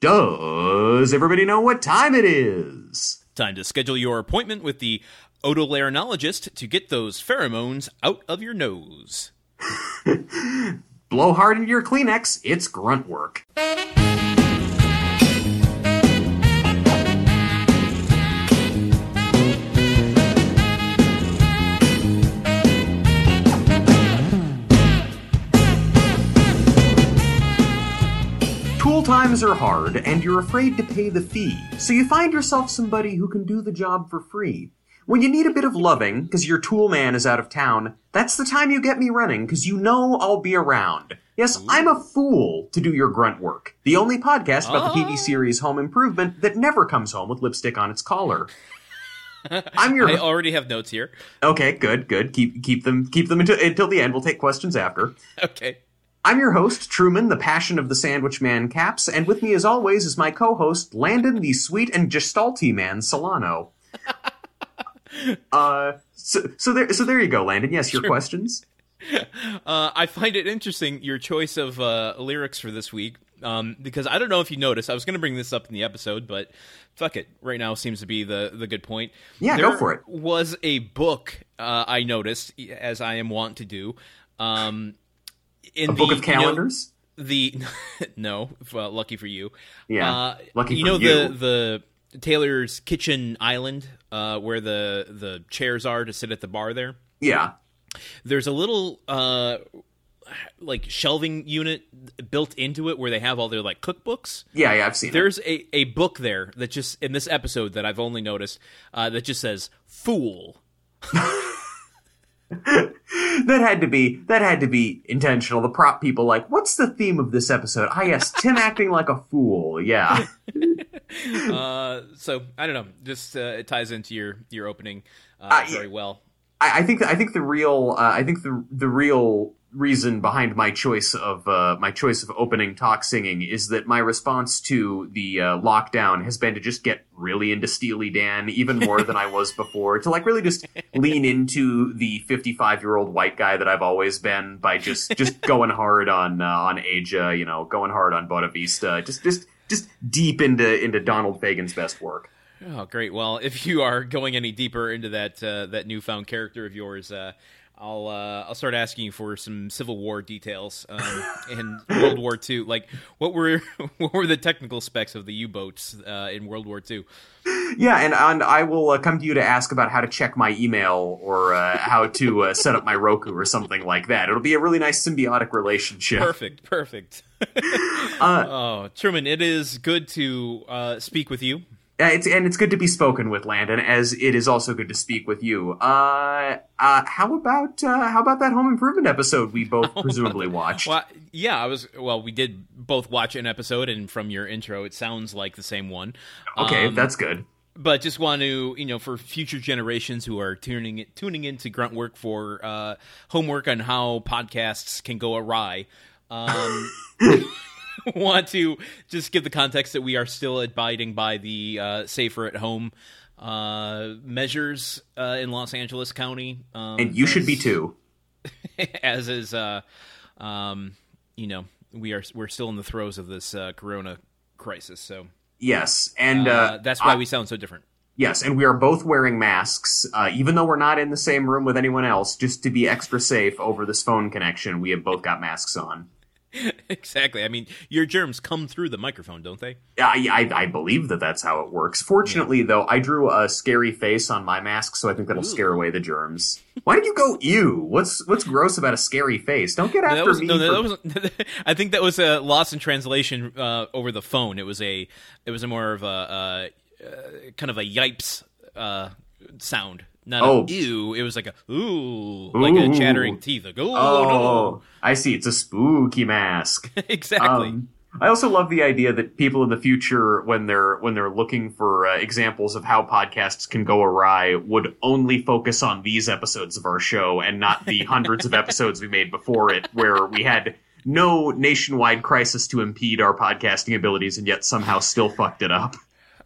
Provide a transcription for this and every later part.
Does everybody know what time it is? Time to schedule your appointment with the otolaryngologist to get those pheromones out of your nose. Blow hard into your Kleenex, it's grunt work. Times are hard, and you're afraid to pay the fee, so you find yourself somebody who can do the job for free. When you need a bit of loving, because your tool man is out of town, that's the time you get me running, because you know I'll be around. Yes, I'm a fool to do your grunt work. The only podcast about the TV oh. series Home Improvement that never comes home with lipstick on its collar. I'm your I already have notes here. okay. Good, good. Keep keep them keep them until, until the end. We'll take questions after. Okay. I'm your host, Truman, the passion of the Sandwich Man Capps, and with me as always is my co-host, Landon, the sweet and gestalty man, Solano. uh, so, so there, so there you go, Landon. Yes, your questions. Uh, I find it interesting your choice of uh, lyrics for this week um, because I don't know if you noticed. I was going to bring this up in the episode, but fuck it. Right now seems to be the the good point. Yeah, there go for it. Was a book uh, I noticed as I am wont to do. Um, in A the, book of you know, calendars. the no, well, lucky for you. Yeah, Uh, lucky you for know you. the the Taylor's Kitchen Island uh, where the the chairs are to sit at the bar there. yeah. There's a little uh, like shelving unit built into it where they have all their like cookbooks. Yeah, yeah, I've seen it. There's a, a book there that just in this episode that I've only noticed uh, that just says "fool." That had to be that had to be intentional. The prop people like, what's the theme of this episode? Ah, yes, Tim acting like a fool. Yeah, Uh, so I don't know. Just uh, it ties into your your opening uh, Uh, very well. I, I think I think the real uh, I think the the real reason behind my choice of uh, my choice of opening talk singing is that my response to the uh, lockdown has been to just get really into Steely Dan even more than I was before to like really just lean into the 55 year old white guy that I've always been by just just going hard on uh, on Aja you know going hard on Buena Vista just just just deep into into Donald Fagen's best work. Oh, great. Well, if you are going any deeper into that uh, that newfound character of yours, uh, I'll uh, I'll start asking you for some Civil War details um, and World War II. Like, what were what were the technical specs of the U boats uh, in World War II? Yeah, and, and I will uh, come to you to ask about how to check my email or uh, how to uh, set up my Roku or something like that. It'll be a really nice symbiotic relationship. Perfect, perfect. Uh, oh, Truman, it is good to uh, speak with you. Uh, it's and it's good to be spoken with, Landon, as it is also good to speak with you. Uh, uh, how about uh, how about that home improvement episode we both presumably watched? Well, yeah, I was. Well, we did both watch an episode, and from your intro, it sounds like the same one. Okay, Um, that's good. but just want to you know for future generations who are tuning tuning into grunt work for uh, homework on how podcasts can go awry um, want to just give the context that we are still abiding by the uh, safer at home uh, measures uh, in Los Angeles County, um, And you should be too. as is uh, um, you know we are we're still in the throes of this uh, Corona crisis, so Yes, and uh, that's why I- we sound so different. Yes, and we are both wearing masks, uh, even though we're not in the same room with anyone else. Just to be extra safe over this phone connection, we have both got masks on. Exactly. I mean, your germs come through the microphone, don't they? I, I, I believe that that's how it works. Fortunately, though, I drew a scary face on my mask, so I think that'll scare away the germs. Why did you go ew? What's what's gross about a scary face? Don't get after was, me. no, no, for- that wasn't. I think that was a loss in translation uh, over the phone. It was a, it was a more of a uh, uh, kind of a yipes uh, sound, not Oh. a ew. It was like a ooh, like a chattering teeth. Like oh, oh, I see. It's a spooky mask. exactly. Um, I also love the idea that people in the future, when they're when they're looking for uh, examples of how podcasts can go awry, would only focus on these episodes of our show and not the hundreds of episodes we made before it, where we had no nationwide crisis to impede our podcasting abilities and yet somehow still fucked it up.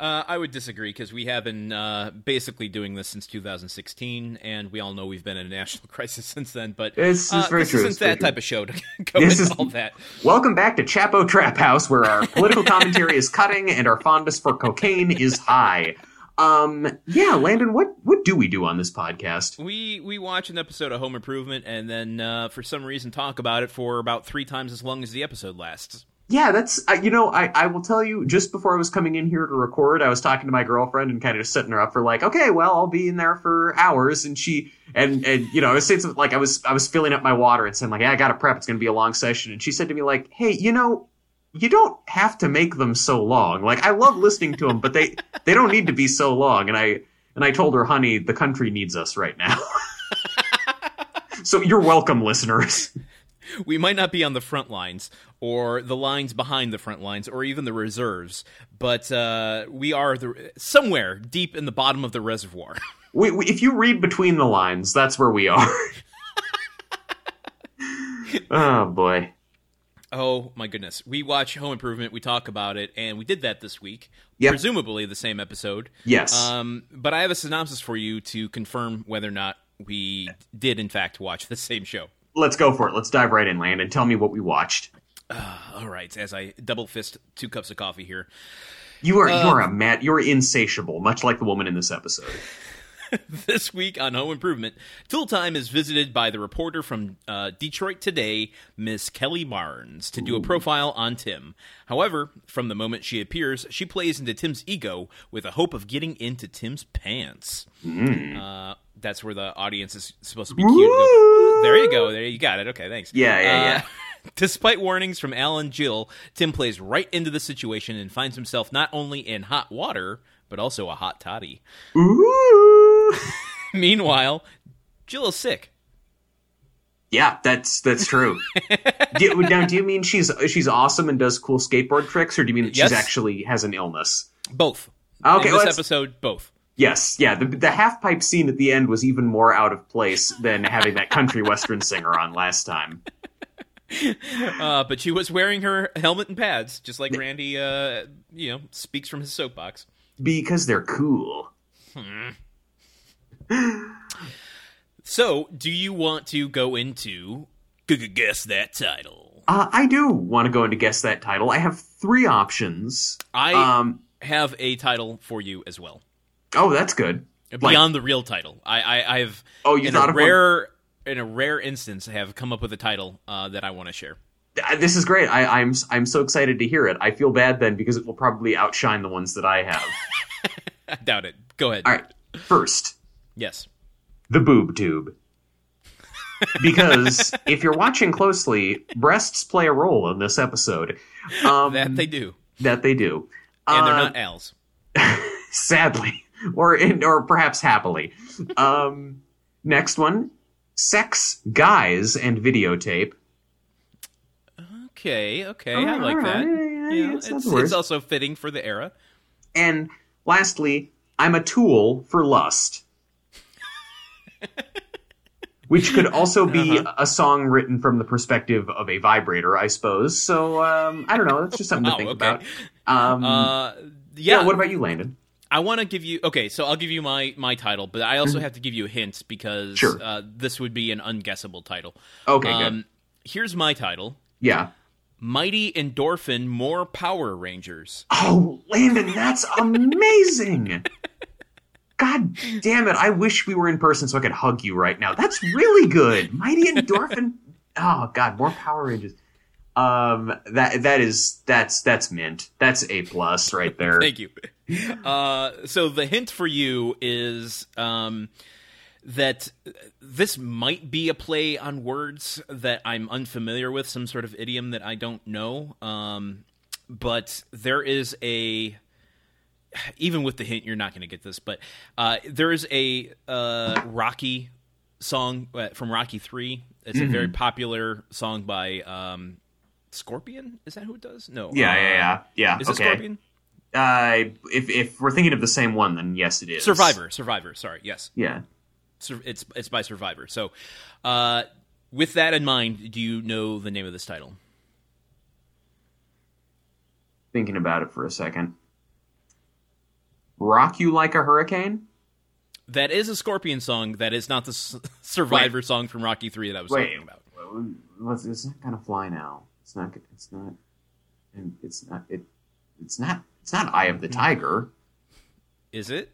Uh, I would disagree because we have been uh, basically doing this since 2016, and we all know we've been in a national crisis since then. But This is uh, very this true. isn't It's that type true. of show to go This is- all that. Welcome back to Chapo Trap House, where our political commentary is cutting and our fondness for cocaine is high. Um, yeah, Landon, what what do we do on this podcast? We we watch an episode of Home Improvement, and then uh, for some reason talk about it for about three times as long as the episode lasts. Yeah, that's uh, you know I I will tell you just before I was coming in here to record, I was talking to my girlfriend and kind of just setting her up for like, okay, well I'll be in there for hours, and she and and you know I was saying something like I was I was filling up my water and saying like, yeah, I got to prep, it's gonna be a long session, and she said to me like, hey, you know. You don't have to make them so long. Like I love listening to them, but they they don't need to be so long. And I and I told her, honey, the country needs us right now. so you're welcome, listeners. We might not be on the front lines or the lines behind the front lines or even the reserves, but uh, we are the, somewhere deep in the bottom of the reservoir. We, we, if you read between the lines, that's where we are. oh boy. Oh my goodness. We watch Home Improvement, we talk about it, and we did that this week. Yep. Presumably the same episode. Yes. Um, but I have a synopsis for you to confirm whether or not we did in fact watch the same show. Let's go for it. Let's dive right in, Landon. Tell me what we watched. All right, as I double fist two cups of coffee here. You are you Uh, are a mad. You are insatiable, much like the woman in this episode. This week on Home Improvement, Tool Time is visited by the reporter from uh, Detroit Today, Miss Kelly Barnes, to do a profile on Tim. However, from the moment she appears, she plays into Tim's ego with a hope of getting into Tim's pants. Uh, that's where the audience is supposed to be cute. There you go. There you got it. Okay, thanks. Yeah, yeah, Uh, yeah. Despite warnings from Al and Jill, Tim plays right into the situation and finds himself not only in hot water, but also a hot toddy. Ooh. Meanwhile, Jill is sick. Yeah, that's that's true. do, now, do you mean she's she's awesome and does cool skateboard tricks, or do you mean that Yes. she's actually has an illness? Both. Okay, In this episode, both. Yes, yeah. The, the half pipe scene at the end was even more out of place than having that country western singer on last time. Uh, but she was wearing her helmet and pads, just like Randy, uh, you know, speaks from his soapbox. Because they're cool. So, do you want to go into guess that title? Uh, I do want to go into guess that title. I have three options. I Um, have a title for you as well, oh, that's good. Like- beyond the real title. I, I, I've Oh, you in thought a rare, in a rare instance, have come up with a title uh, that I want to share. Uh, This is great. I, I'm I'm so excited to hear it. I feel bad then because it will probably outshine the ones that I have. I doubt it. Go ahead. All right, first, Yes. the boob tube. Because if you're watching closely, breasts play a role in this episode. Um, That they do, that they do. and they're Uh, not Al's. sadly, or in, or perhaps happily. Um, next one: sex, guys, and videotape. Okay, okay, I like all that. yeah, yeah, Yeah, it's it's, it's also fitting for the era. And lastly, I'm a tool for lust. Which could also be Uh-huh. a song written from the perspective of a vibrator, I suppose. So um, I don't know. That's just something Wow, to think okay. about. Um, Uh, yeah. yeah. What about you, Landon? I want to give you okay, so I'll give you my my title, but I also have to give you a hint because Mm-hmm. Sure. uh, this would be an unguessable title. Okay, Um, good. here's my title: Yeah. Mighty Endorphin More Power Rangers. Oh, Landon, that's amazing. God damn it. I wish we were in person so I could hug you right now. That's really good. Mighty Endorphin. Oh god, more Power Rangers. Um that that is that's that's mint. That's A plus right there. Thank you. Uh, so the hint for you is um, that this might be a play on words that I'm unfamiliar with, some sort of idiom that I don't know. Um, but there is a even with the hint, you're not going to get this, but uh, there is a uh, Rocky song uh, from Rocky Three. It's a very popular song by um, Scorpion. Is that who it does? No. Yeah, yeah, yeah. Yeah. Is it okay. Scorpion? Uh if if we're thinking of the same one then yes it is. Survivor. Survivor. Sorry. Yes. Yeah. It's it's by Survivor. So, uh, with that in mind, do you know the name of this title? Thinking about it for a second. Rock You Like a Hurricane? That is a Scorpion song. That is not the s- Survivor song from Rocky Three that I was Wait. talking about. Let's- It's not gonna fly now. It's not. It's not. And it's not. It. It's not. It's not Eye of the Tiger. Is it?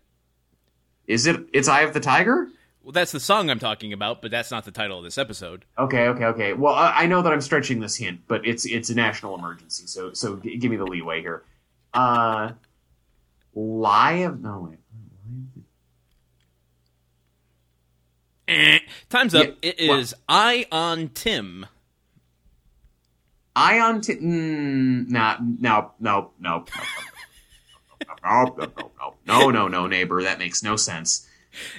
Is it? It's Eye of the Tiger. Well, that's the song I'm talking about, but that's not the title of this episode. Okay, okay, okay. Well, I, I know that I'm stretching this hint, but it's it's a national emergency, so so g- give me the leeway here. Uh, lie of no wait. Eh. Time's up. Yeah, It what? is Eye on Tim. Ion t- mm, nah, no, no, no, no, no, no, no, no, no, no, no, neighbor. That makes no sense.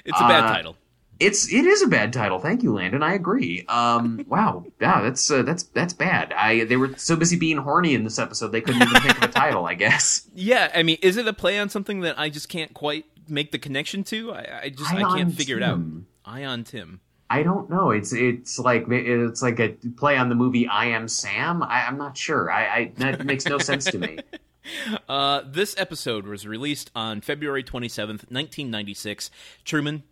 It's a bad Uh, title. It's it is a bad title. Thank you, Landon. I agree. Um, wow, yeah, that's uh, that's that's bad. I they were so busy being horny in this episode they couldn't even think of a title. I guess. Yeah, I mean, is it a play on something that I just can't quite make the connection to? I, I just I can't figure it out. Tim. Eye on Tim. I don't know. It's it's like it's like a play on the movie I Am Sam. I, I'm not sure. I, I that makes no sense to me. Uh, this episode was released on February 27th, 1996. Truman,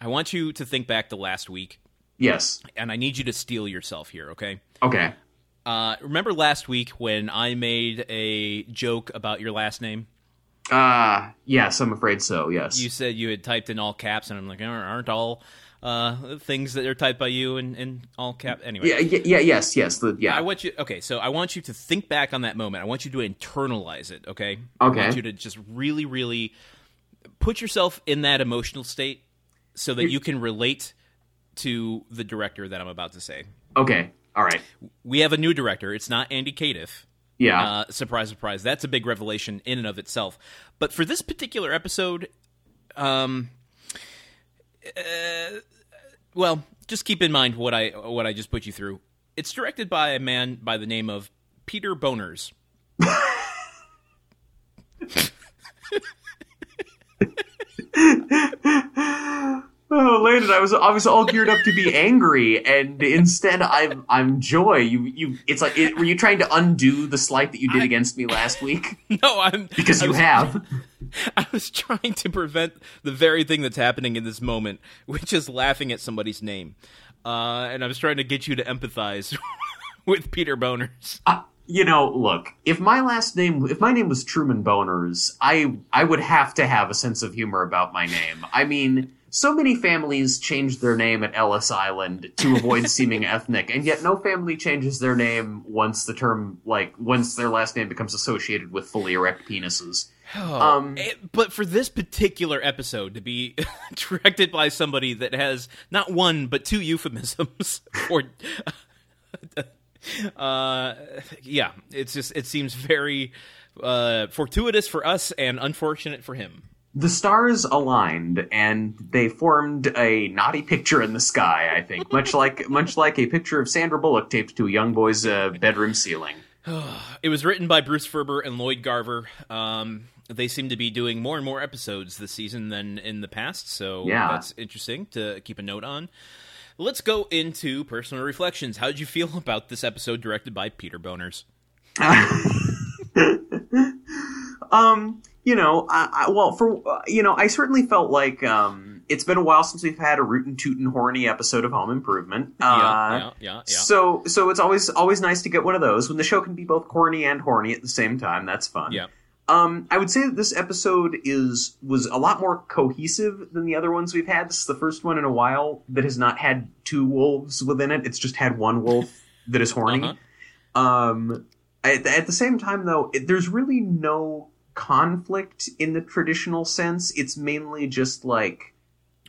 I want you to think back to last week, Yes. and I need you to steel yourself here, okay? Okay. Uh, remember last week when I made a joke about your last name? Uh yes, I'm afraid so. Yes. You said you had typed in all caps, and I'm like, aren't all uh, things that are typed by you in, in all cap? Anyway, yeah, yeah, yeah, yes, yes. The, yeah. I want you. Okay, so I want you to think back on that moment. I want you to internalize it. Okay. Okay. I want you to just really, really put yourself in that emotional state so that you can relate to the director that I'm about to say. okay. All right. We have a new director. It's not Andy Cadiff. Yeah. Uh, surprise, surprise. That's a big revelation in and of itself. But for this particular episode, um, uh, well, just keep in mind what I what I just put you through. It's directed by a man by the name of Peter Bonerz. Oh, Landon, I was I was all geared up to be angry, and instead I'm I'm joy. You you it's like it, were you trying to undo the slight that you did I- against me last week? No, I'm Because I you was- have. I was trying to prevent the very thing that's happening in this moment, which is laughing at somebody's name, uh, and I was trying to get you to empathize with Peter Bonerz. Uh, you know, look, if my last name if my name was Truman Boners, I I would have to have a sense of humor about my name. I mean, so many families change their name at Ellis Island to avoid seeming ethnic, and yet no family changes their name once the term like once their last name becomes associated with fully erect penises. Um, Eh, but for this particular episode to be directed by somebody that has not one but two euphemisms for uh yeah it's just it seems very uh fortuitous for us and unfortunate for him the stars aligned and they formed a naughty picture in the sky. I think, much like much like a picture of Sandra Bullock taped to a young boy's uh, bedroom ceiling. it was written by bruce ferber and lloyd garver um they seem to be doing more and more episodes this season than in the past so Yeah. that's interesting to keep a note on let's go into personal reflections how did you feel about this episode directed by Peter Bonerz Um, you know, I, I, well, for uh, you know, I certainly felt like um, it's been a while since we've had a rootin' tootin' horny episode of Home Improvement. Uh, yeah, yeah, yeah, yeah. So, so it's always always nice to get one of those when the show can be both corny and horny at the same time. That's fun. Yeah. Um, I would say that this episode is was a lot more cohesive than the other ones we've had. This is the first one in a while that has not had two wolves within it. It's just had one wolf that is horny. Uh-huh. Um, at, at the same time, though, it, there's really no conflict in the traditional sense. It's mainly just like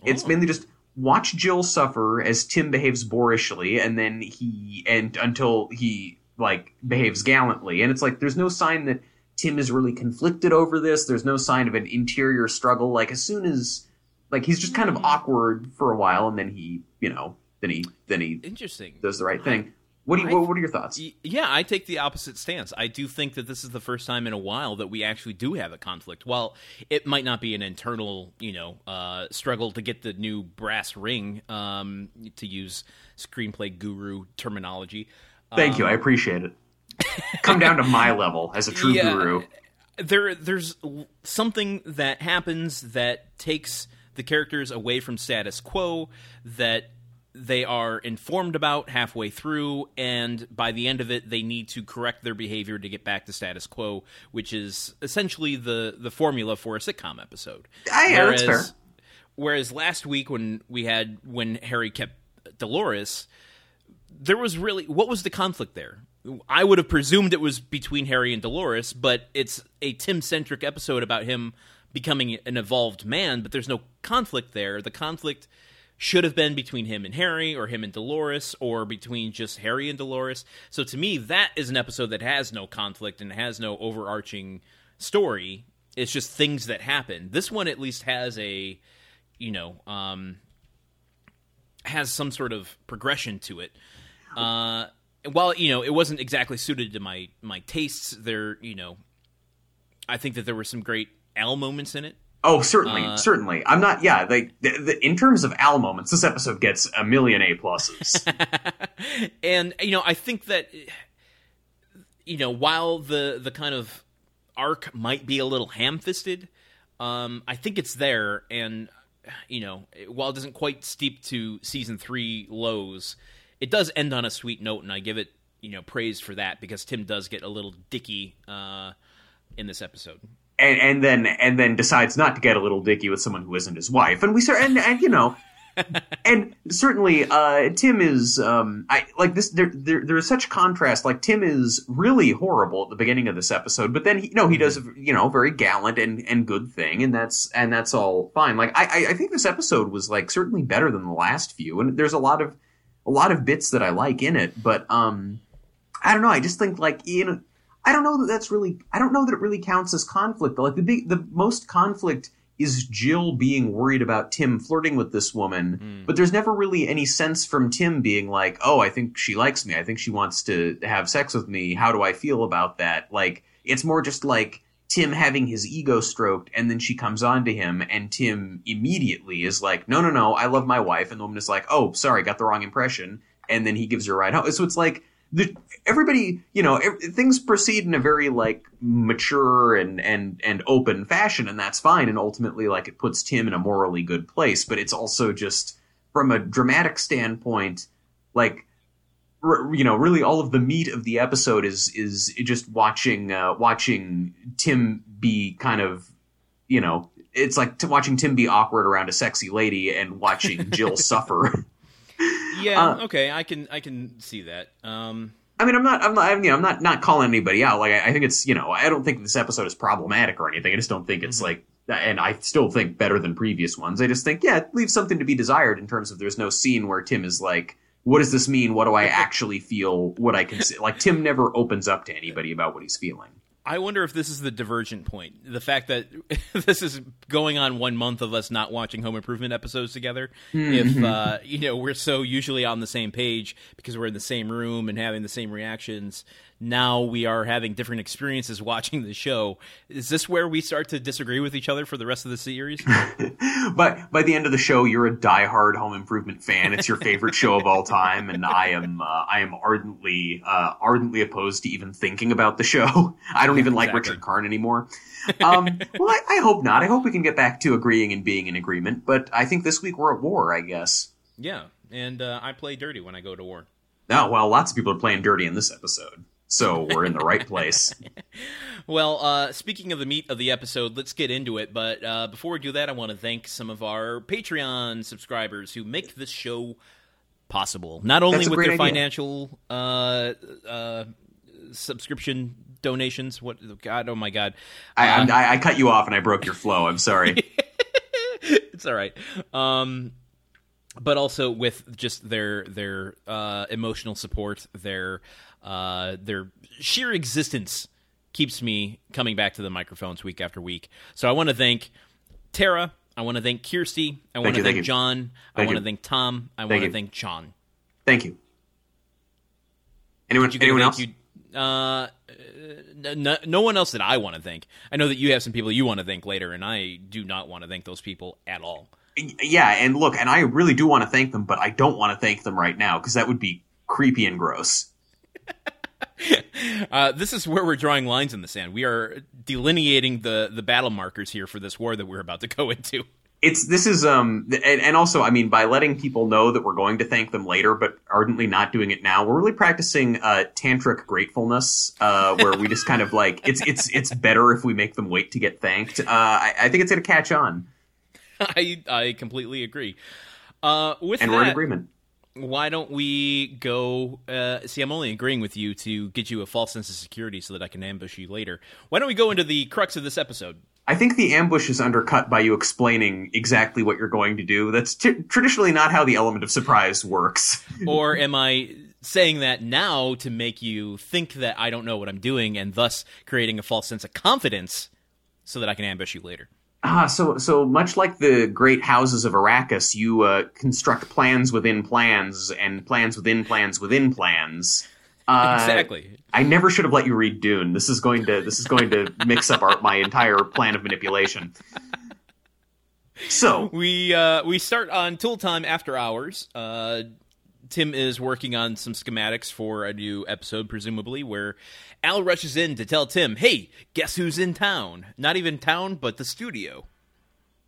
it's Oh. mainly just watch Jill suffer as Tim behaves boorishly, and then he and until he like behaves gallantly, and it's like there's no sign that Tim is really conflicted over this. There's no sign of an interior struggle. Like as soon as like he's just kind of hmm. awkward for a while, and then he you know then he then he Interesting. does the right thing. What do you what, what are your thoughts? Yeah, I take the opposite stance. I do think that this is the first time in a while that we actually do have a conflict. While it might not be an internal, you know, uh, struggle to get the new brass ring, um, to use screenplay guru terminology. Thank you. I appreciate it. Come down to my level as a true Yeah. guru. there there's something that happens that takes the characters away from status quo that they are informed about halfway through and by the end of it they need to correct their behavior to get back to status quo which is essentially the the formula for a sitcom episode. That's fair. whereas last week when we had when harry kept dolores there was really what was the conflict there? I would have presumed it was between harry and dolores but it's a tim centric episode about him becoming an evolved man but there's no conflict there. The conflict should have been between him and harry or him and dolores or between just harry and dolores. So to me that is an episode that has no conflict and has no overarching story. It's just things that happen. This one at least has a you know um has some sort of progression to it. Uh, while you know it wasn't exactly suited to my my tastes, there you know, I think that there were some great Al moments in it. Oh, certainly, Uh, certainly. I'm not. Yeah, like the, the, in terms of Al moments, this episode gets a million A pluses. and you know, I think that you know, while the the kind of arc might be a little ham-fisted, um, I think it's there, and you know, while it doesn't quite steep to season three lows, it does end on a sweet note, and I give it you know praise for that because Tim does get a little dicky uh, in this episode. And and then and then decides not to get a little dicky with someone who isn't his wife. And we start and and you know, and certainly uh, Tim is um, I like this. There, there there is such contrast. Like Tim is really horrible at the beginning of this episode, but then he no he does a, you know very gallant and and good thing, and that's and that's all fine. Like I I- I think this episode was like certainly better than the last few, and there's a lot of a lot of bits that I like in it, but um. I don't know. I just think like you know, I don't know that that's really. I don't know that it really counts as conflict. Like the big, the most conflict is Jill being worried about Tim flirting with this woman, hmm. but there's never really any sense from Tim being like, "Oh, I think she likes me. I think she wants to have sex with me. How do I feel about that?" Like it's more just like Tim having his ego stroked, and then she comes on to him, and Tim immediately is like, "No, no, no, I love my wife," and the woman is like, "Oh, sorry, got the wrong impression," and then he gives her a ride home. So it's like the, everybody, you know, ev- things proceed in a very like mature and and and open fashion, and that's fine. And ultimately, like it puts Tim in a morally good place. But it's also just from a dramatic standpoint, like r- you know, really all of the meat of the episode is is just watching uh, watching Tim be kind of, you know, it's like t- watching Tim be awkward around a sexy lady and watching Jill suffer. Yeah, Uh, okay, I can I can see that. Um, I mean, I'm not, I'm not, I'm, you know, I'm not, not calling anybody out. Like, I, I think it's, you know, I don't think this episode is problematic or anything. I just don't think it's like, and I still think better than previous ones. I just think, yeah, it leaves something to be desired in terms of there's no scene where Tim is like, what does this mean? What do I actually feel? What I can? Like, Tim never opens up to anybody about what he's feeling. I wonder if this is the divergent point. The fact that this is going on one month of us not watching Home Improvement episodes together. If uh, you know we're so usually on the same page because we're in the same room and having the same reactions. Now we are having different experiences watching the show. Is this where we start to disagree with each other for the rest of the series? But by the end of the show, you're a diehard Home Improvement fan. It's your favorite show of all time, and I am, uh, I am ardently, uh, ardently opposed to even thinking about the show. I don't even like Richard Karn anymore. Um, well, I, I hope not. I hope we can get back to agreeing and being in agreement. But I think this week we're at war. I guess. yeah, and uh, I play dirty when I go to war. Oh well, lots of people are playing dirty in this episode, so we're in the right place. Well, uh, speaking of the meat of the episode, let's get into it. But uh, before we do that, I want to thank some of our Patreon subscribers who make this show possible. Not only with their idea. financial uh, uh, subscription donations. What God? Oh my God! I, Uh, I, I cut you off and I broke your flow. I'm sorry. it's all right. Um, but also with just their their uh, emotional support, their uh, their sheer existence keeps me coming back to the microphones week after week. So I want to thank Tara. I want to thank Kirsty. I want to thank thank. John. I want to thank Tom. I want to thank John. Thank you. Anyone? You Anyone else? You, uh, n- n- no one else that I want to thank. I know that you have some people you want to thank later, and I do not want to thank those people at all. Yeah, and look, and I really do want to thank them, but I don't want to thank them right now because that would be creepy and gross. Uh, this is where we're drawing lines in the sand. We are delineating the the battle markers here for this war that we're about to go into. It's this is um and, and also I mean by letting people know that we're going to thank them later, but ardently not doing it now. We're really practicing uh, tantric gratefulness, uh, where we just kind of like it's it's it's better if we make them wait to get thanked. Uh, I, I think it's going to catch on, I I completely agree. Uh, with and that, we're in agreement. Why don't we go? Uh, see, I'm only agreeing with you to get you a false sense of security so that I can ambush you later. Why don't we go into the crux of this episode? I think the ambush is undercut by you explaining exactly what you're going to do. That's t- traditionally not how the element of surprise works. or am I saying that now to make you think that I don't know what I'm doing and thus creating a false sense of confidence so that I can ambush you later? Ah, so so much like the great houses of Arrakis, you uh, construct plans within plans and plans within plans within plans. Uh, exactly. I never should have let you read Dune. This is going to this is going to mix up our, my entire plan of manipulation. So We uh, we start on Tool Time After Hours. Tim is working on some schematics for a new episode, presumably, where Al rushes in to tell Tim, "Hey, guess who's in town? Not even town, but the studio."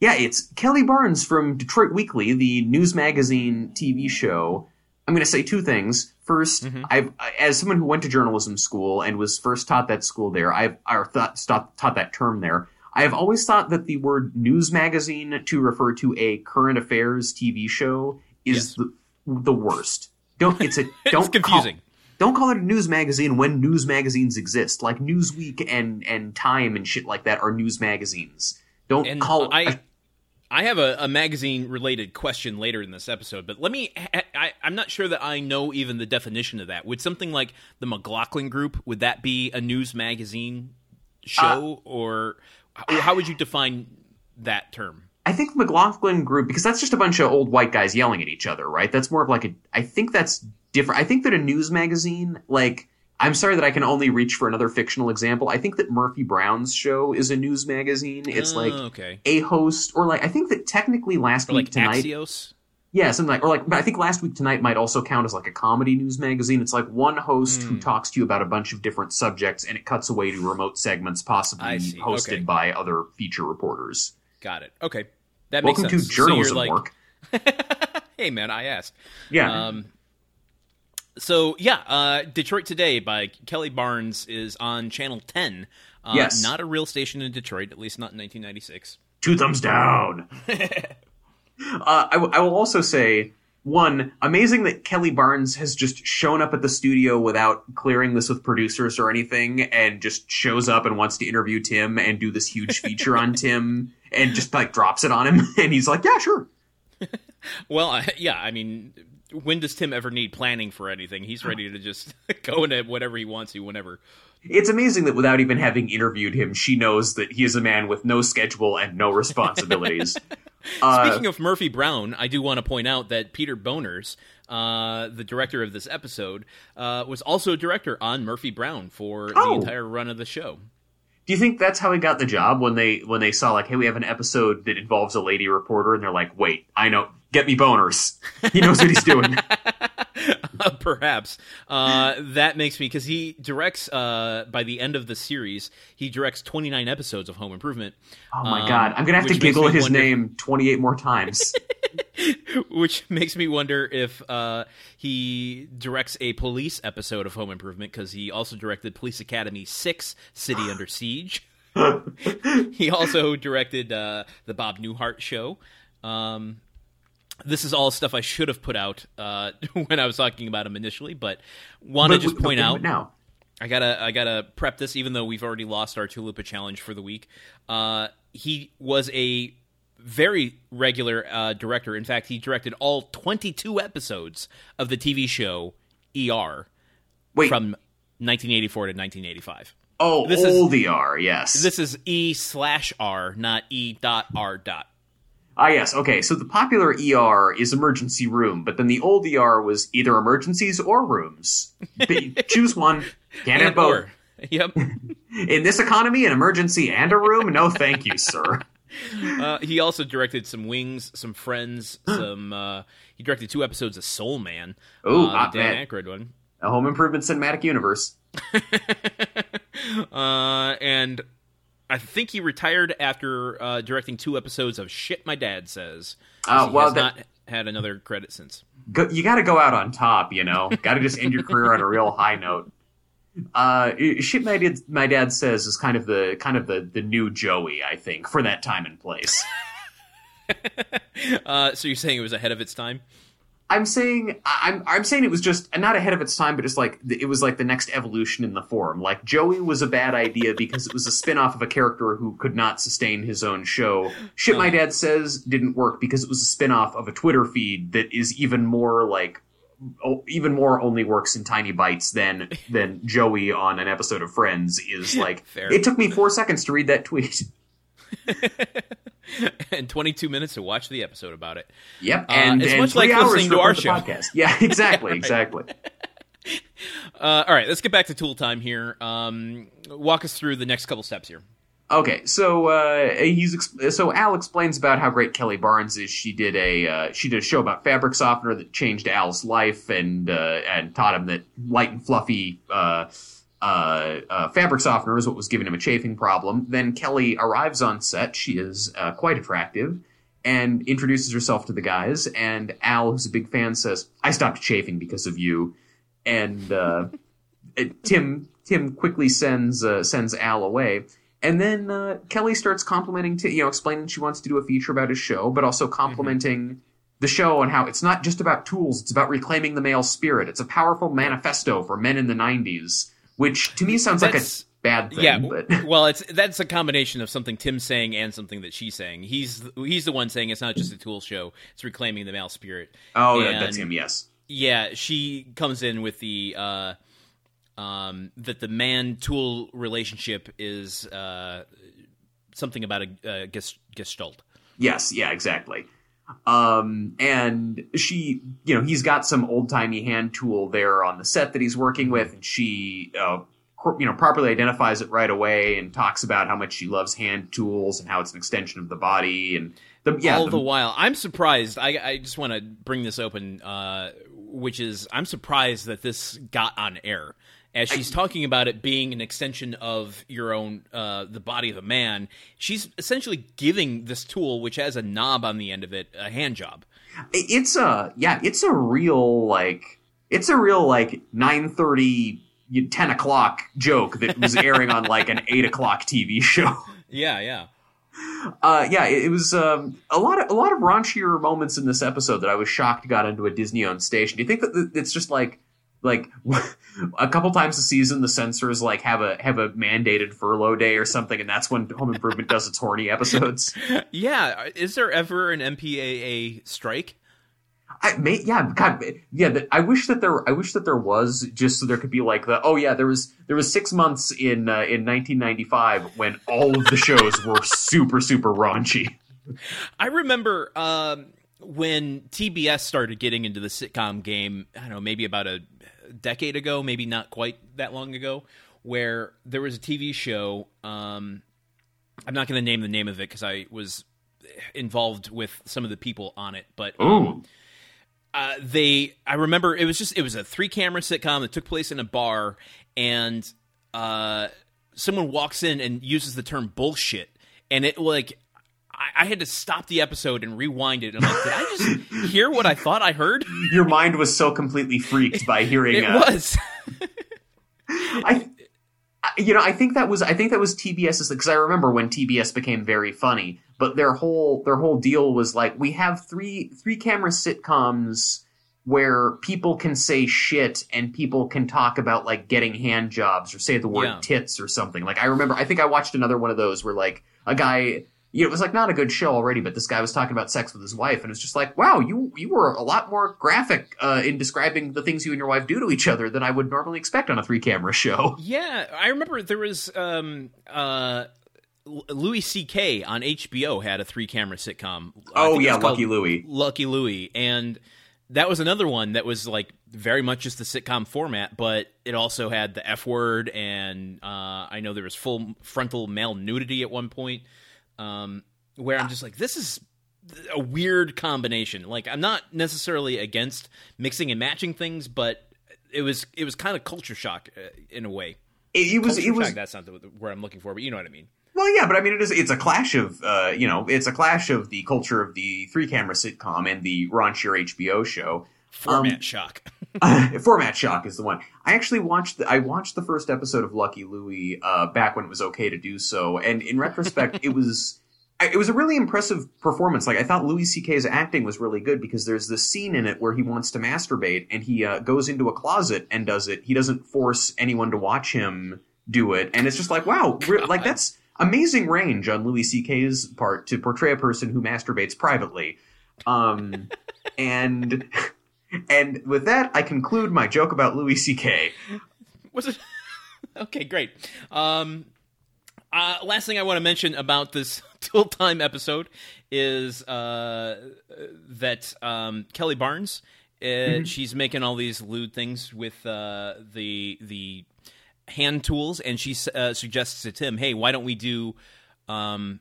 yeah, it's Kelly Barnes from Detroit Weekly, the news magazine TV show. I'm going to say two things. 1st mm-hmm. I've as someone who went to journalism school and was first taught that school there, I've or thought, taught, taught that term there. I have always thought that the word news magazine to refer to a current affairs TV show is Yes. the the worst. Don't it's a don't it's confusing. Call, don't call it a news magazine when news magazines exist, like Newsweek and and Time and shit like that are news magazines. Don't And call I I have a, a magazine related question later in this episode, but let me. I, I'm not sure that I know even the definition of that. Would something like the McLaughlin Group would that be a news magazine show, uh, or how, how would you define that term? I think McLaughlin Group because that's just a bunch of old white guys yelling at each other, right? That's more of like a. I think that's different. I think that a news magazine, like, I'm sorry that I can only reach for another fictional example. I think that Murphy Brown's show is a news magazine. It's Oh, like okay, a host, or like I think that technically last or week like tonight, Axios. yeah, something like, or like, but I think last week tonight might also count as like a comedy news magazine. It's like one host who Hmm. talks to you about a bunch of different subjects, and it cuts away to remote segments, possibly hosted Okay. by other feature reporters. Got it. Okay, that Welcome makes to sense. So you're journalism like, work. hey man, I asked. Yeah. Um, so yeah, uh, Detroit Today by Kelly Barnes is on Channel 10. Uh, Yes. not a real station in Detroit, at least not in 1996. two thumbs down. uh, I, w- I will also say one amazing that Kelly Barnes has just shown up at the studio without clearing this with producers or anything, and just shows up and wants to interview Tim and do this huge feature on Tim, and just like drops it on him, and he's like, "Yeah, sure." Well, yeah, I mean, when does Tim ever need planning for anything? He's ready to just go into whatever he wants to, whenever. It's amazing that without even having interviewed him, she knows that he is a man with no schedule and no responsibilities. Uh, Speaking of Murphy Brown, I do want to point out that Peter Bonerz, uh, the director of this episode, uh, was also a director on Murphy Brown for the Oh. entire run of the show. Do you think that's how he got the job when they when they saw like, hey, we have an episode that involves a lady reporter, and they're like, wait, I know, get me boners. He knows what he's doing. Perhaps uh, that makes me because he directs uh, by the end of the series he directs 29 episodes of Home Improvement, Oh my Um, god, I'm gonna have to giggle his wonder- name 28 more times. which makes me wonder if uh, he directs a police episode of Home Improvement because he also directed Police Academy Six: City Under Siege. he also directed uh, the Bob Newhart Show. Um, this is all stuff I should have put out uh, when I was talking about him initially, but want to just point out now. I gotta I gotta prep this, even though we've already lost our Tulupa challenge for the week. Uh, he was a very regular uh, director. In fact, he directed all 22 episodes of the TV show ER Wait, from 1984 to 1985. oh, this is- old ER, yes. This is E slash R, not E dot R dot. Ah, yes, okay. So the popular ER is emergency room, but then the old ER was either emergencies or rooms. Choose one. Can't have both. or. Yep. In this economy, an emergency and a room? No, thank you, sir. Uh, he also directed some Wings, some Friends, some. Uh, he directed two episodes of Soul Man. Ooh, uh, hot Dan. Aykroyd one. A home improvement cinematic universe. uh, and I think he retired after uh, directing two episodes of Shit My Dad Says. Uh, well, has that- not had another credit since. Go, you got to go out on top, you know. got to just end your career on a real high note. Uh, shit, my dad, my dad says is kind of the kind of the the new Joey, I think, for that time and place. Uh, so you're saying it was ahead of its time? I'm saying I'm I'm saying it was just not ahead of its time, but just like it was like the next evolution in the form. Like Joey was a bad idea because it was a spin-off of a character who could not sustain his own show. Shit my uh-huh. dad says didn't work because it was a spin-off of a Twitter feed that is even more like even more only works in tiny bites than than Joey on an episode of Friends is like Fair. it took me 4 seconds to read that tweet. and 22 minutes to watch the episode about it. Yep, Uh, and, it's much like listening to our show. podcast. Yeah, exactly, exactly. Uh, all right, let's get back to tool time here. Um, walk us through the next couple steps here. Okay, so uh, he's ex- so Al explains about how great Kelly Barnes is. She did a uh, she did a show about fabric softener that changed Al's life and uh, and taught him that light and fluffy uh, uh, fabric softener is what was giving him a chafing problem. Then Kelly arrives on set. She is uh, quite attractive and introduces herself to the guys. And Al, who's a big fan, says, "I stopped chafing because of you." And uh, Tim Tim quickly sends uh, sends Al away. And then uh, Kelly starts complimenting, to, you know, explaining she wants to do a feature about his show, but also complimenting the show and how it's not just about tools; it's about reclaiming the male spirit. It's a powerful manifesto for men in the '90s, which to me sounds like a bad thing. yeah, but well, it's that's a combination of something Tim's saying and something that she's saying. He's he's the one saying it's not just a tool show; it's reclaiming the male spirit. oh, And- that's him. Yes. Yeah, she comes in with the uh, um, that the man tool relationship is uh, something about a, a gestalt. Yes, yeah, exactly. Um, and she, you know, he's got some old timey hand tool there on the set that he's working with, and she, uh, you know, properly identifies it right away and talks about how much she loves hand tools and how it's an extension of the body and the yeah. All the- the while, I'm surprised. I, I just want to bring this open, uh, which is I'm surprised that this got on air. As she's talking about it being an extension of your own, uh, the body of a man, she's essentially giving this tool, which has a knob on the end of it, a hand job. it's a yeah, it's a real like it's a real like nine thirty. 10 o'clock joke that was airing on like an 8 o'clock TV show. Yeah, yeah. Uh, yeah, it, it was um, a lot of a lot of raunchier moments in this episode that I was shocked got into a Disney-owned station. Do you think that it's just like like a couple times a season the censors like have a have a mandated furlough day or something, and that's when Home Improvement does its horny episodes? Yeah, is there ever an MPAA strike? I may, yeah, God, yeah. The, I wish that there, I wish that there was just so there could be like the, oh yeah, there was there was six months in uh, in 1995 when all of the shows were super super raunchy. I remember um, when TBS started getting into the sitcom game. I don't know, maybe about a decade ago, maybe not quite that long ago, where there was a TV show. Um, I'm not going to name the name of it because I was involved with some of the people on it, but Ooh. uh, they I remember it was just it was a three camera sitcom that took place in a bar and uh, someone walks in and uses the term bullshit and it like I, I had to stop the episode and rewind it and I'm like did I just hear what I thought I heard Your mind was so completely freaked by hearing. it uh, was I, you know, I think that was I think that was TBS's because I remember when TBS became very funny, but their whole their whole deal was like we have three three camera sitcoms where people can say shit and people can talk about like getting hand jobs or say the word Yeah. tits or something. Like I remember I think I watched another one of those where like a guy it was like not a good show already, but this guy was talking about sex with his wife, and it's just like, wow, you you were a lot more graphic uh, in describing the things you and your wife do to each other than I would normally expect on a three camera show. yeah I remember there was um uh Louis C.K. on HBO had a three camera sitcom. Oh yeah, Lucky Louie. Lucky Louie, and that was another one that was like very much just the sitcom format, but it also had the F word, and uh, I know there was full frontal male nudity at one point, um, where I'm just like, this is a weird combination. Like, I'm not necessarily against mixing and matching things, but it was it was kind of culture shock uh, in a way. It, it was Culture it was shock, that's not the word I'm looking for, but you know what I mean. Well, yeah, but I mean, it is. It's a clash of, uh, you know, it's a clash of the culture of the three camera sitcom and the raunchier HBO show. Format Um, shock. Format shock is the one. I actually watched. The, I watched the first episode of Lucky Louie uh, back when it was okay to do so, and in retrospect, it was. It was a really impressive performance. Like I thought Louis C.K.'s acting was really good because there's this scene in it where he wants to masturbate and he uh, goes into a closet and does it. He doesn't force anyone to watch him do it, and it's just like wow, re- like that's amazing range on Louis C.K.'s part to portray a person who masturbates privately. Um, and and with that, I conclude my joke about Louis C.K. Was it? okay, great. Um, uh, last thing I want to mention about this Tool Time episode is uh, that um, Kelly Barnes, uh, she's making all these lewd things with uh, the the hand tools, and she uh, suggests to Tim, "Hey, why don't we do?" Um,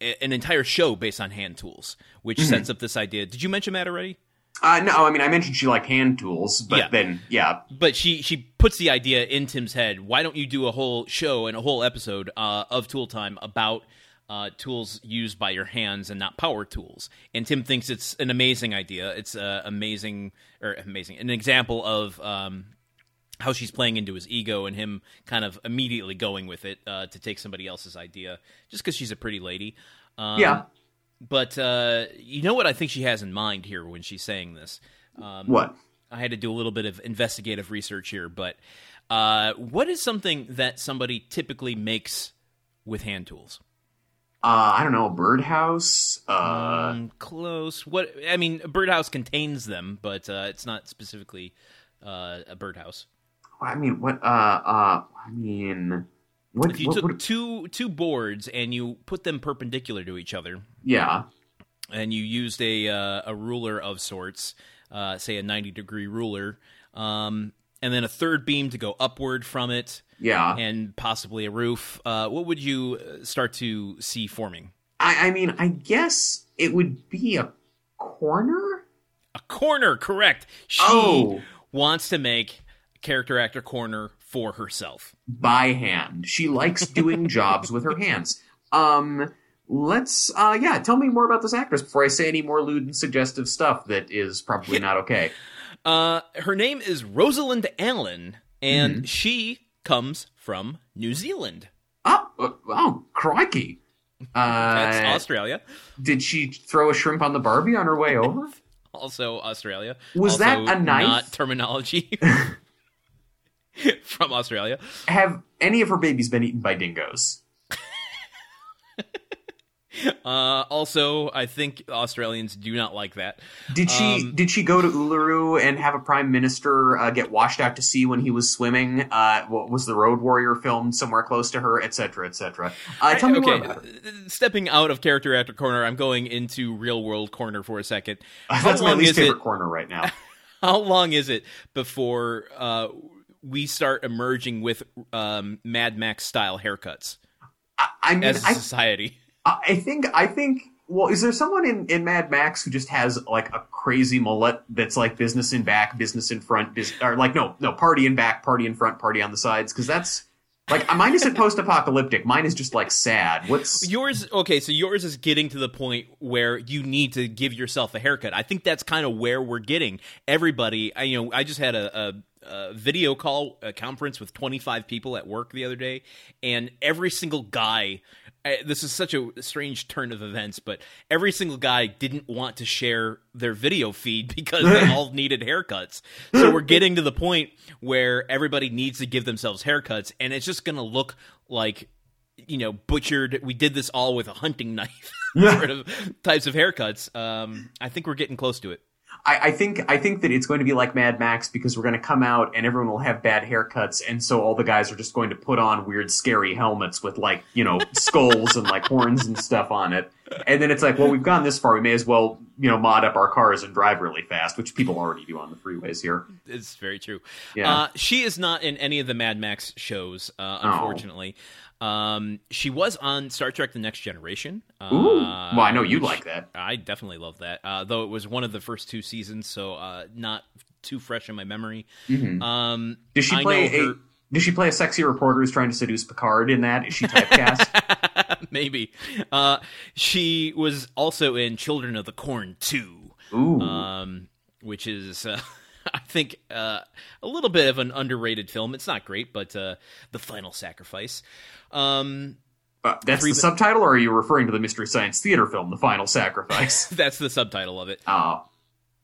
an entire show based on hand tools, which sets up this idea. Did you mention that already? Uh, no, I mean I mentioned she liked hand tools, but Yeah. then yeah, but she she puts the idea in Tim's head. Why don't you do a whole show and a whole episode uh, of Tool Time about uh, tools used by your hands and not power tools? And Tim thinks it's an amazing idea. It's uh, amazing or amazing an example of. Um, how she's playing into his ego and him kind of immediately going with it uh, to take somebody else's idea just because she's a pretty lady. Um, yeah. But uh, you know what I think she has in mind here when she's saying this? Um, What? I had to do a little bit of investigative research here, but uh, what is something that somebody typically makes with hand tools? Uh, I don't know, a birdhouse. Uh, Um, close. What I mean, a birdhouse contains them, but uh, it's not specifically uh, a birdhouse. I mean, what? Uh, uh, I mean, what? If you what took would- two two boards and you put them perpendicular to each other, yeah. and you used a uh, a ruler of sorts, uh, say a ninety degree ruler, um, and then a third beam to go upward from it, Yeah. and possibly a roof. Uh, what would you uh, start to see forming? I, I mean, I guess it would be a corner. A corner, correct. She Oh. wants to make character actor corner for herself. by hand. She likes doing jobs with her hands. Um, let's, uh, yeah, tell me more about this actress before I say any more lewd and suggestive stuff that is probably not okay. Uh, her name is Rosalind Allen, and Mm-hmm. she comes from New Zealand. Oh, uh, oh, crikey. That's Uh, Australia. did she throw a shrimp on the Barbie on her way over? Also Australia. Was Also that a knife? Not terminology from Australia. Have any of her babies been eaten by dingoes? Uh, also, I think Australians do not like that. Did she Um, did she go to Uluru and have a prime minister uh, get washed out to sea when he was swimming? Uh, what was the Road Warrior filmed somewhere close to her, etc., etc. Uh, tell me more about it. uh, stepping out of character actor corner, I'm going into real world corner for a second. That's my least favorite it? corner right now. How long is it before uh, we start emerging with um, Mad Max style haircuts I, I mean, as a I, society? I think I think. Well, is there someone in, in Mad Max who just has like a crazy mullet that's like business in back, business in front, bus- or like no, no, party in back, party in front, party on the sides? Because that's like mine isn't post-apocalyptic. Mine is just like sad. What's Yours, okay, so yours is getting to the point where you need to give yourself a haircut. I think that's kind of where we're getting. Everybody, I, you know, I just had a, a, a video call, a conference with 25 people at work the other day, and every single guy. I- This is such a strange turn of events, but every single guy didn't want to share their video feed because they all needed haircuts. So we're getting to the point where everybody needs to give themselves haircuts, and it's just going to look like you know, butchered. We did this all with a hunting knife, sort of types of haircuts. Um, I think we're getting close to it. I, I think I think that it's going to be like Mad Max because we're going to come out and everyone will have bad haircuts, and so all the guys are just going to put on weird, scary helmets with like you know skulls and like horns and stuff on it. And then it's like, well, we've gone this far, we may as well you know mod up our cars and drive really fast, which people already do on the freeways here. It's very true. Yeah. Uh, she is not in any of the Mad Max shows, uh, unfortunately. Um, she was on Star Trek: The Next Generation. Uh, Ooh, well, I know you like that. I definitely love that. Uh, though it was one of the first two seasons, so uh, not too fresh in my memory. Mhm. Um, Does she I play a? her- Does she play a sexy reporter who's trying to seduce Picard in that? Is she typecast? maybe. Uh, she was also in Children of the Corn 2, Ooh, um, which is, uh, I think, uh, a little bit of an underrated film. It's not great, but uh, The Final Sacrifice. Um, Uh, that's three the subtitle, or are you referring to the Mystery Science Theater film, The Final Sacrifice? that's the subtitle of it. Oh,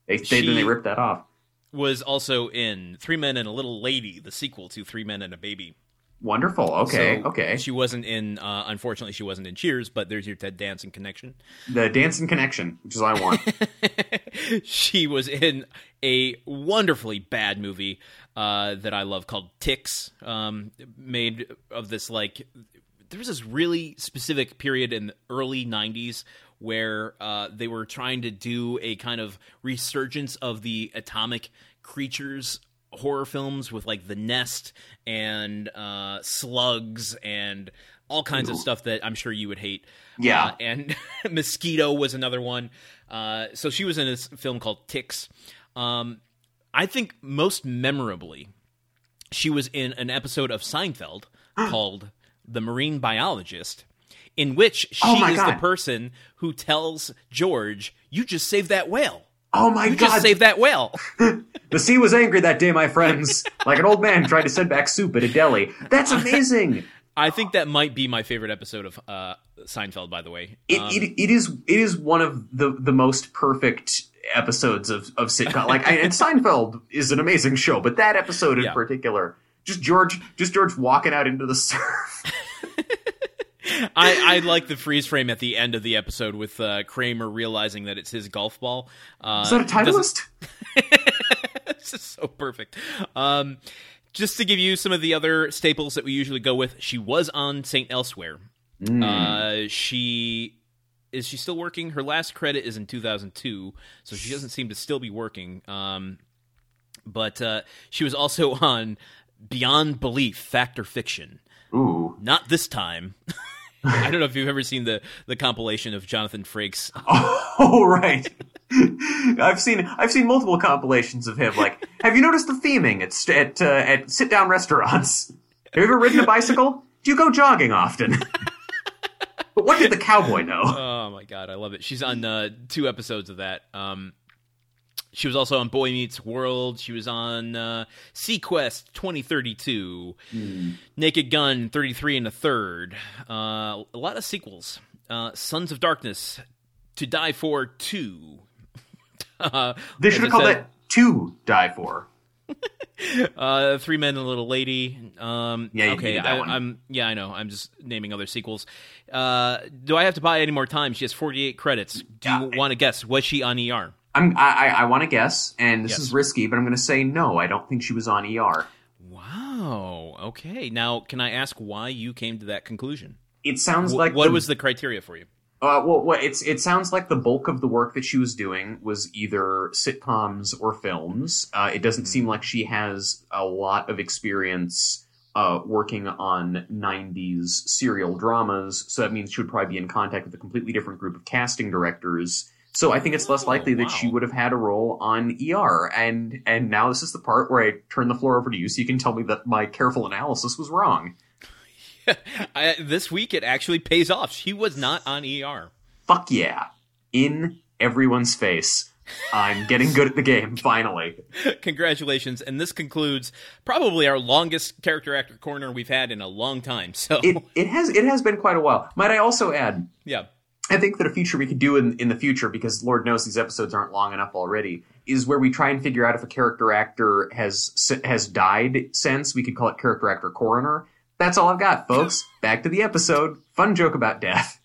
they, they then they ripped that off. Was also in Three Men and a Little Lady, the sequel to Three Men and a Baby. Wonderful. Okay, So okay. She wasn't in. Uh, unfortunately, she wasn't in Cheers, but there's your Ted Danson connection. The dancing connection, which is what I want. she was in a wonderfully bad movie uh, that I love called Ticks, um, made of this like there was this really specific period in the early '90s where uh, they were trying to do a kind of resurgence of the atomic creatures horror films with like the nest and uh, slugs and all kinds of stuff that I'm sure you would hate. Yeah. Uh, and Mosquito was another one. Uh, so she was in this film called Ticks. Um, I think most memorably, she was in an episode of Seinfeld called The Marine Biologist, in which she Oh is the person who tells George, "You just saved that whale. Oh my You god! just saved that whale." the sea was angry that day, my friends. like an old man tried to send back soup at a deli. That's amazing. I think that might be my favorite episode of uh, Seinfeld. By the way, It, Um, it, it is it is one of the the most perfect episodes of of sitcom. Like, I, and Seinfeld is an amazing show, but that episode in Yeah. particular, just George, just George walking out into the surf. I, I like the freeze frame at the end of the episode with uh, Kramer realizing that it's his golf ball. Uh, Is that a Titleist? this is so perfect. Um, just to give you some of the other staples that we usually go with, she was on Saint Elsewhere. Hmm. Uh, she is she still working? Her last credit is in 2002, so she doesn't seem to still be working. Um, but uh, she was also on Beyond Belief, Fact or Fiction. Ooh. Not this time. I don't know if you've ever seen the the compilation of Jonathan Frakes. Oh right. I've seen I've seen multiple compilations of him. Like, have you noticed the theming at at uh, at sit down restaurants? Have you ever ridden a bicycle? Do you go jogging often? but what did the cowboy know? Oh my god, I love it. She's on uh, two episodes of that. Um, she was also on Boy Meets World. She was on uh, seaQuest 2032, Naked Gun 33 and a third. Uh, a lot of sequels. Uh, Sons of Darkness, To Die For 2. uh, They should have called said, that to die for. uh, Three Men and a Little Lady. Um, Yeah, you okay. I, one. I'm yeah, I know. I'm just naming other sequels. Uh, do I have to buy any more time? She has 48 credits. Do you want to guess? Was she on ER? I'm, I I, I want to guess, and this Yes. is risky, but I'm going to say no. I don't think she was on ER. Wow. Okay. Now, can I ask why you came to that conclusion? It sounds Wh- like what the- was the criteria for you? Uh, well, well, it's it sounds like the bulk of the work that she was doing was either sitcoms or films. Uh, it doesn't seem like she has a lot of experience uh, working on '90s serial dramas, so that means she would probably be in contact with a completely different group of casting directors. So I think it's less likely that she would have had a role on ER. And and now this is the part where I turn the floor over to you, so you can tell me that my careful analysis was wrong. I, this week, it actually pays off. She was not on ER. fuck yeah in everyone's face i'm getting good at the game finally Congratulations. And this concludes probably our longest character actor corner we've had in a long time. So, it, it has it has been quite a while might i also add yeah. I think that a feature we could do in, in the future because lord knows these episodes aren't long enough already is where we try and figure out if a character actor has has died since we could call it character actor coroner that's all i've got folks back to the episode fun joke about death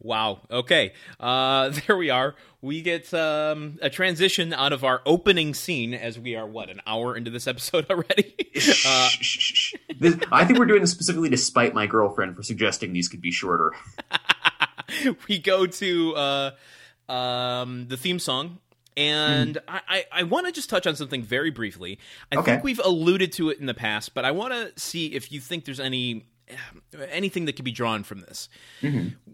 Wow. Okay. Uh, there we are. We get um, a transition out of our opening scene as we are, what, an hour into this episode already? uh, Shh, shh, shh, shh. This- i think we're doing this specifically to spite my girlfriend for suggesting these could be shorter we go to uh, um, the theme song. And I, I, I want to just touch on something very briefly. I Okay. think we've alluded to it in the past, but I want to see if you think there's any anything that can be drawn from this.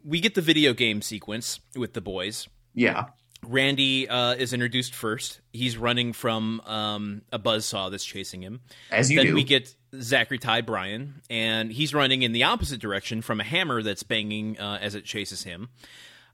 We get the video game sequence with the boys. yeah Randy uh, is introduced first. He's running from um, a buzzsaw that's chasing him. As you then do. we get Zachery Ty Bryan, and he's running in the opposite direction from a hammer that's banging uh, as it chases him.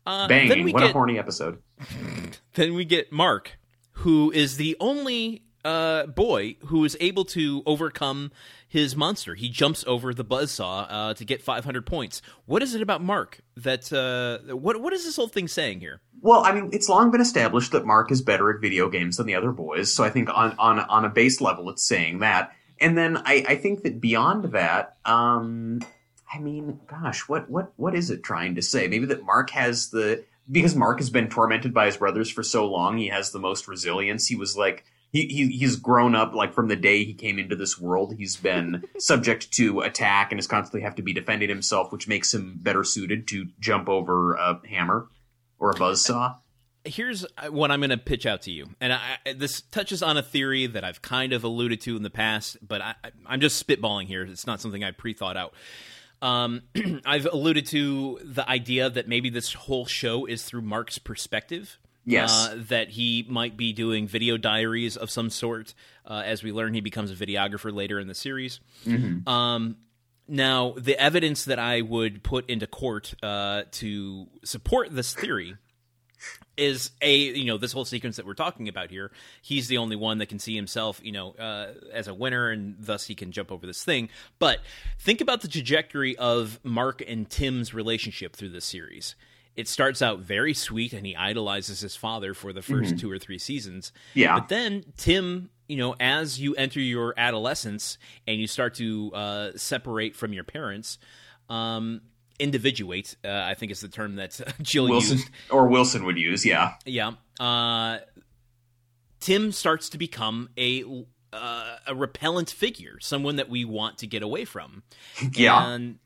Uh, Banging. Then we what a horny episode. then we get Mark, who is the only uh, boy who is able to overcome his monster. He jumps over the buzzsaw uh, to get 500 points. What is it about Mark that uh, what what is this whole thing saying here? Well, I mean, it's long been established that Mark is better at video games than the other boys, so I think on on on a base level, it's saying that. And then I, I think that beyond that, um, I mean, gosh, what what what is it trying to say? Maybe that Mark has the because Mark has been tormented by his brothers for so long, he has the most resilience. He was like he, he he's grown up like from the day he came into this world. He's been subject to attack and has constantly have to be defending himself, which makes him better suited to jump over a hammer or a buzzsaw. Here's what I'm going to pitch out to you, and I, this touches on a theory that I've kind of alluded to in the past, but I, I'm just spitballing here. It's not something I pre-thought out. Um, I've alluded to the idea that maybe this whole show is through Mark's perspective. Yes. Uh, that he might be doing video diaries of some sort. Uh, as we learn, he becomes a videographer later in the series. Um, now, the evidence that I would put into court uh, to support this theory is a you know this whole sequence that we're talking about here. He's the only one that can see himself, you know, uh, as a winner, and thus he can jump over this thing. But think about the trajectory of Mark and Tim's relationship through this series. It starts out very sweet, and he idolizes his father for the 1st two or three seasons. Yeah. But then Tim, you know, as you enter your adolescence and you start to uh, separate from your parents, um, individuate, uh, I think is the term that Jill Wilson used. or Wilson would use, yeah. Yeah. Uh, Tim starts to become a uh, a repellent figure, someone that we want to get away from. Yeah. And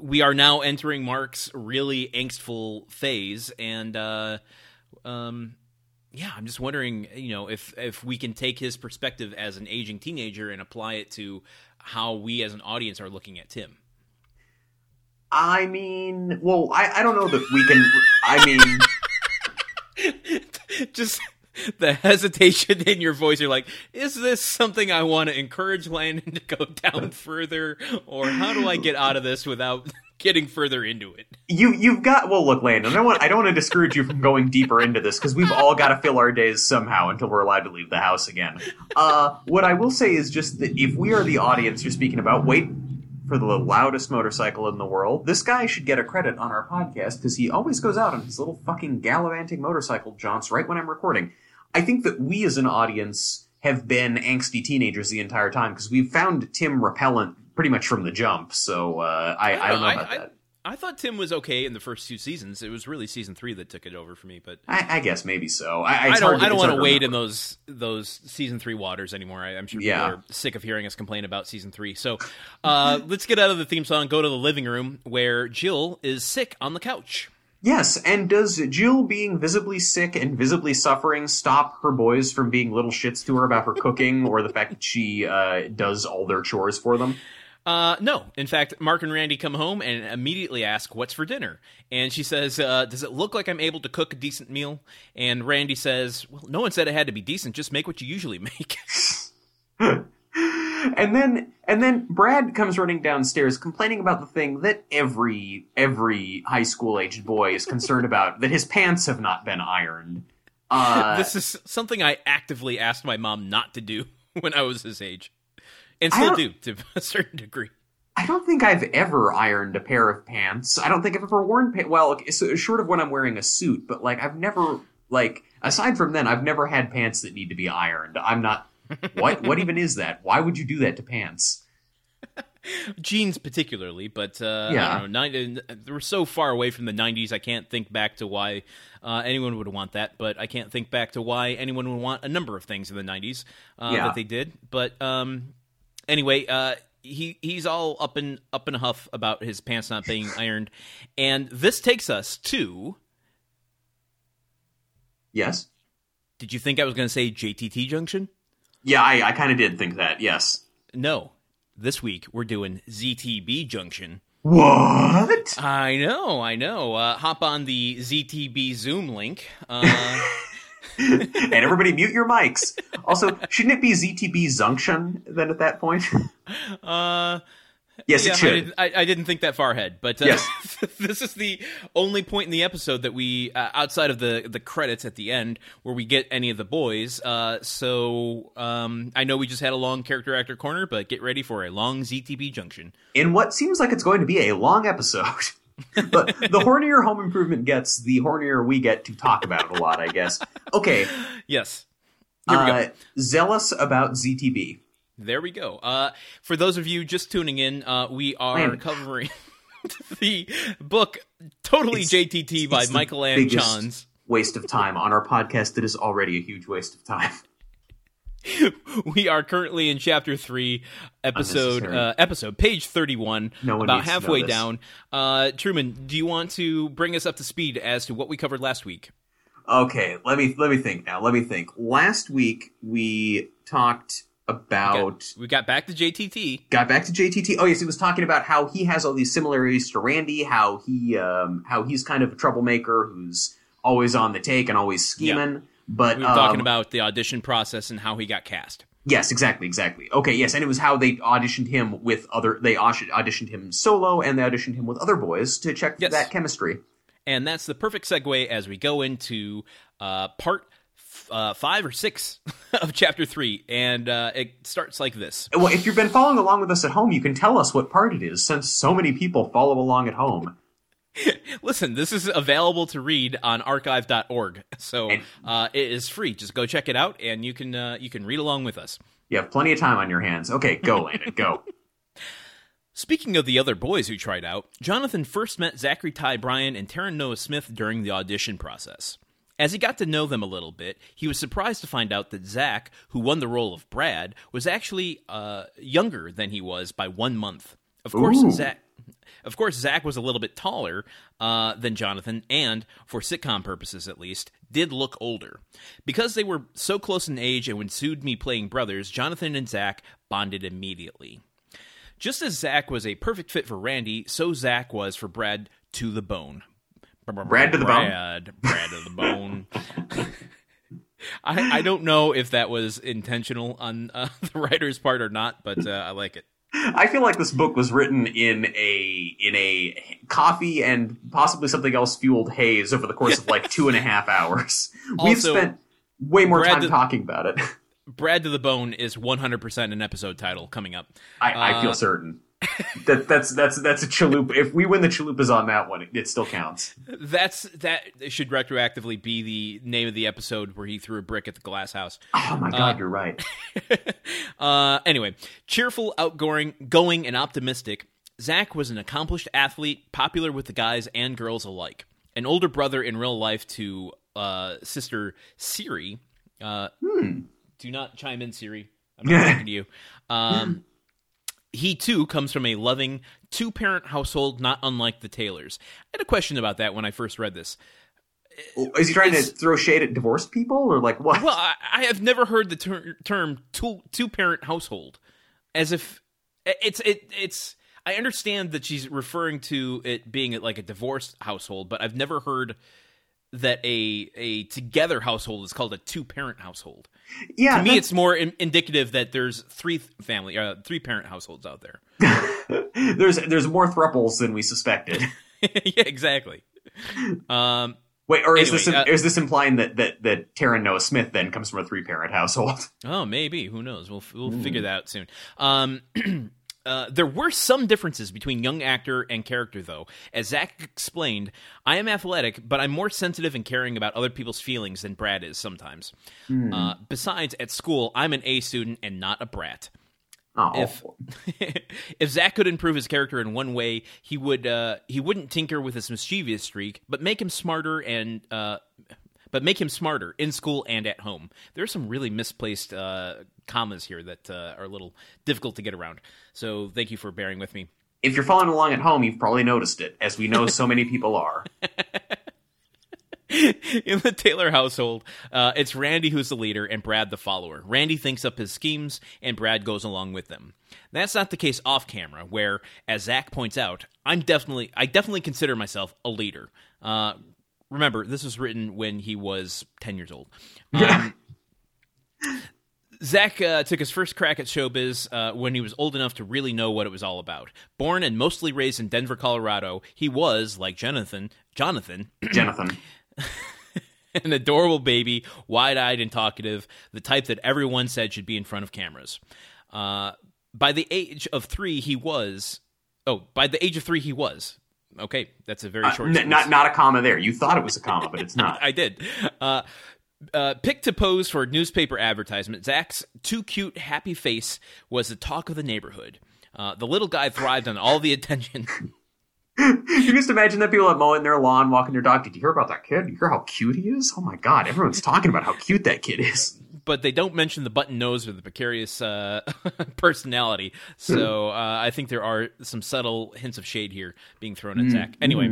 we are now entering Mark's really angstful phase, and uh, um, yeah, I'm just wondering, you know, if if we can take his perspective as an aging teenager and apply it to how we as an audience are looking at Tim. I mean, well, I, I don't know that we can. I mean, just the hesitation in your voice. You're like, is this something I want to encourage Landon to go down further, or how do I get out of this without getting further into it? you you've got. Well, look, Landon, I want I don't want to discourage you from going deeper into this because we've all got to fill our days somehow until we're allowed to leave the house again. Uh, what I will say is just that if we are the audience you're speaking about, wait for the loudest motorcycle in the world. This guy should get a credit on our podcast because he always goes out on his little fucking gallivanting motorcycle jaunts right when I'm recording. I think that we as an audience have been angsty teenagers the entire time because we've found Tim repellent pretty much from the jump. So uh, I, I don't know about I, that. I thought Tim was okay in the first two seasons. It was really season three that took it over for me. But I, I guess maybe so. I, I don't. to- I don't want to wade in those those season three waters anymore. I, I'm sure Yeah. people are sick of hearing us complain about season three. So uh, let's get out of the theme song. Go to the living room where Jill is sick on the couch. Yes, and does Jill being visibly sick and visibly suffering stop her boys from being little shits to her about her cooking or the fact that she uh, does all their chores for them? Uh, no. In fact, Mark and Randy come home and immediately ask, "What's for dinner?" And she says, uh, "Does it look like I'm able to cook a decent meal?" And Randy says, "Well, no one said it had to be decent. Just make what you usually make." and then and then Brad comes running downstairs complaining about the thing that every every high school aged boy is concerned about that his pants have not been ironed. Uh, this is something I actively asked my mom not to do when I was his age, and I still don't- to a certain degree. I don't think I've ever ironed a pair of pants. I don't think I've ever worn pants. Well, so short of when I'm wearing a suit, but like I've never like aside from then, I've never had pants that need to be ironed. I'm not. What? what even is that? Why would you do that to pants? Jeans, particularly, but uh, Yeah. I don't know. 90, we're so far away from the '90s. I can't think back to why uh, anyone would want that, but I can't think back to why anyone would want a number of things in the '90s uh, Yeah. that they did. But um, anyway, uh, he he's all up in up in a huff about his pants not being ironed, and this takes us to. Yes. Did you think I was going to say JTT Junction? Yeah, I, I kind of did think that. Yes. No. This week we're doing ZTB Junction. What? I know, I know. Uh, hop on the ZTB Zoom link. Uh, and everybody mute your mics. Also, shouldn't it be ZTB Zunction then at that point? uh, yes, yeah, it should. I, did, I, I didn't think that far ahead, but uh, Yes. this is the only point in the episode that we, uh, outside of the the credits at the end, where we get any of the boys. Uh, so um, I know we just had a long character actor corner, but get ready for a long ZTB junction. in what seems like it's going to be a long episode. but the hornier home improvement gets, the hornier we get to talk about it a lot, I guess. Okay, Yes, here we go. uh, zealous about ZTB. There we go. Uh, for those of you just tuning in, uh, we are Man. covering the book "Totally It's- JTT" by it's the Michael Ann biggest Johns. Waste of time on our podcast that is already a huge waste of time. we are currently in chapter three, episode uh, episode page thirty-one. No about needs to know halfway down. Uh, Truman, do you want to bring us up to speed as to what we covered last week? Okay, let me let me think now. Let me think. Last week we talked about We got back to JTT. got back to JTT. Oh yes, he was talking about how he has all these similarities to Randy. How he um, how he's kind of a troublemaker who's always on the take and always scheming. But We were talking um, about the audition process and how he got cast. yes, exactly, exactly. Okay, yes, and it was how they auditioned him with other. They auditioned him solo and they auditioned him with other boys to check Yes. that chemistry. And that's the perfect segue as we go into uh, part f- uh, five or six of chapter three. And uh, it starts like this. Well, if you've been following along with us at home, you can tell us what part it is, since so many people follow along at home. Listen, this is available to read on archive.org. So And- uh, it is free. Just go check it out and you can uh, you can read along with us. You have plenty of time on your hands. Okay, go, Landon, go. Speaking of the other boys who tried out, Jonathan first met Zachery Ty Bryan and Taran Noah Smith during the audition process. As he got to know them a little bit, he was surprised to find out that Zach, who won the role of Brad, was actually uh, younger than he was by one month. Of course, Ooh. Zach. Of course, Zach was a little bit taller uh, than Jonathan, and for sitcom purposes at least, did look older. Because they were so close in age and would sued me playing brothers, Jonathan and Zach bonded immediately. Just as Zach was a perfect fit for Randy, so Zach was for Brad to the bone. Brad to the bone? Brad, Brad to the bone. I, I don't know if that was intentional on uh, the writer's part or not, but uh, I like it. I feel like this book was written in a in a coffee and possibly something else fueled haze over the course of like two and a half hours. We've spent way more Brad time did- talking about it. Brad to the bone is 100% an episode title coming up. I, I feel Uh, certain that that's that's that's a chalupa. If we win the chalupas on that one, it, it still counts. That's that should retroactively be the name of the episode where he threw a brick at the glass house. Oh my god, you're right. Uh, anyway, cheerful, outgoing, going, and optimistic, Zach was an accomplished athlete, popular with the guys and girls alike. An older brother in real life to uh, sister Siri. Uh, Do not chime in, Siri. I'm not talking to you. Um, he too comes from a loving two parent household, not unlike the Taylors. I had a question about that when I first read this. Is he trying to throw shade at divorced people or like what? Well, I, I have never heard the ter- term two two parent household, as if it's it it's. I understand that she's referring to it being like a divorced household, but I've never heard that a a together household is called a two parent household. yeah, To me, it's more in- indicative that there's three family uh, three parent households out there. there's there's more thruples than we suspected. yeah, exactly. Um, Wait, or is Anyway, this uh, is this implying that that that Taran Noah Smith then comes from a three parent household? Oh, maybe. Who knows? We'll we'll figure that out soon. Um, uh, there were some differences between young actor and character, though. As Zach explained, I am athletic, but I'm more sensitive and caring about other people's feelings than Brad is sometimes. Uh, besides, at school, I'm an A student and not a brat. Oh, If if Zach could improve his character in one way, he would uh, he wouldn't tinker with his mischievous streak, but make him smarter and uh, but make him smarter in school and at home. There are some really misplaced uh, commas here that uh, are a little difficult to get around. So thank you for bearing with me. if you're following along at home, you've probably noticed it, as we know so many people are. In the Taylor household, uh, it's Randy who's the leader and Brad the follower. Randy thinks up his schemes, and Brad goes along with them. That's not the case off camera, where, as Zach points out, I'm definitely I definitely consider myself a leader. Uh, remember, this was written when he was ten years old. Um, Zach uh, took his first crack at showbiz uh, when he was old enough to really know what it was all about. Born and mostly raised in Denver, Colorado, he was, like Jonathan, Jonathan, Jonathan, an adorable baby, wide-eyed and talkative, the type that everyone said should be in front of cameras. Uh, by the age of three, he was. Oh, by the age of three, he was. Okay, that's a very uh, short. n- not not a comma there. You thought it was a comma, but it's not. I did. Uh, uh, picked to pose for a newspaper advertisement, Zach's too cute, happy face was the talk of the neighborhood. Uh, the little guy thrived on all the attention. you just imagine that people are mowing their lawn, walking their dog. Did you hear about that kid? Did you hear how cute he is? Oh my god, everyone's talking about how cute that kid is. But they don't mention the button nose or the precarious uh, personality. So uh, I think there are some subtle hints of shade here being thrown at Zach. Anyway,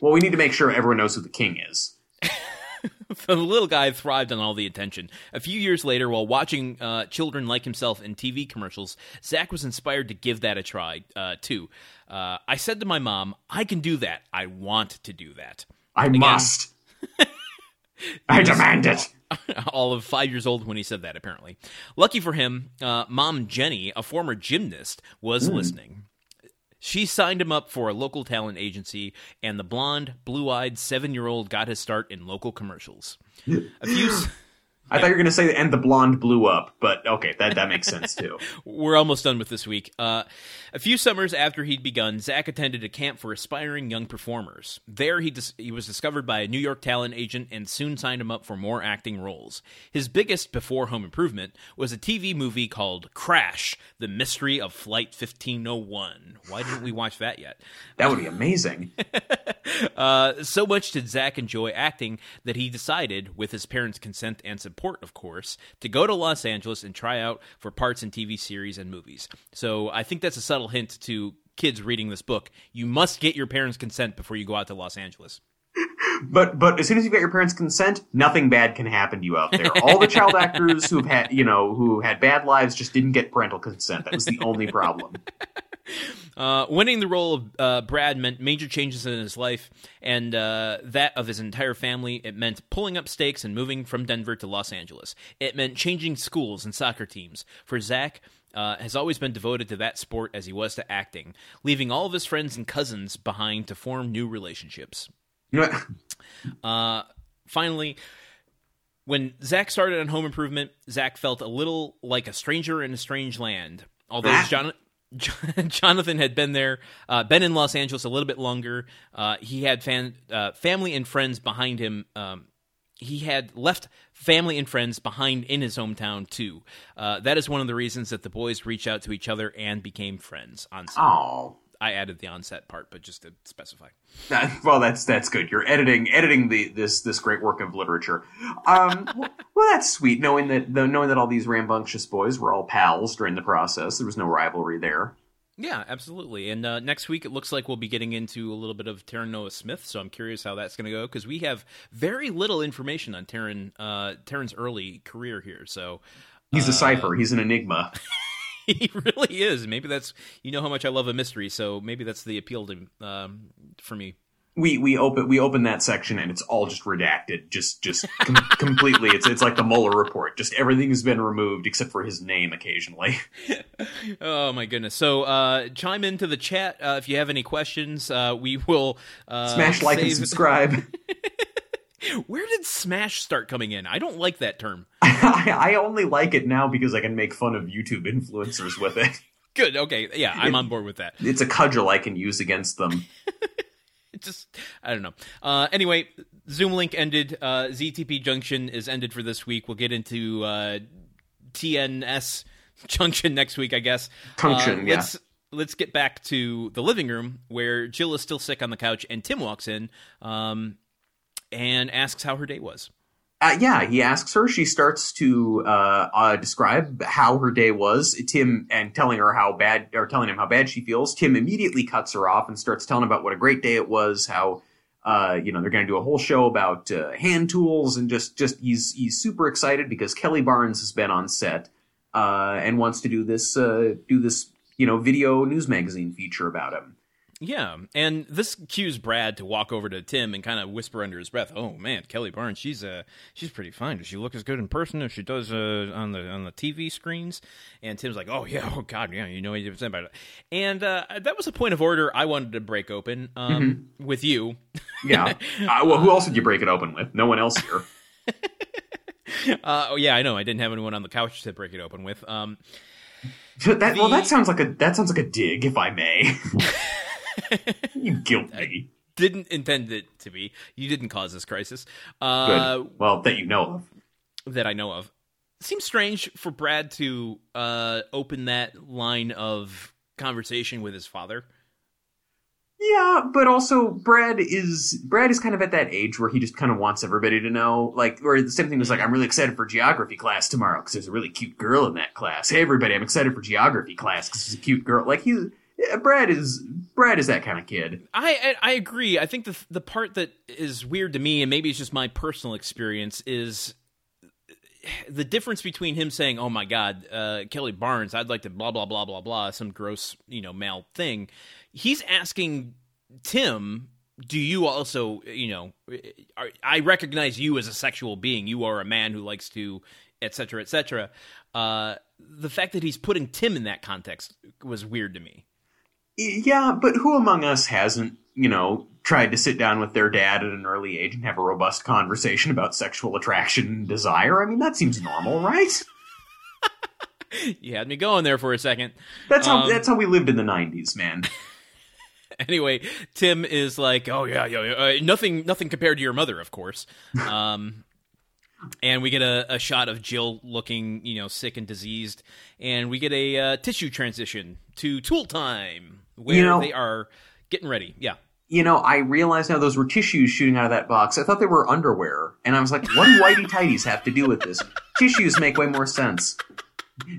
Well, we need to make sure everyone knows who the king is. the little guy thrived on all the attention. A few years later, while watching uh, children like himself in TV commercials, Zach was inspired to give that a try, uh, too. Uh, I said to my mom, I can do that. I want to do that. I must. I demand it. all of five years old when he said that, apparently. Lucky for him, uh, mom Jenny, a former gymnast, was listening. She signed him up for a local talent agency, and the blonde, blue eyed seven year old got his start in local commercials. A few. I thought you were going to say, and the blonde blew up, but okay, that, that makes sense too. We're almost done with this week. Uh, a few summers after he'd begun, Zach attended a camp for aspiring young performers. There, he dis- he was discovered by a New York talent agent and soon signed him up for more acting roles. His biggest before Home Improvement was a TV movie called Crash: The Mystery of Flight 1501. Why didn't we watch that yet? That would be amazing. Uh, so much did Zach enjoy acting that he decided, with his parents' consent and support, of course, to go to Los Angeles and try out for parts in TV series and movies. So I think that's a subtle hint to kids reading this book. You must get your parents' consent before you go out to Los Angeles. But but as soon as you get your parents' consent, nothing bad can happen to you out there. All the child actors who've had you know who had bad lives just didn't get parental consent. That was the only problem. Uh, winning the role of uh, Brad meant major changes in his life and uh, that of his entire family. It meant pulling up stakes and moving from Denver to Los Angeles. It meant changing schools and soccer teams. For Zach, uh, has always been devoted to that sport as he was to acting, leaving all of his friends and cousins behind to form new relationships. You know what? Uh, finally, when Zach started on Home Improvement, Zach felt a little like a stranger in a strange land. Although Ah. John, Jonathan had been there, uh, been in Los Angeles a little bit longer. Uh, he had fan, uh, family and friends behind him. Um, he had left family and friends behind in his hometown too. Uh, that is one of the reasons that the boys reached out to each other and became friends. On. Oh. I added the onset part, but just to specify. That- well, that's that's good. You're editing editing the this this great work of literature. Um, well, that's sweet. Knowing that the, knowing that all these rambunctious boys were all pals during the process. There was no rivalry there. Yeah, absolutely. And uh, next week, it looks like we'll be getting into a little bit of Taran Noah Smith. So I'm curious how that's going to go because we have very little information on Taran uh, Taran's early career here. So He's a cipher. He's an enigma. he really is. Maybe that's you know how much I love a mystery. So maybe that's the appeal to um, for me. we we open we open that section and it's all just redacted, just just com- completely. It's it's like the Mueller report. Just everything has been removed except for his name occasionally. Oh my goodness! So uh, chime into the chat uh, if you have any questions. Uh, we will uh, Smash like and subscribe. Where did Smash start coming in? I don't like that term. I, only like it now because I can make fun of YouTube influencers with it. Good. Okay. Yeah, I'm on board with that. It's a cudgel I can use against them. Just I don't know. Uh, anyway, Zoom link ended. Uh, ZTB Junction is ended for this week. We'll get into uh, TNS Junction next week, I guess. Junction, uh, yeah. Let's let's get back to the living room where Jill is still sick on the couch, and Tim walks in um, and asks how her day was. Uh, yeah, he asks her. She starts to uh, uh, describe how her day was. Tim and telling her how bad, or telling him how bad she feels. Tim immediately cuts her off and starts telling about what a great day it was. How Uh, you know, they're going to do a whole show about uh, hand tools and just just he's he's super excited because Kelly Barnes has been on set uh, and wants to do this do this you know video news magazine feature about him. Yeah, and this cues Brad to walk over to Tim and kind of whisper under his breath, "Oh man, Kelly Barnes, she's uh she's pretty fine. Does she look as good in person as she does uh, on the on the TV screens?" And Tim's like, "Oh yeah, oh god, yeah, you know what you're saying about it." And uh, that was a point of order I wanted to break open um, mm-hmm. with you. yeah. Uh, well, who else did you break it open with? No one else here. uh, oh yeah, I know. I didn't have anyone on the couch to break it open with. Um, that, the... Well, that sounds like a that sounds like a dig, if I may. you guilt me. Didn't intend it to be. You didn't cause this crisis. Uh, Good. Well, that you know of. That I know of. Seems strange for Brad to uh, open that line of conversation with his father. Yeah, but also Brad is Brad is kind of at that age where he just kind of wants everybody to know, like, or the same thing was like, I'm really excited for geography class tomorrow because there's a really cute girl in that class. Hey, everybody, I'm excited for geography class because there's a cute girl. Like he's yeah, Brad is Brad is that kind of kid. I, I, I agree. I think the the part that is weird to me, and maybe it's just my personal experience, is the difference between him saying, "Oh my God, uh, Kelly Barnes, I'd like to blah blah blah blah blah," some gross you know male thing. He's asking Tim, "Do you also you know? I recognize you as a sexual being. You are a man who likes to." Etc. Etc. Uh, the fact that he's putting Tim in that context was weird to me. Yeah, but who among us hasn't, you know, tried to sit down with their dad at an early age and have a robust conversation about sexual attraction and desire? I mean, that seems normal, right? you had me going there for a second. That's how um, that's how we lived in the '90s, man. anyway, Tim is like, "Oh yeah, yeah, uh, nothing, nothing compared to your mother, of course." Um, and we get a, a, shot of Jill looking, you know, sick and diseased, and we get a uh, tissue transition to Tool Time where you know, they are getting ready. Yeah. You know, I realize now those were tissues shooting out of that box. I thought they were underwear, and I was like, "What do whitey tighties have to do with this?" tissues make way more sense.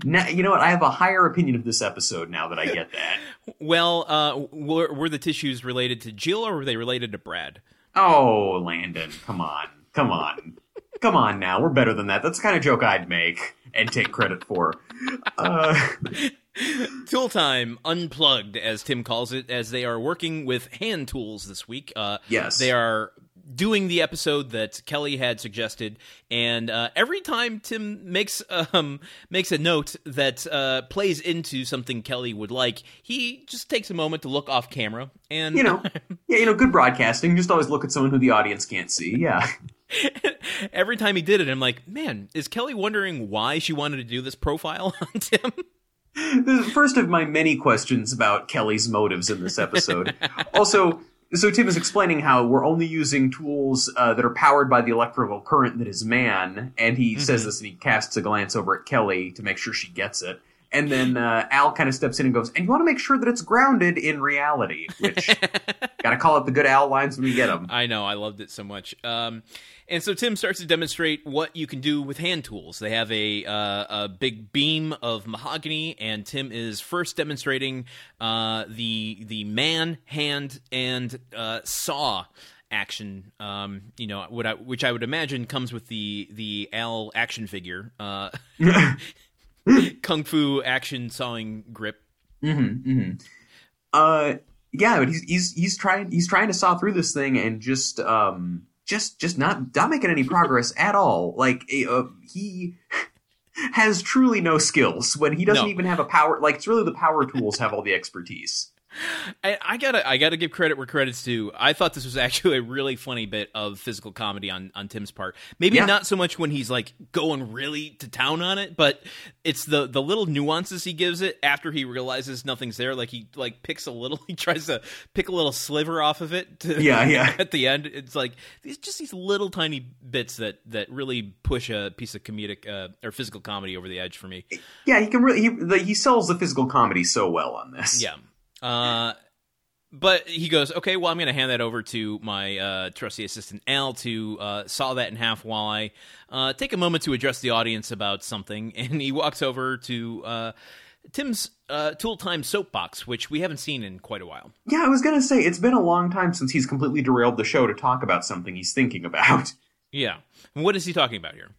Now, you know what? I have a higher opinion of this episode now that I get that. well, uh, were, were the tissues related to Jill, or were they related to Brad? Oh, Landon, come on, come on, come on! Now we're better than that. That's the kind of joke I'd make and take credit for. Uh, Tool time unplugged, as Tim calls it, as they are working with hand tools this week. Uh, yes, they are doing the episode that Kelly had suggested, and uh, every time Tim makes um, makes a note that uh, plays into something Kelly would like, he just takes a moment to look off camera and you know, yeah, you know, good broadcasting. Just always look at someone who the audience can't see. Yeah. every time he did it, I'm like, man, is Kelly wondering why she wanted to do this profile on Tim? The first of my many questions about Kelly's motives in this episode. also, so Tim is explaining how we're only using tools uh, that are powered by the electrical current that is man, and he mm-hmm. says this and he casts a glance over at Kelly to make sure she gets it. And then uh, Al kind of steps in and goes, "And you want to make sure that it's grounded in reality." Which gotta call it the good Al lines when we get them. I know, I loved it so much. Um, and so Tim starts to demonstrate what you can do with hand tools. They have a uh, a big beam of mahogany, and Tim is first demonstrating uh, the the man hand and uh, saw action. Um, you know, I, which I would imagine comes with the the Al action figure, uh, kung fu action sawing grip. Mm-hmm, mm-hmm. Uh, yeah, but he's he's he's trying he's trying to saw through this thing and just um just just not not making any progress at all. Like uh, he has truly no skills when he doesn't no. even have a power. Like it's really the power tools have all the expertise. I, I, gotta I gotta give credit where credit's due. I thought this was actually a really funny bit of physical comedy on on Tim's part. Maybe yeah. not so much when he's like going really to town on it, but it's the the little nuances he gives it after he realizes nothing's there. Like he like picks a little, he tries to pick a little sliver off of it. To, yeah, yeah. At the end, it's like these just these little tiny bits that that really push a piece of comedic uh, or physical comedy over the edge for me. Yeah, he can really he the, he sells the physical comedy so well on this. Yeah. Uh, but he goes, okay, well, I'm going to hand that over to my uh, trusty assistant Al to uh, saw that in half while I uh, take a moment to address the audience about something. And he walks over to uh, Tim's uh, Tool Time soapbox, which we haven't seen in quite a while. Yeah, I was gonna say it's been a long time since he's completely derailed the show to talk about something he's thinking about. Yeah. And what is he talking about here?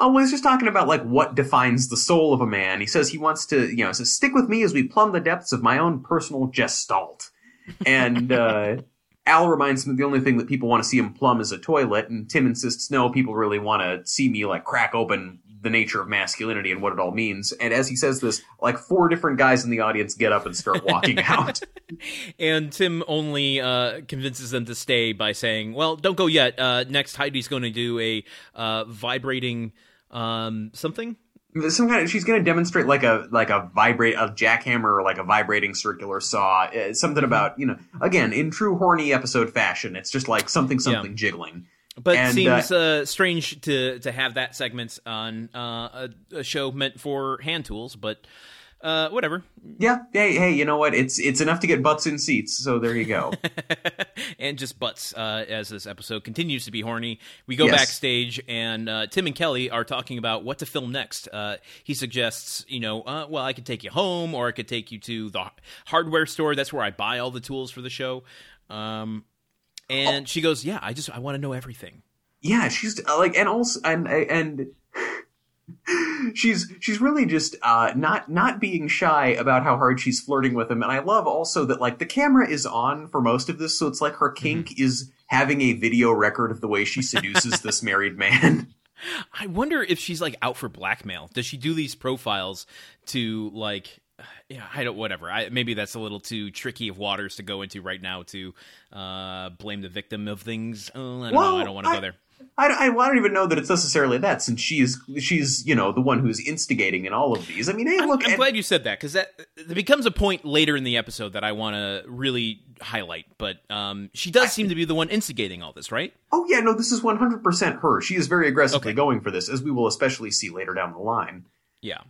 Oh, well, he's just talking about like what defines the soul of a man. He says he wants to, you know, says stick with me as we plumb the depths of my own personal gestalt. And uh, Al reminds him that the only thing that people want to see him plumb is a toilet, and Tim insists, no, people really want to see me like crack open the nature of masculinity and what it all means. And as he says this, like four different guys in the audience get up and start walking out. And Tim only uh, convinces them to stay by saying, "Well, don't go yet. Uh, next, Heidi's going to do a uh, vibrating um, something." Some kind of she's going to demonstrate like a like a vibrate a jackhammer or like a vibrating circular saw. Uh, something about you know again in true horny episode fashion. It's just like something something jiggling. But And, seems uh, strange to to have that segment on uh, a, a show meant for hand tools. But uh, whatever. Yeah, hey, hey, you know what? It's it's enough to get butts in seats. So there you go. and just butts uh, as this episode continues to be horny. We go Yes. backstage, and uh, Tim and Kelly are talking about what to film next. Uh, he suggests, you know, uh, well, I could take you home, or I could take you to the hardware store. That's where I buy all the tools for the show. Um, and she goes, "Yeah, I just I want to know everything." yeah, she's uh, like, and also, and and she's she's really just uh, not not being shy about how hard she's flirting with him. And I love also that like the camera is on for most of this, so it's like her kink is having a video record of the way she seduces this married man. I wonder if she's like out for blackmail. Does she do these profiles to like? Yeah, I don't. Whatever. I, maybe that's a little too tricky of waters to go into right now to uh, blame the victim of things. Oh, I don't know. Well, I don't want to go there. I, I, I don't even know that it's necessarily that, since she's she's you know the one who's instigating in all of these. I mean, hey, I'm, look, I'm glad you said that because that it becomes a point later in the episode that I want to really highlight. But um, she does seem to be the one instigating all this, right? oh yeah, no, this is one hundred percent her. She is very aggressively Okay. going for this, as we will especially see later down the line. Yeah.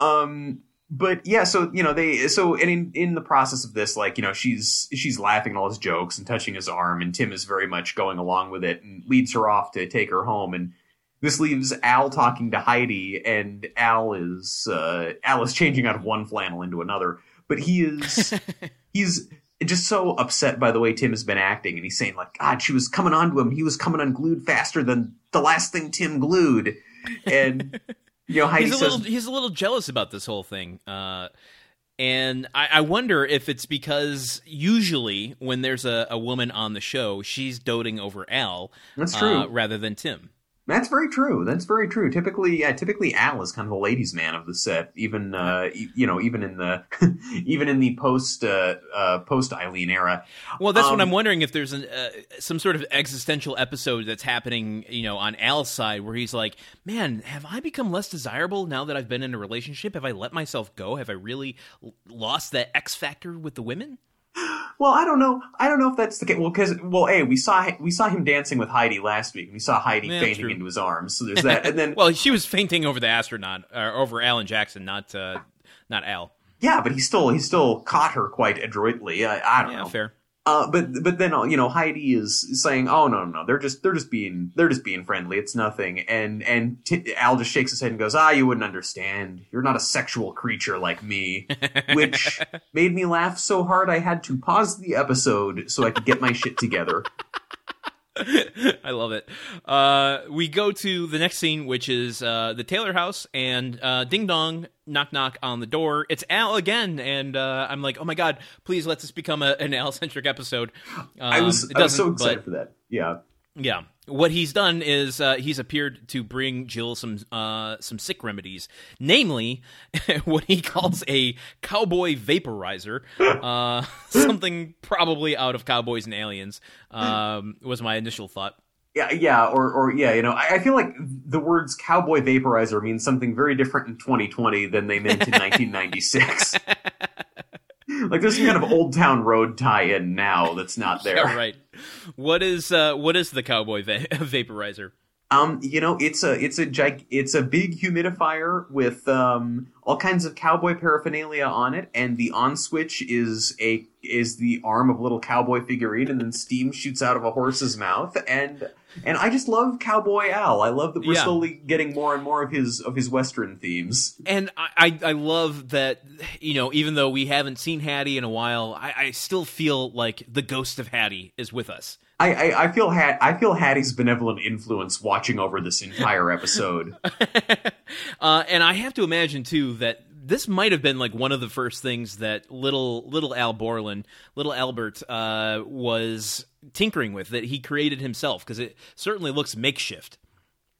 Um, but yeah, so you know they so and in in the process of this, like you know she's she's laughing at all his jokes and touching his arm, and Tim is very much going along with it and leads her off to take her home, and this leaves Al talking to Heidi, and Al is uh, Al is changing out of one flannel into another, but he is he's just so upset by the way Tim has been acting, and he's saying like, God, she was coming onto him, he was coming unglued faster than the last thing Tim glued, and. You know, Heidi he's a says, little he's a little jealous about this whole thing. Uh, and I, I wonder if it's because usually when there's a, a woman on the show, she's doting over Al That's uh, true. rather than Tim. That's very true. That's very true. Typically, yeah, typically Al is kind of the ladies' man of the set. Even uh, e- you know, even in the even in the post uh, uh, post Ilene era. Well, that's Um, what I'm wondering if there's an, uh, some sort of existential episode that's happening, you know, on Al's side where he's like, "Man, have I become less desirable now that I've been in a relationship? Have I let myself go? Have I really l- lost that X factor with the women?" Well, I don't know. I don't know if that's the case. Well, because well, a we saw we saw him dancing with Heidi last week, and we saw Heidi Yeah, fainting into his arms. So there's that, and then Well, she was fainting over the astronaut, over Alan Jackson, not uh, not Al. yeah, but he still he still caught her quite adroitly. I, I don't Yeah, know. fair. Uh, but but then uh, you know Heidi is saying, "Oh no no no, they're just they're just being they're just being friendly. It's nothing." And and T- Al just shakes his head and goes, "Ah, you wouldn't understand. You're not a sexual creature like me," which made me laugh so hard I had to pause the episode so I could get my shit together. I love it. Uh, we go to the next scene, which is uh, the Taylor house, and uh, ding dong, knock knock on the door. It's Al again, and uh, I'm like, oh my god, please let this become a, an Al centric episode. Um, I was I was so excited but- for that. Yeah. Yeah. What he's done is uh, he's appeared to bring Jill some uh, some sick remedies, namely what he calls a cowboy vaporizer, uh, something probably out of Cowboys and Aliens. Um, was my initial thought. Yeah, yeah, or, or yeah, you know, I, I feel like the words "cowboy vaporizer" means something very different in 2020 than they meant in 1996. like there's some kind of Old Town Road tie-in now that's not there. Yeah, right. What is uh, what is the cowboy va- vaporizer? Um, you know, it's a it's a gig, it's a big humidifier with um all kinds of cowboy paraphernalia on it, and the on switch is a is the arm of a little cowboy figurine, and then steam shoots out of a horse's mouth, and and I just love Cowboy Al. I love that we're Yeah. slowly getting more and more of his of his Western themes. And I, I, I love that, you know, even though we haven't seen Hattie in a while, I, I still feel like the ghost of Hattie is with us. I, I, I feel Hat I feel Hattie's benevolent influence watching over this entire episode. uh, and I have to imagine too that this might have been like one of the first things that little little Al Borland, little Albert, uh, was tinkering with that he created himself because it certainly looks makeshift.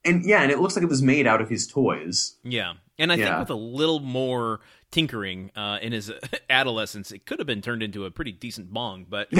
and yeah, and it looks like it was made out of his toys. Yeah, and I think with a little more tinkering uh, in his adolescence, it could have been turned into a pretty decent bong. But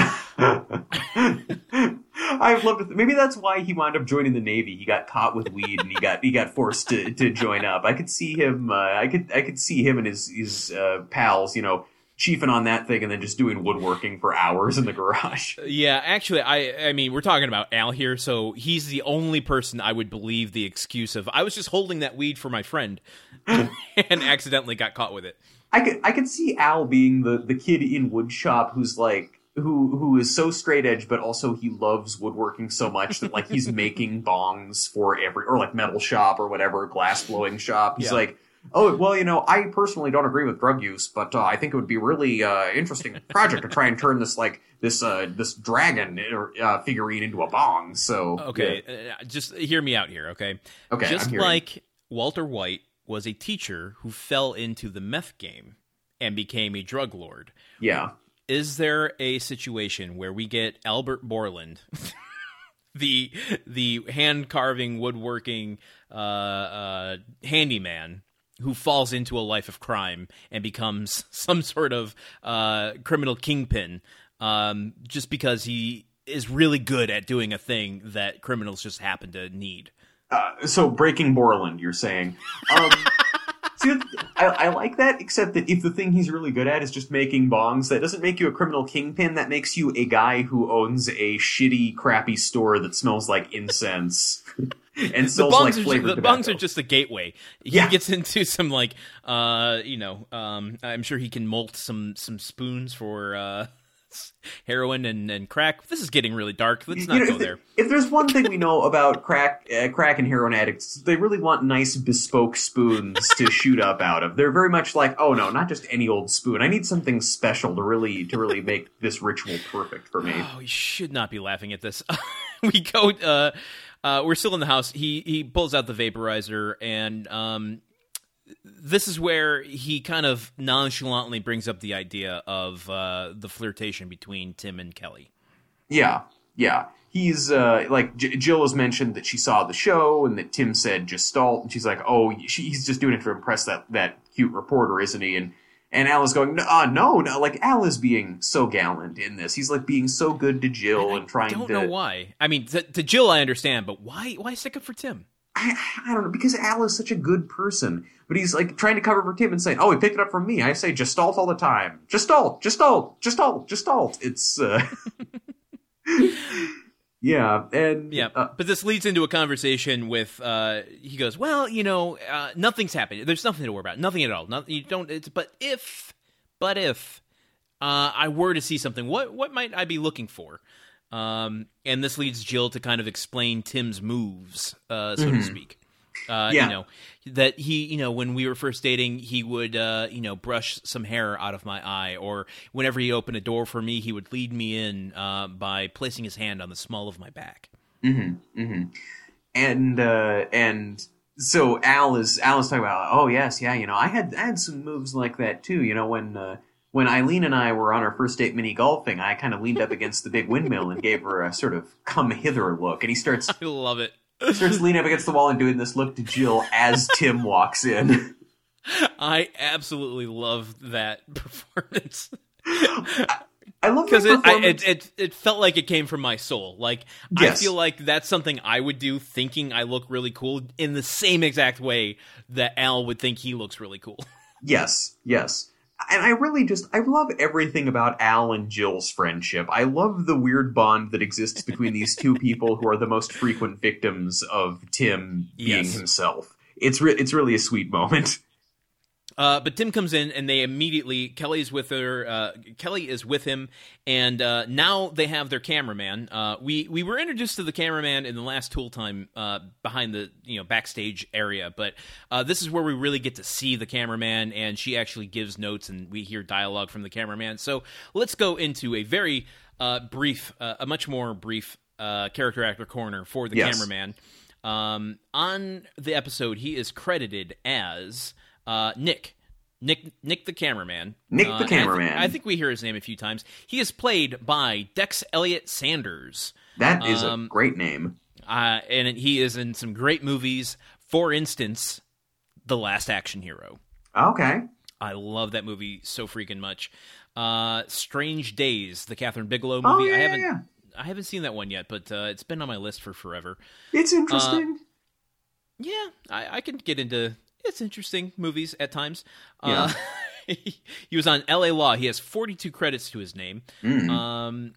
I've loved it. Maybe that's why he wound up joining the Navy. He got caught with weed and he got he got forced to, to join up. I could see him. Uh, I could I could see him and his his uh, pals. You know, chiefing on that thing and then just doing woodworking for hours in the garage. yeah, actually, I I mean we're talking about Al here, so he's the only person I would believe the excuse of I was just holding that weed for my friend and accidentally got caught with it. I could I could see Al being the the kid in woodshop who's like who who is so straight edge, but also he loves woodworking so much that like he's making bongs for every or like metal shop or whatever glass blowing shop. He's Yeah. like. Oh well, you know, I personally don't agree with drug use, but uh, I think it would be really uh, interesting project to try and turn this like this uh, this dragon uh, figurine into a bong. So Okay, uh, just hear me out here, okay? Okay, Just I'm like Walter White was a teacher who fell into the meth game and became a drug lord. yeah, Is there a situation where we get Albert Borland, the the hand carving, woodworking uh, uh, handyman, who falls into a life of crime and becomes some sort of uh, criminal kingpin, um, just because he is really good at doing a thing that criminals just happen to need? Uh, so breaking Borland, you're saying. Um, see, I, I like that, except that if the thing he's really good at is just making bongs, that doesn't make you a criminal kingpin. That makes you a guy who owns a shitty, crappy store that smells like incense and the bongs, like are, ju- flavored the are just a gateway. He Yeah. gets into some like, uh, you know, um, I'm sure he can molt some some spoons for uh, heroin and, and crack. This is getting really dark. Let's not You know, go if, there. if there's one thing we know about crack, uh, crack and heroin addicts, they really want nice bespoke spoons to shoot up out of. They're very much like, oh no, not just any old spoon. I need something special to really to really make this ritual perfect for me. Oh, you should not be laughing at this. we go. Uh, uh, we're still in the house. He he pulls out the vaporizer, and um, this is where he kind of nonchalantly brings up the idea of uh, the flirtation between Tim and Kelly. Yeah, yeah. He's uh, like J- Jill has mentioned that she saw the show and that Tim said Gestalt, and she's like, "Oh, she, he's just doing it to impress that that cute reporter, isn't he?" And and Al is going, "No, uh, no, no!" Like Al is being so gallant in this. He's like being so good to Jill and, trying to. I don't to. know why. I mean, to, to Jill, I understand, but why? Why stick up for Tim? I, I don't know because Al is such a good person, but he's like trying to cover for Tim and saying, "Oh, he picked it up from me." I say Gestalt all the time. Gestalt, Gestalt, Gestalt, Gestalt. It's uh, yeah, and Yeah, uh, but this leads into a conversation with. Uh, he goes, "Well, you know, uh, nothing's happened. There's nothing to worry about. Nothing at all. Nothing. You don't. It's, but if, but if uh, I were to see something, what what might I be looking for?" Um, and this leads Jill to kind of explain Tim's moves, uh, so to speak. Uh, Yeah. You know that he, you know, when we were first dating, he would, uh, you know, brush some hair out of my eye, or whenever he opened a door for me, he would lead me in uh, by placing his hand on the small of my back. Mm-hmm. Mm hmm. And uh, and so Al is Al is talking about oh yes yeah you know I had I had some moves like that too you know when uh, when Ilene and I were on our first date mini golfing I kind of leaned up against the big windmill and gave her a sort of come hither look and he starts I love it. Starts leaning up against the wall and doing this look to Jill as Tim walks in. I absolutely love that performance I love because it, it it it felt like it came from my soul. Like Yes. I feel like that's something I would do, thinking I look really cool, in the same exact way that Al would think he looks really cool. Yes, yes. And I really just I love everything about Al and Jill's friendship. I love the weird bond that exists between these two people who are the most frequent victims of Tim being Yes. himself. It's re- it's really a sweet moment. Uh, but Tim comes in and they immediately Kelly's with her. Uh, Kelly is with him, and uh, now they have their cameraman. Uh, we we were introduced to the cameraman in the last Tool Time uh, behind the you know backstage area, but uh, this is where we really get to see the cameraman, and she actually gives notes, and we hear dialogue from the cameraman. So let's go into a very brief, a much more brief character actor corner for the yes. cameraman. Um, on the episode, he is credited as uh, Nick. Nick, Nick the cameraman. Nick uh, the cameraman. I, th- I, think we hear his name a few times. He is played by Dex Elliott Sanders. That is um, a great name. Uh, and he is in some great movies. For instance, The Last Action Hero. Okay. I love that movie so freaking much. Uh, Strange Days, the Kathryn Bigelow oh, movie. Oh, yeah, I haven't yeah. I haven't seen that one yet, but uh, it's been on my list for forever. It's interesting. Uh, yeah, I, I can get into it's interesting movies at times. Yeah. Uh, he was on L.A. Law. He has 42 credits to his name. Mm. Um,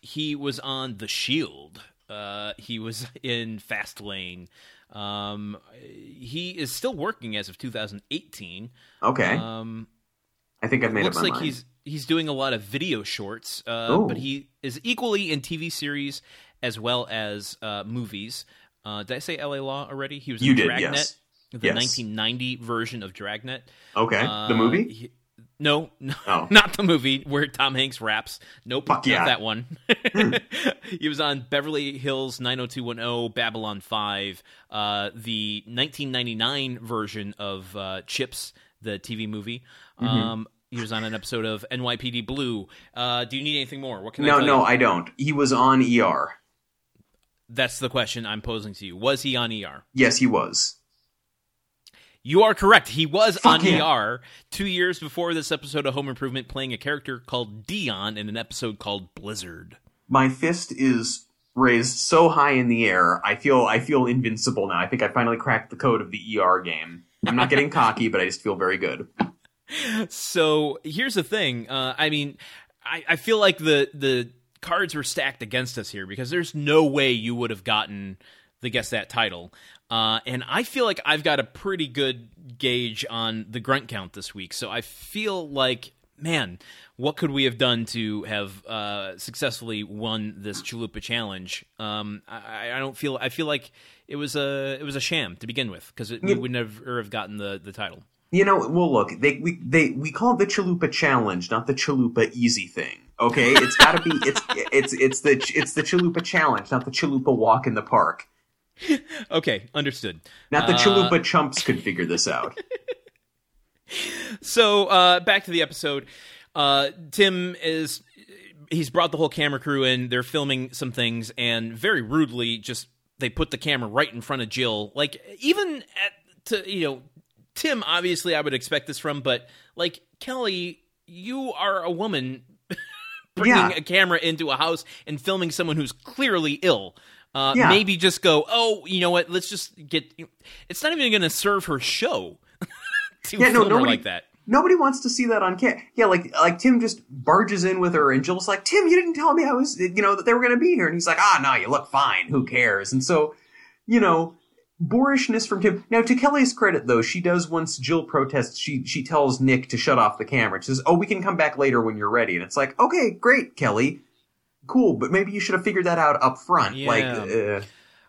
he was on The Shield. Uh, he was in Fast Lane. Um, he is still working as of 2018. Okay. Um, I think I've made looks up my like mind. he's he's doing a lot of video shorts, uh, but he is equally in TV series as well as uh, movies. Uh, did I say L.A. Law already? He was you in did, Dragnet, yes. The yes. 1990 version of Dragnet. Okay, Uh, the movie. he- no, no Oh. not the movie where Tom Hanks raps. Nope, Fuck not yeah. that one. he was on Beverly Hills 90210, Babylon 5, uh, the 1999 version of uh, Chips, the TV movie. Mm-hmm. Um, he was on an episode of NYPD Blue. Uh, do you need anything more? What can I No, tell no, you? I don't. He was on ER. That's the question I'm posing to you. Was he on ER? Yes, he was. You are correct. He was Fuck on yeah. ER two years before this episode of Home Improvement, playing a character called Dion in an episode called Blizzard. My fist is raised so high in the air. I feel I feel invincible now. I think I finally cracked the code of the ER game. I'm not getting cocky, but I just feel very good. So here's the thing. Uh, I mean, I, I feel like the the cards were stacked against us here because there's no way you would have gotten the guess that title. Uh, and I feel like I've got a pretty good gauge on the grunt count this week. So I feel like, man, what could we have done to have uh, successfully won this Chalupa challenge? Um, I, I don't feel. I feel like it was a it was a sham to begin with because we would never have gotten the the title. You know, well, look, they we they we call it the Chalupa challenge, not the Chalupa easy thing. Okay, it's got to be it's it's it's the it's the Chalupa challenge, not the Chalupa walk in the park. Okay, understood. Not the Uh, Chalupa chumps could figure this out. So uh, back to the episode. Uh, Tim is he's brought the whole camera crew in. They're filming some things, and very rudely, just they put the camera right in front of Jill. Like even at to you know, Tim. Obviously, I would expect this from, but like Kelly, you are a woman bringing Yeah. a camera into a house and filming someone who's clearly ill. Uh, Yeah. Maybe just go, oh, you know what? Let's just get. It's not even going to serve her show Yeah, no, nobody- like that. Nobody wants to see that on camera. Yeah, like like Tim just barges in with her, and Jill's like, "Tim, you didn't tell me I was, you know, that they were going to be here." And he's like, "Ah, no, you look fine. Who cares?" And so, you know, boorishness from Tim. Now, to Kelly's credit, though, she does once Jill protests. She she tells Nick to shut off the camera. She says, "Oh, we can come back later when you're ready." And it's like, "Okay, great, Kelly, cool, but maybe you should have figured that out up front." Like, Yeah. uh,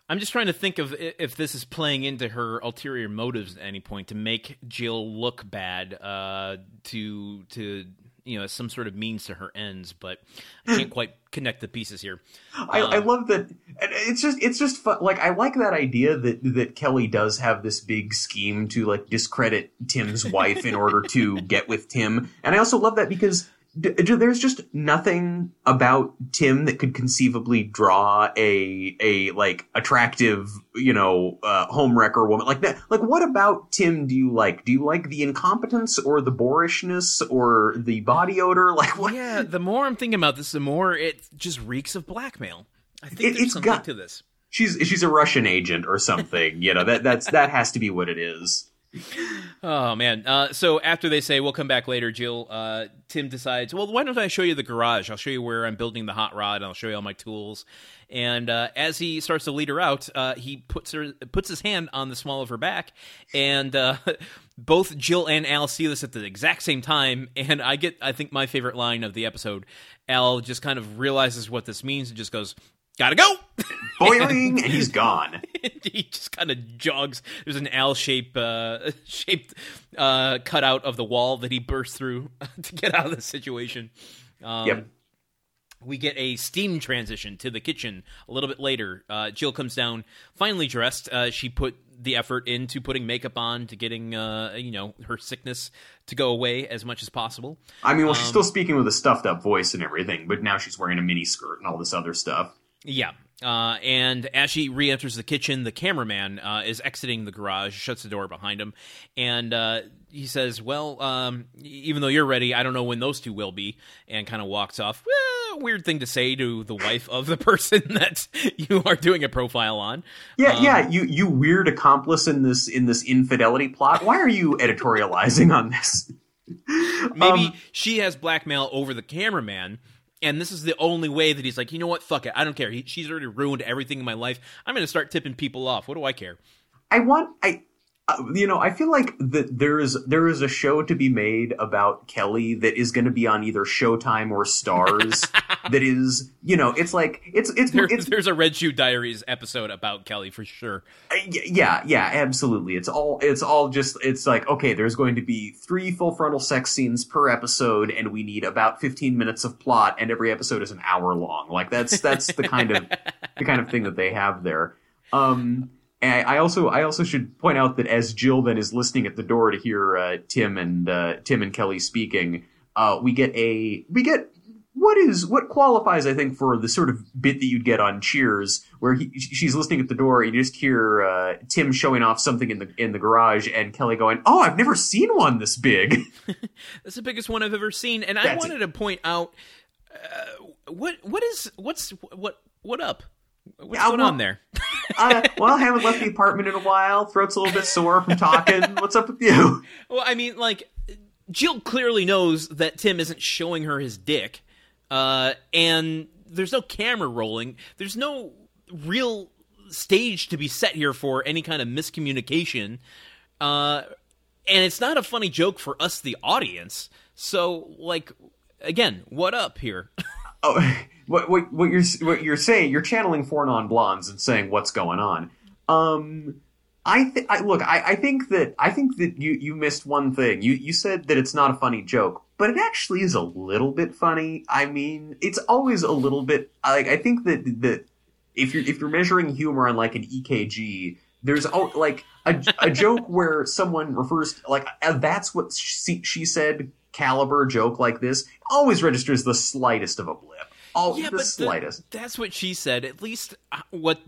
I'm just trying to think of if this is playing into her ulterior motives at any point to make Jill look bad, uh, to to you know, some sort of means to her ends. But I can't quite connect the pieces here. I, I love that. and It's just it's just fun. Like I like that idea that that Kelly does have this big scheme to like discredit Tim's wife in order to get with Tim, and I also love that because. D- d- There's just nothing about Tim that could conceivably draw a a like attractive, you know, uh, homewrecker woman like that. Like, what about Tim do you like? Do you like the incompetence or the boorishness or the body odor? Like, what? Yeah, the more I'm thinking about this, the more it just reeks of blackmail. I think It- there's it's something got- to this. she's she's a Russian agent or something. You know that that's that has to be what it is. Oh man! Uh, so after they say we'll come back later, Jill, uh, Tim decides, well, why don't I show you the garage? I'll show you where I'm building the hot rod, and I'll show you all my tools. And uh, as he starts to lead her out, uh, he puts her puts his hand on the small of her back, and uh, both Jill and Al see this at the exact same time. And I get, I think, my favorite line of the episode. Al just kind of realizes what this means and just goes, "Gotta go." Boiling, and he's gone. he just kind of jogs. There's an L shape uh, shaped uh, cutout of the wall that he bursts through to get out of the situation. Um, Yep. We get a steam transition to the kitchen a little bit later. Uh, Jill comes down, finally dressed. Uh, she put the effort into putting makeup on to getting, uh, you know, her sickness to go away as much as possible. I mean, well, she's Um, still speaking with a stuffed up voice and everything, but now she's wearing a mini skirt and all this other stuff. Yeah. Uh, and as she re enters the kitchen, the cameraman uh, is exiting the garage, shuts the door behind him, and uh, he says, Well, um, even though you're ready, I don't know when those two will be, and kind of walks off. Well, weird thing to say to the wife of the person that you are doing a profile on. Yeah, Um, yeah, you you weird accomplice in this in this infidelity plot. Why are you editorializing on this? Maybe Um, she has blackmail over the cameraman. And this is the only way that he's like, you know what? Fuck it. I don't care. He, she's already ruined everything in my life. I'm going to start tipping people off. What do I care? I want I you know, I feel like that there is there is a show to be made about Kelly that is going to be on either Showtime or Starz. that is, you know, it's like it's it's There, it's there's a Red Shoe Diaries episode about Kelly for sure. Uh, yeah yeah absolutely it's all it's all just it's like okay there's going to be three full frontal sex scenes per episode and we need about 15 minutes of plot and every episode is an hour long like that's that's the kind of the kind of thing that they have there um and I I also I also should point out that as Jill then is listening at the door to hear uh, Tim and uh, Tim and Kelly speaking, uh, we get a we get what is what qualifies I think for the sort of bit that you'd get on Cheers, where he, she's listening at the door, and you just hear uh, Tim showing off something in the in the garage, and Kelly going, "Oh, I've never seen one this big." That's the biggest one I've ever seen, and I That's wanted to point out uh, what what is what's what what up? What's Yeah, going well- on there? uh, well, I haven't left the apartment in a while. Throat's a little bit sore from talking. What's up with you? Well, I mean, like Jill clearly knows that Tim isn't showing her his dick, uh, and there's no camera rolling. There's no real stage to be set here for any kind of miscommunication, uh, and it's not a funny joke for us, the audience. So, like, again, what up here? Oh, what, what what you're what you're saying? You're channeling four non blondes and saying what's going on. Um, I, th- I look. I, I think that I think that you you missed one thing. You you said that it's not a funny joke, but it actually is a little bit funny. I mean, it's always a little bit. Like I think that that if you're if you're measuring humor on like an EKG, there's oh, like a, a joke where someone refers to, like uh, that's what she, she said caliber joke like this always registers the slightest of a blip. Oh, the the- slightest. that's what she said. At least uh, what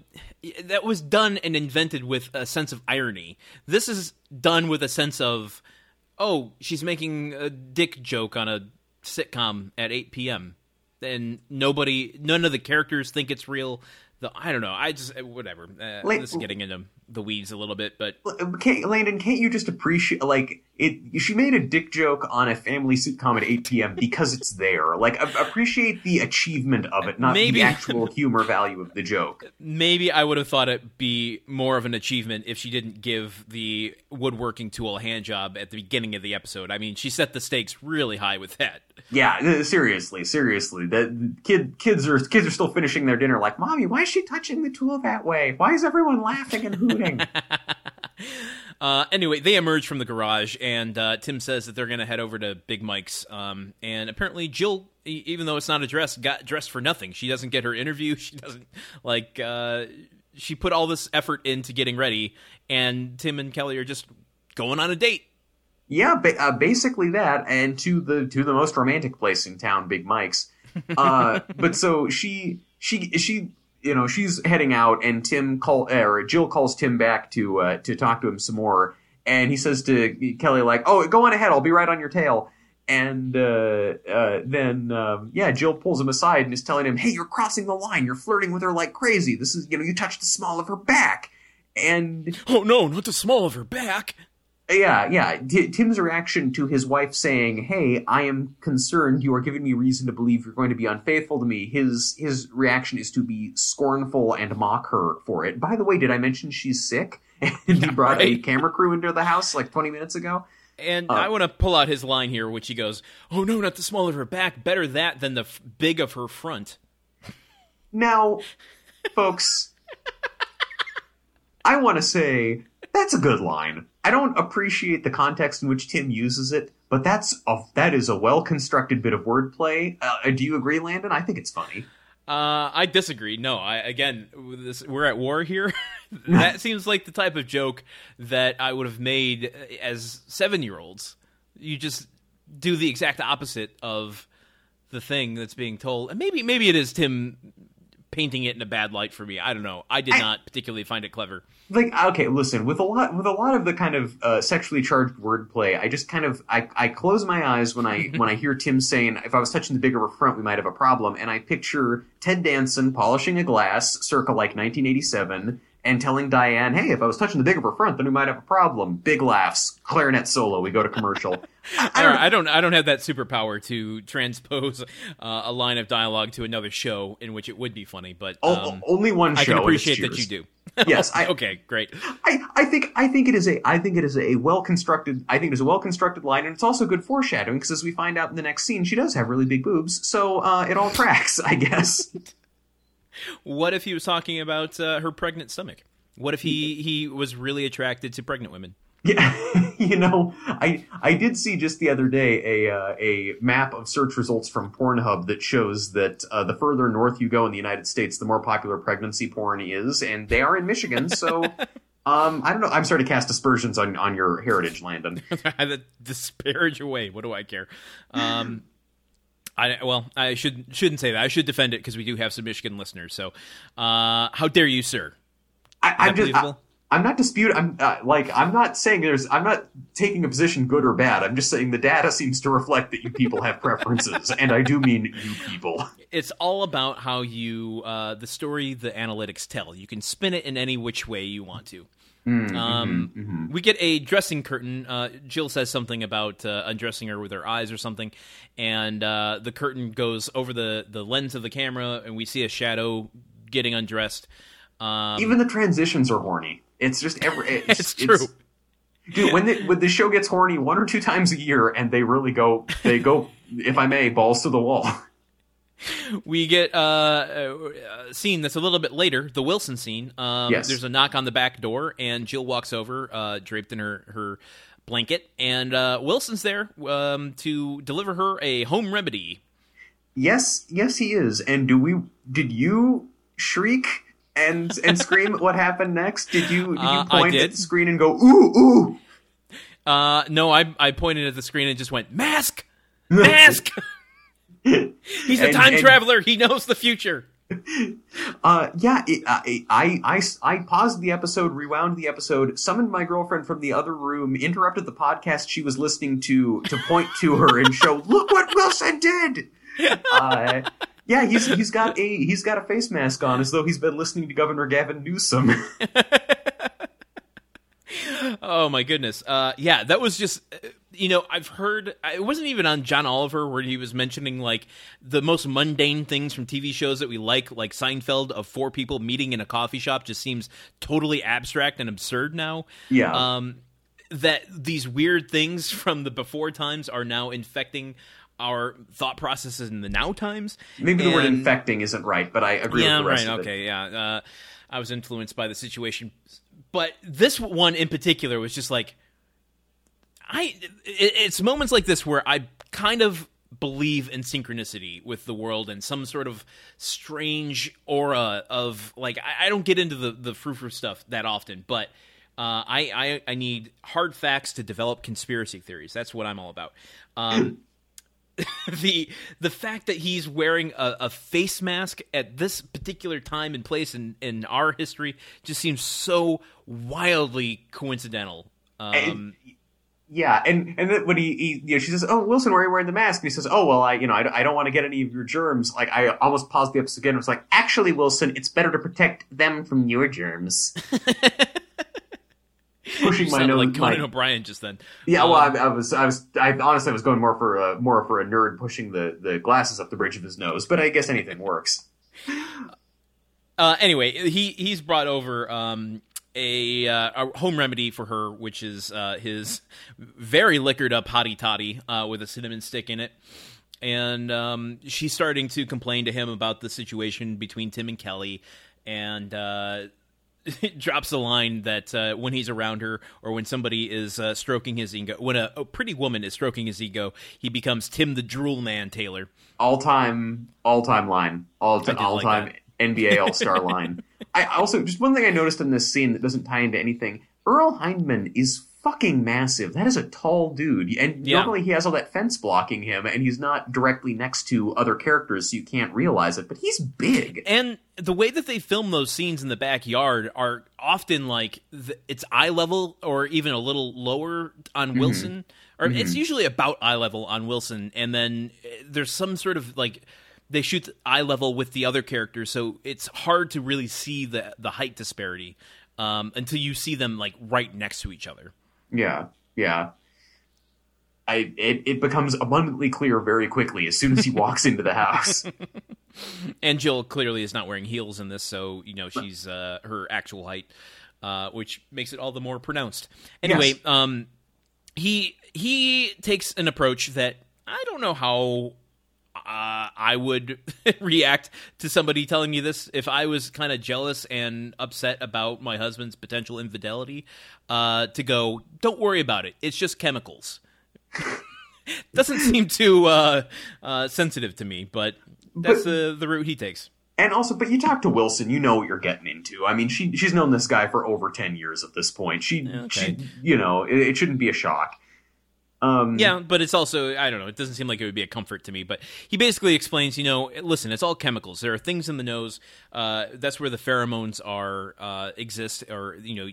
that was done and invented with a sense of irony. This is done with a sense of, oh, she's making a dick joke on a sitcom at 8 p.m. And nobody, none of the characters think it's real. The I don't know. I just whatever. Uh, this is getting into the weeds a little bit, but Can't, Landon, can't you just appreciate like it? She made a dick joke on a family sitcom at 8 p.m. because it's there. Like a- appreciate the achievement of it, not Maybe- the actual humor value of the joke. maybe I would have thought it be more of an achievement if she didn't give the woodworking tool a hand job at the beginning of the episode. I mean, she set the stakes really high with that. Yeah, uh, seriously, seriously. The kid kids are kids are still finishing their dinner. Like, mommy, why is she touching the tool that way? Why is everyone laughing and hooting? Uh, anyway, they emerge from the garage, and uh, Tim says that they're going to head over to Big Mike's. Um, and apparently, Jill, e- even though it's not a dress, got dressed for nothing. She doesn't get her interview. She doesn't like. Uh, she put all this effort into getting ready, and Tim and Kelly are just going on a date. Yeah, uh, basically that, and to the to the most romantic place in town, Big Mike's. Uh, but so she she she you know she's heading out, and Tim call or Jill calls Tim back to uh, to talk to him some more, and he says to Kelly like, "Oh, go on ahead, I'll be right on your tail." And uh, uh, then um, yeah, Jill pulls him aside and is telling him, "Hey, you're crossing the line. You're flirting with her like crazy. This is you know you touched the small of her back." And Oh no, not the small of her back. Yeah, yeah. T- Tim's reaction to his wife saying, "Hey, I am concerned. You are giving me reason to believe you're going to be unfaithful to me." His his reaction is to be scornful and mock her for it. By the way, did I mention she's sick? And he brought a camera crew into the house like 20 minutes ago. And Uh, I want to pull out his line here, which he goes, "Oh no, not the small of her back. Better that than the f- big of her front." Now, folks, I want to say that's a good line. I don't appreciate the context in which Tim uses it, but that's a, that is a well constructed bit of wordplay. Uh, do you agree, Landon? I think it's funny. Uh, I disagree. No, I again, this, we're at war here. that seems like the type of joke that I would have made as seven year olds. You just do the exact opposite of the thing that's being told, and maybe maybe it is Tim painting it in a bad light for me. I don't know. I did I- not particularly find it clever. Like, okay, listen, with a lot with a lot of the kind of uh, sexually charged wordplay, I just kind of I, I close my eyes when I when I hear Tim saying, "If I was touching the bigger front, we might have a problem," and I picture Ted Danson polishing a glass, circa like 1987. And telling Diane, "Hey, if I was touching the big of her front, then we might have a problem." Big laughs, clarinet solo. We go to commercial. I, I I don't, don't, I don't. I don't have that superpower to transpose uh, a line of dialogue to another show in which it would be funny. But o- um, only one I show. can appreciate that you do. Yes, I- okay, great. I, I think I think it is a I think it is a well constructed I think it is a well constructed line and it's also good foreshadowing because as we find out in the next scene she does have really big boobs so uh, it all tracks I guess What if he was talking about uh, her pregnant stomach? What if he he was really attracted to pregnant women? yeah you know I I did see just the other day a uh, a map of search results from Pornhub that shows that uh, the further north you go in the United States the more popular pregnancy porn is and they are in Michigan so um I don't know I'm sorry to cast aspersions on on your heritage Landon disparage away. What do I care? Um, I well, I should shouldn't say that. I should defend it because we do have some Michigan listeners. So, uh, how dare you, sir? I, I'm just. I, I'm not disputing. I'm uh, like. I'm not saying there's. I'm not taking a position good or bad. I'm just saying the data seems to reflect that you people have preferences, and I do mean you people. It's all about how you uh, the story the analytics tell. You can spin it in any which way you want to. Um, We get a dressing curtain. Uh, Jill says something about uh, undressing her with her eyes or something, and uh, the curtain goes over the, the lens of the camera, and we see a shadow getting undressed. Um, Even the transitions are horny. It's just every. It's, It's true. dude. When the when the show gets horny one or two times a year, and they really go. They go. if I may, balls to the wall. we get uh, a a scene that's a little bit later, the Wilson scene. Um, Yes. There's a knock on the back door, and Jill walks over, uh, draped in her, her blanket, and uh, Wilson's there um, to deliver her a home remedy. Yes, yes, he is. And do we? Did you shriek and and scream what happened next? Did you? Did you Uh, point did. at the screen and go ooh ooh? Uh, no, I, I pointed at the screen and just went, Mask! Mask! He's a And- time and- traveler. He knows the future. Uh, yeah, it, I, I, I, I paused the episode, rewound the episode, summoned my girlfriend from the other room, interrupted the podcast she was listening to to point to her and show, look what Wilson did. Uh, yeah, he's he's got a he's got a face mask on as though he's been listening to Governor Gavin Newsom. Oh my goodness. Uh, yeah, that was just, uh, you know, I've heard, it wasn't even on John Oliver where he was mentioning like the most mundane things from TV shows that we like, like Seinfeld of four people meeting in a coffee shop just seems totally abstract and absurd now. Yeah. Um, that these weird things from the before times are now infecting our thought processes in the now times. Maybe the word infecting isn't right, but I agree yeah, with the rest right. of it. Okay, yeah. Uh, I was influenced by the situation, but this one in particular was just like, I. It's moments like this where I kind of believe in synchronicity with the world and some sort of strange aura of like I, I don't get into the the frou stuff that often, but. Uh, I, I I need hard facts to develop conspiracy theories. That's what I'm all about. Um, the the fact that he's wearing a, a face mask at this particular time and place in, in our history just seems so wildly coincidental. Um, Yeah, and and then when he, he you know, she says, "Oh, Wilson, why are you wearing the mask?" And he says, "Oh, well, I you know I, don't- I don't want to get any of your germs." Like I almost paused the episode again. and was like, "Actually, Wilson, it's better to protect them from your germs." Push pushing my nose. like Conan my- O'Brien just then. yeah, well, I, Um, I was, I was, I honestly I was going more for a more for a nerd pushing the the glasses up the bridge of his nose, but I guess anything works. Uh, anyway, he he's brought over um, a, uh, a home remedy for her, which is uh, his very liquored up hottie toddy uh, with a cinnamon stick in it. And um, she's starting to complain to him about the situation between Tim and Kelly, and uh, drops a line that uh, when he's around her or when somebody is uh, stroking his ego, when a, a pretty woman is stroking his ego, he becomes Tim the Drool Man Taylor. All time, all time line, all all like time NBA All Star line. I also just one thing I noticed in this scene that doesn't tie into anything. Earl Hindman is fucking massive. That is a tall dude, and Yeah. normally he has all that fence blocking him, and he's not directly next to other characters, so you can't realize it. But he's big. And the way that they film those scenes in the backyard are often like it's eye level or even a little lower on mm-hmm. Wilson, or it's mm-hmm. usually about eye level on Wilson, and then there's some sort of like they shoot eye level with the other characters, so it's hard to really see the the height disparity um, until you see them like right next to each other. Yeah, yeah. I it, it becomes abundantly clear very quickly as soon as he walks into the house. And Jill clearly is not wearing heels in this, so you know she's uh, her actual height, uh, which makes it all the more pronounced. Anyway, Yes. um, he he takes an approach that I don't know how uh, I would react to somebody telling me this if I was kind of jealous and upset about my husband's potential infidelity. Uh, to go, don't worry about it. It's just chemicals. Doesn't seem too uh, uh, sensitive to me, but that's But- the the route he takes. and also, but you talk to Wilson, you know what you're getting into. I mean, she she's known this guy for over ten years at this point. She, Okay. she you know, it, it shouldn't be a shock. Um, Yeah, but it's also I don't know. It doesn't seem like it would be a comfort to me. But he basically explains, you know, listen, it's all chemicals. There are things in the nose. Uh, that's where the pheromones are uh, exist, or you know,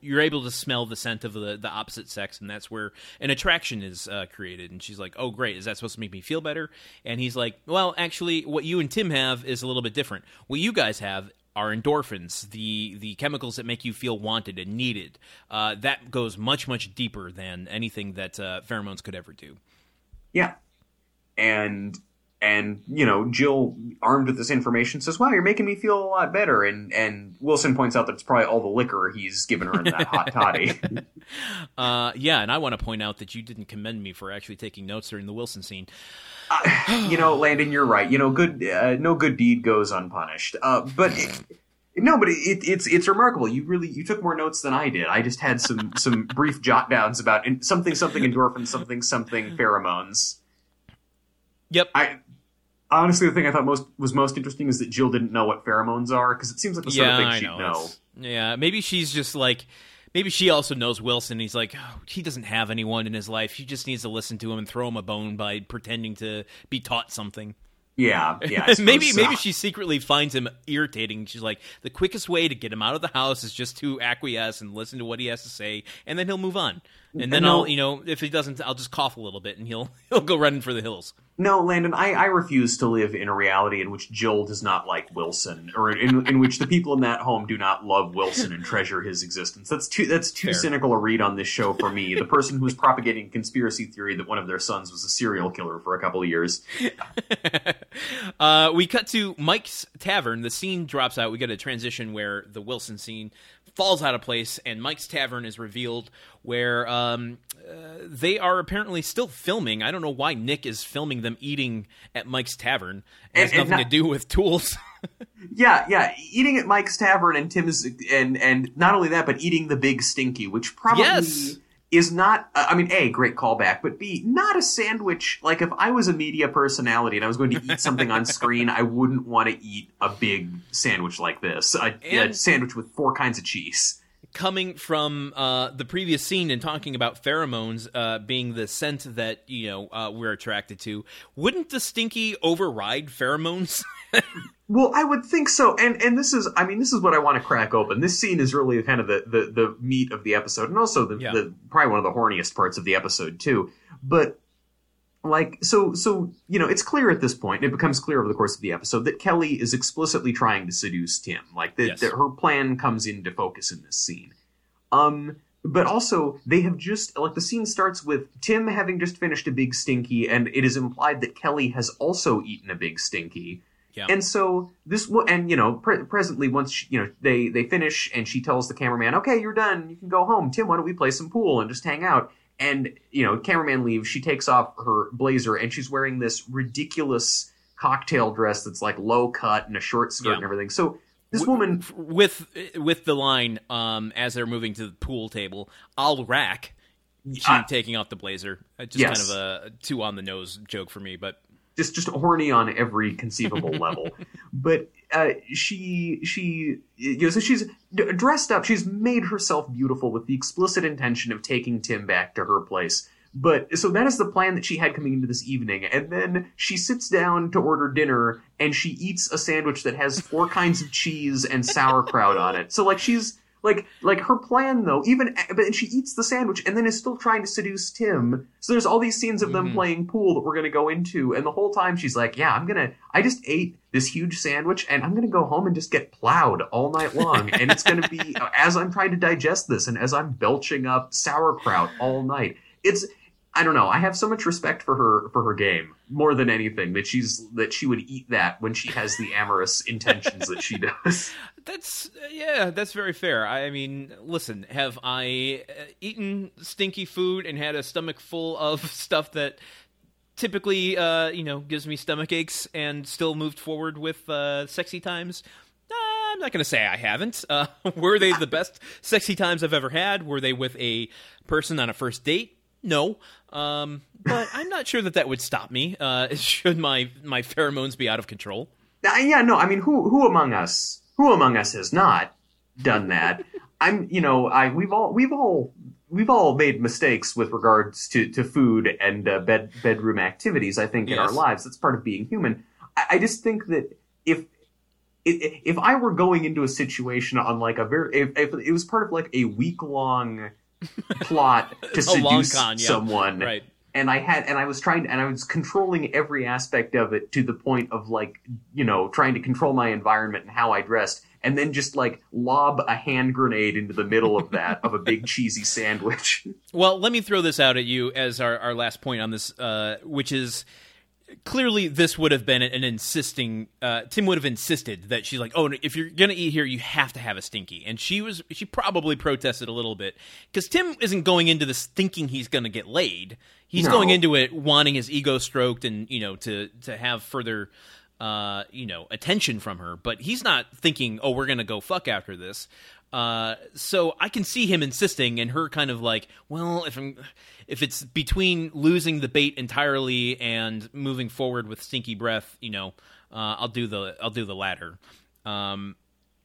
you're able to smell the scent of the the opposite sex, and that's where an attraction is uh, created. And she's like, "Oh, great! Is that supposed to make me feel better?" And he's like, "Well, actually, what you and Tim have is a little bit different. What you guys have." Are endorphins the the chemicals that make you feel wanted and needed? Uh, that goes much much deeper than anything that uh, pheromones could ever do. yeah, and and you know, Jill, armed with this information, says, "Wow, you're making me feel a lot better." And and Wilson points out that it's probably all the liquor he's given her in that hot toddy. Uh, yeah, and I want to point out that you didn't commend me for actually taking notes during the Wilson scene. you know, Landon, you're right. You know, good, uh, no good deed goes unpunished. Uh, but it, no, but it, it's it's remarkable. You really you took more notes than I did. I just had some some brief jot downs about something something endorphin something something pheromones. Yep. I honestly the thing I thought most was most interesting is that Jill didn't know what pheromones are because it seems like the sort yeah, of thing I she'd know. know. Yeah, maybe she's just like, maybe she also knows Wilson. He's like, oh, he doesn't have anyone in his life. She just needs to listen to him and throw him a bone by pretending to be taught something. Yeah, yeah. Maybe so. maybe she secretly finds him irritating. She's like, the quickest way to get him out of the house is just to acquiesce and listen to what he has to say, and then he'll move on. And then No. I'll, you know, if he doesn't, I'll just cough a little bit, and he'll he'll go running for the hills. No, Landon, I, I refuse to live in a reality in which Jill does not like Wilson, or in, in which the people in that home do not love Wilson and treasure his existence. That's too that's too Fair. cynical a read on this show for me. The person who is propagating conspiracy theory that one of their sons was a serial killer for a couple of years. uh, we cut to Mike's tavern. The scene drops out. We get a transition where the Wilson scene falls out of place, and Mike's tavern is revealed, where um, uh, they are apparently still filming. I don't know why Nick is filming them eating at Mike's tavern. It has And- and nothing not- to do with tools. Yeah, yeah, eating at Mike's Tavern and Tim's, and and not only that, but eating the Big Stinky, which probably Yes. Is not. uh, I mean, a great callback, but b not a sandwich. Like if I was a media personality and I was going to eat something on screen, I wouldn't want to eat a big sandwich like this. A, a sandwich with four kinds of cheese. Coming from uh, the previous scene and talking about pheromones uh, being the scent that you know uh, we're attracted to, wouldn't the stinky override pheromones? Well, I would think so, and and this is, I mean, this is what I want to crack open. This scene is really kind of the the, the meat of the episode, and also the, Yeah. the probably one of the horniest parts of the episode too. But like, so so you know, it's clear at this point, it becomes clear over the course of the episode that Kelly is explicitly trying to seduce Tim. Like that, Yes. that her plan comes into focus in this scene. Um, but also they have just like the scene starts with Tim having just finished a big stinky, and it is implied that Kelly has also eaten a big stinky. Yeah. And so this will, and you know, pre- presently once she, you know they they finish, and she tells the cameraman, "Okay, you're done. You can go home. Tim, why don't we play some pool and just hang out?" And you know, cameraman leaves. She takes off her blazer, and she's wearing this ridiculous cocktail dress that's like low cut and a short skirt Yeah. and everything. So this woman, with with the line um, as they're moving to the pool table, "I'll rack." She Ah. taking off the blazer, Uh, just Yes. kind of a too on the nose joke for me, but just just horny on every conceivable level. But uh, she she you know so she's dressed up. She's made herself beautiful with the explicit intention of taking Tim back to her place. But so that is the plan that she had coming into this evening, and then she sits down to order dinner, and she eats a sandwich that has four kinds of cheese and sauerkraut on it. So like she's like like her plan though, even but and she eats the sandwich and then is still trying to seduce Tim. So there's all these scenes of them Mhm. playing pool that we're gonna go into, and the whole time she's like, "Yeah, I'm gonna. I just ate this huge sandwich, and I'm gonna go home and just get plowed all night long, and it's gonna be as I'm trying to digest this, and as I'm belching up sauerkraut all night. It's I don't know. I have so much respect for her for her game more than anything that she's that she would eat that when she has the amorous intentions that she does. That's yeah, that's very fair. I mean, listen, have I uh, eaten stinky food and had a stomach full of stuff that typically, uh, you know, gives me stomach aches and still moved forward with uh, sexy times? Uh, I'm not going to say I haven't. Uh, were they the best sexy times I've ever had? Were they with a person on a first date? No. Um, but I'm not sure that that would stop me. Uh, should my my pheromones be out of control? Uh, yeah, no, I mean, who who among us, who among us has not done that? I'm, you know, I we've all we've all we've all made mistakes with regards to to food and uh, bed bedroom activities. I think in our lives, that's part of being human. I, I just think that if if if I were going into a situation on like a very if, if it was part of like a week long plot to seduce con, yeah. someone Right. And I had and I was trying and I was controlling every aspect of it to the point of like you know trying to control my environment and how I dressed and then just like lob a hand grenade into the middle of that of a big cheesy sandwich. Well, let me throw this out at you as our, our last point on this, uh, which is clearly this would have been an insisting. Uh, Tim would have insisted that she's like, "Oh, if you're gonna eat here, you have to have a stinky," and she was she probably protested a little bit because Tim isn't going into this thinking he's gonna get laid. He's No. going into it wanting his ego stroked and you know to to have further. Uh, you know, attention from her, but he's not thinking, "Oh, we're gonna go fuck after this." Uh, so I can see him insisting, and her kind of like, well, if I'm, if it's between losing the bait entirely and moving forward with stinky breath, you know, uh, I'll do the I'll do the latter. Um,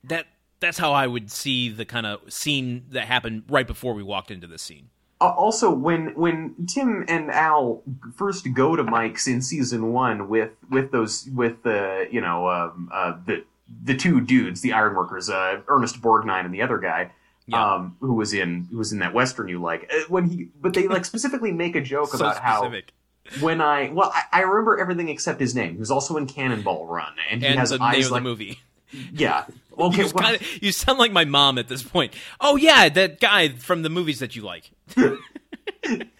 that that's how I would see the kind of scene that happened right before we walked into this scene. Uh, also, when when Tim and Al first go to Mike's in season one with with those with the you know um, uh, the the two dudes, the ironworkers, uh, Ernest Borgnine and the other guy, Yeah. um, who was in who was in that western you like. Uh, when he but they like specifically make a joke So about how when I well I, I remember everything except his name. He was also in Cannonball Run, and he and has the eyes like the movie. yeah. Okay, You, well, kinda, you sound like my mom at this point. Oh yeah, that guy from the movies that you like.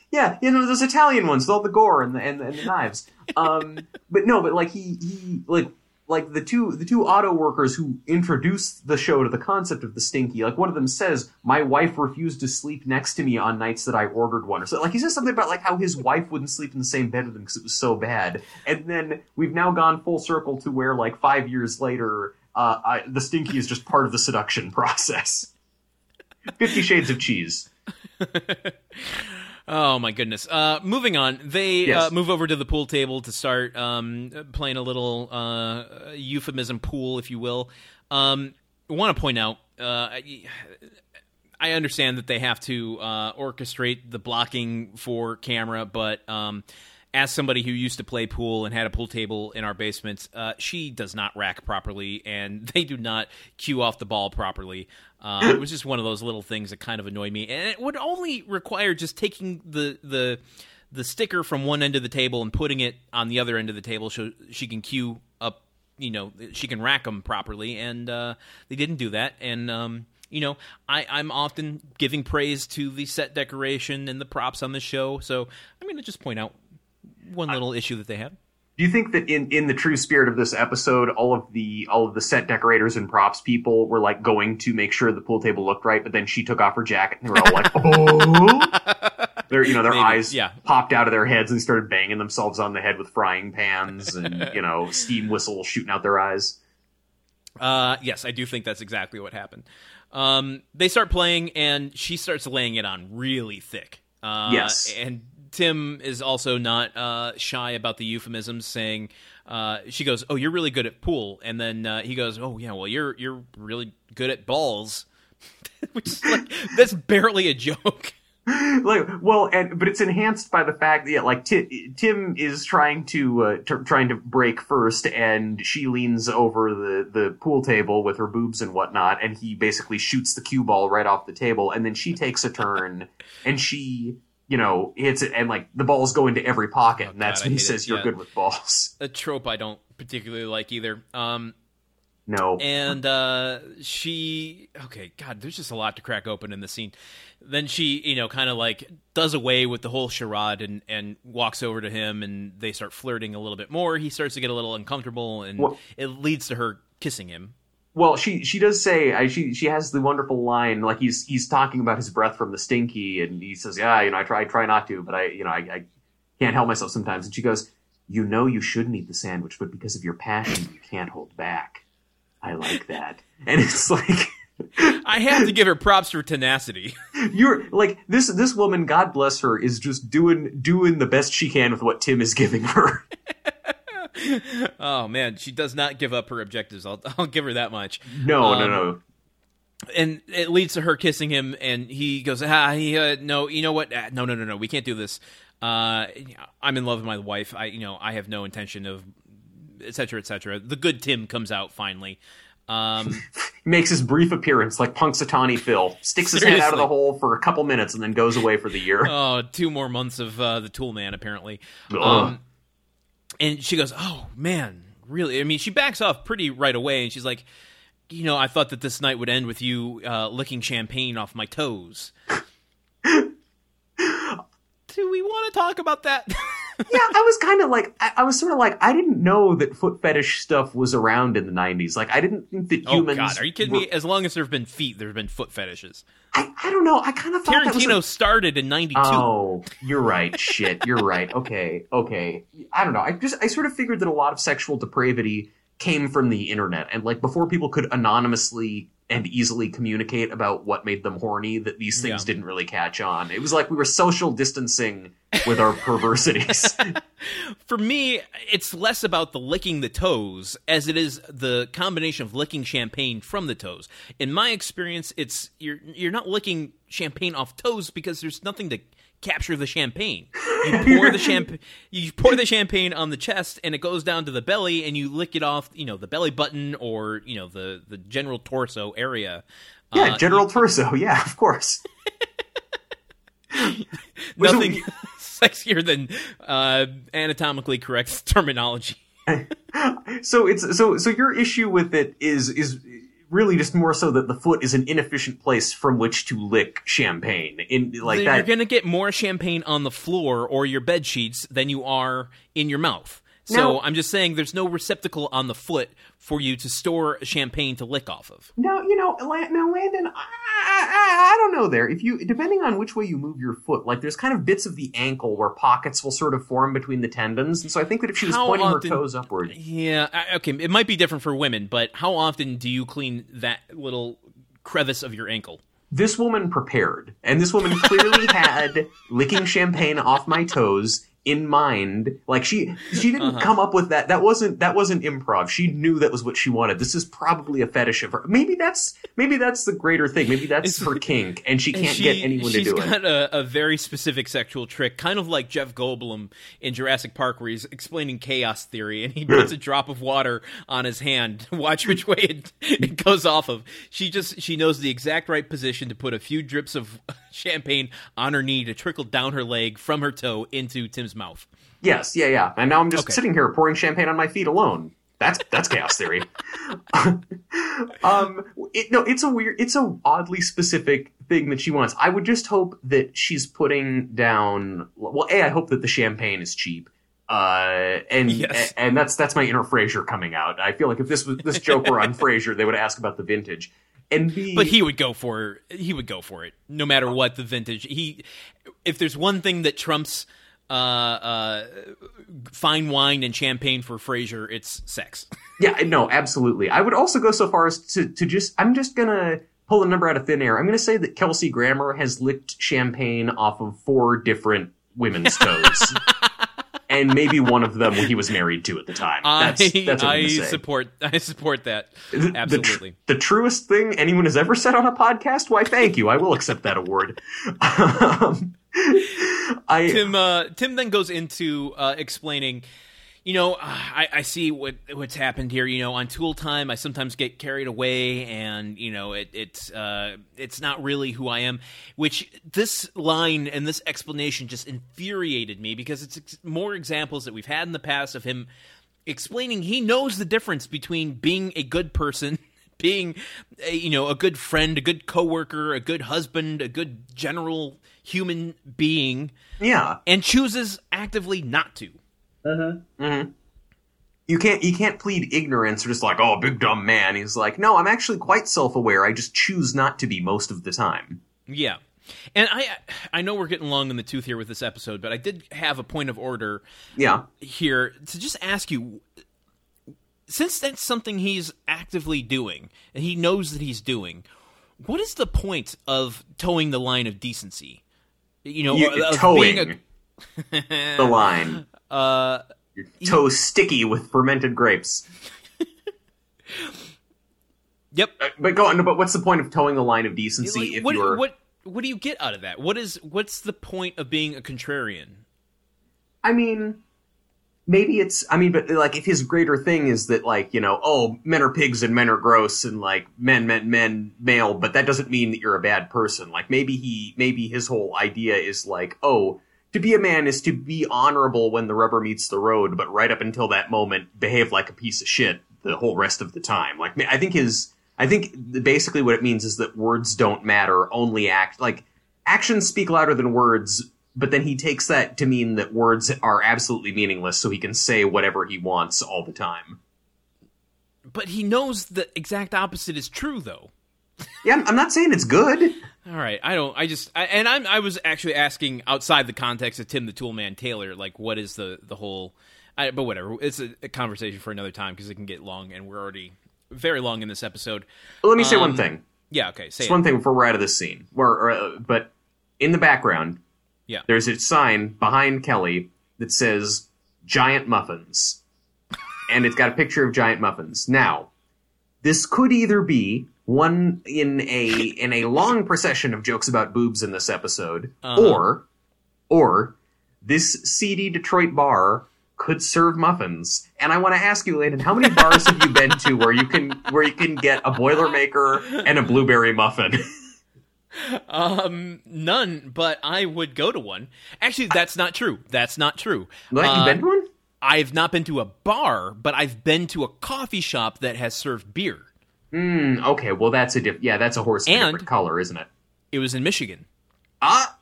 Yeah, you know those Italian ones with all the gore and the and, the- and the knives. Um, but no, but like he he like like the two the two auto workers who introduced the show to the concept of the stinky. Like one of them says, "My wife refused to sleep next to me on nights that I ordered one." Or so like he says something about like how his wife wouldn't sleep in the same bed with him because it was so bad. And then we've now gone full circle to where like five years later, uh, I, the stinky is just part of the seduction process. Fifty Shades of Cheese. Oh my goodness. Uh, moving on, they Yes. uh, move over to the pool table to start um, playing a little uh, euphemism pool, if you will. Um, I want to point out, uh, I- I understand that they have to uh, orchestrate the blocking for camera, but um, as somebody who used to play pool and had a pool table in our basement, uh, she does not rack properly, and they do not cue off the ball properly. Uh, it was just one of those little things that kind of annoyed me, and it would only require just taking the the the sticker from one end of the table and putting it on the other end of the table so she can cue up you know she can rack them properly and uh, they didn't do that and um, you know, I, I'm often giving praise to the set decoration and the props on the show. So I'm going to just point out one little issue that they have. Do you think that in, in the true spirit of this episode, all of the all of the set decorators and props people were like going to make sure the pool table looked right, but then she took off her jacket and they were all like, "Oh!" Their you know their Maybe, eyes yeah. popped out of their heads and started banging themselves on the head with frying pans and you know steam whistles shooting out their eyes. Uh, yes, I do think that's exactly what happened. Um, they start playing, and she starts laying it on really thick. Uh, Yes. and Tim is also not uh, shy about the euphemisms, saying uh, she goes, "Oh, you're really good at pool," and then uh, he goes, "Oh yeah, well you're you're really good at balls," which is like that's barely a joke. like well and but it's enhanced by the fact that yeah, like Ti- tim is trying to uh, t- trying to break first and she leans over the the pool table with her boobs and whatnot and he basically shoots the cue ball right off the table and then she takes a turn and she you know hits it and like the balls go into every pocket and that's God, when he says it. you're Yeah. good with balls A trope I don't particularly like either. Um, no and uh, she okay god there's just a lot to crack open in the scene then she you know kind of like does away with the whole charade and and walks over to him and they start flirting a little bit more he starts to get a little uncomfortable and Well- it leads to her kissing him Well, she she does say she she has the wonderful line like he's he's talking about his breath from the stinky, and he says, "Yeah, you know, I try I try not to, but I you know I, I can't help myself sometimes." And she goes, "You know, you shouldn't eat the sandwich, but because of your passion, you can't hold back." I like that, and it's like i have to give her props for tenacity you're like this this woman, God bless her, is just doing doing the best she can with what Tim is giving her. Oh man she does not give up her objectives. I'll, I'll give her that much. No, no, Um, no. and it leads to her kissing him and he goes ah he, uh, no you know what? Ah, no no no no we can't do this. Uh i'm in love with my wife. I you know i have no intention of etc cetera, etc cetera. the good tim comes out finally. Um makes his brief appearance like Punxsutawney Phil, sticks his head out of the hole for a couple minutes, and then goes away for the year. oh two more months of uh the tool man apparently. Um and she goes oh man really? I mean she backs off pretty right away and she's like you know i thought that this night would end with you uh licking champagne off my toes. Do we want to talk about that yeah, I was kind of like, I, I was sort of like, I didn't know that foot fetish stuff was around in the '90s. Like, I didn't think that humans. Oh. God, are you kidding were- me? As long as there have been feet, there have been foot fetishes. I, I don't know. I kind of thought. Tarantino started in '92. oh, you're right. Shit, you're right. Okay, okay. I don't know. I just, I sort of figured that a lot of sexual depravity came from the internet, and like before people could anonymously and easily communicate about what made them horny, that these things Yeah. didn't really catch on. It was like we were social distancing with our perversities. For me, it's less about the licking the toes as it is the combination of licking champagne from the toes. In my experience, it's you're you're not licking champagne off toes because there's nothing to capture the champagne. You pour the champagne you pour the champagne on the chest and it goes down to the belly and you lick it off, you know, the belly button or, you know, the the general torso area. yeah, Uh, General Torso. Yeah, of course. Nothing sexier than uh, anatomically correct terminology. so it's so so your issue with it is is really just more so that the foot is an inefficient place from which to lick champagne in like You're going to get more champagne on the floor or your bed sheets than you are in your mouth. So Now- I'm just saying there's no receptacle on the foot for you to store champagne to lick off of. now you know now landon I, I, I don't know there if you depending on which way you move your foot like there's kind of bits of the ankle where pockets will sort of form between the tendons and so i think that if she was How pointing often- her toes upward Yeah, okay, it might be different for women, but how often do you clean that little crevice of your ankle? this woman prepared and this woman clearly had licking champagne off my toes in mind like she she didn't Uh-huh. come up with that that wasn't that wasn't improv she knew that was what she wanted this is probably a fetish of her maybe that's maybe that's the greater thing maybe that's her kink and she can't she- get anyone to do it She's got a, a very specific sexual trick, kind of like Jeff Goldblum in Jurassic Park, where he's explaining chaos theory, and he puts a drop of water on his hand. Watch which way it, it goes off of. She just she knows the exact right position to put a few drips of champagne on her knee to trickle down her leg from her toe into Tim's mouth. yes yeah yeah and now i'm just Okay. sitting here pouring champagne on my feet alone That's that's chaos theory. um, it, no, it's a weird, it's a oddly specific thing that she wants. I would just hope that she's putting down. Well, a, I hope that the champagne is cheap. Uh, and Yes. and that's that's my inner Frasier coming out. I feel like if this was this joke were on Frasier, they would ask about the vintage. And B, But he would go for he would go for it no matter what the vintage. He if there's one thing that trumps uh, uh, fine wine and champagne for Frasier, it's sex. Yeah, no, absolutely. I would also go so far as to, to just, I'm just gonna pull a number out of thin air. I'm gonna say that Kelsey Grammer has licked champagne off of four different women's toes. and maybe one of them he was married to at the time. That's, I that's what I'm gonna say. support I support that The- the tr- absolutely. The, truest thing anyone has ever said on a podcast? Why, thank you. I will accept that award. um, I, Tim uh, Tim then goes into uh, explaining. You know, I, I see what what's happened here. You know, on Tool Time, I sometimes get carried away, and you know, it, it's uh, it's not really who I am. Which this line and this explanation just infuriated me because it's ex- more examples that we've had in the past of him explaining he knows the difference between being a good person being a, you know a good friend a good coworker a good husband a good general human being yeah. and chooses actively not to mm-hmm. Mm-hmm. You can't you can't plead ignorance or just like oh big dumb man. He's like no, I'm actually quite self aware. I just choose not to be most of the time. yeah and i i know we're getting long in the tooth here with this episode but i did have a point of order Yeah, here to just ask you since that's something he's actively doing and he knows that he's doing what is the point of towing the line of decency you know you, towing being the line. uh Your toe sticky with fermented grapes. yep Uh, But go on. But what's the point of towing the line of decency Like, if what, you're? what what do you get out of that what is what's the point of being a contrarian I mean, maybe it's. I mean, but like, if his greater thing is that, like, you know, oh, men are pigs and men are gross and like men, men, men, male, but that doesn't mean that you're a bad person. Like, maybe he, maybe his whole idea is like, oh, to be a man is to be honorable when the rubber meets the road, but right up until that moment, behave like a piece of shit the whole rest of the time. Like, I think his, I think basically what it means is that words don't matter, only act like actions speak louder than words but then he takes that to mean that words are absolutely meaningless so he can say whatever he wants all the time. But he knows the exact opposite is true though. Yeah i'm- not saying it's good. All right i don't i just I, and i'm i was actually asking outside the context of tim the toolman taylor like what is the the whole I, but whatever it's a, a conversation for another time because it can get long and we're already very long in this episode. But let me say Um, one thing. yeah okay say just it. one thing before we're out of this scene. Where, or, uh, but in the background Yeah. there's a sign behind kelly that says giant muffins and it's got a picture of giant muffins now this could either be one in a in a long procession of jokes about boobs in this episode Uh-huh. or or this seedy detroit bar could serve muffins and i want to ask you landon how many bars have you been to where you can where you can get a boilermaker and a blueberry muffin um none but i would go to one actually that's not true that's not true you Uh, been to one I've not been to a bar, but I've been to a coffee shop that has served beer. Hmm, okay well that's a diff- yeah that's a horse And- different color isn't it It was in Michigan. ah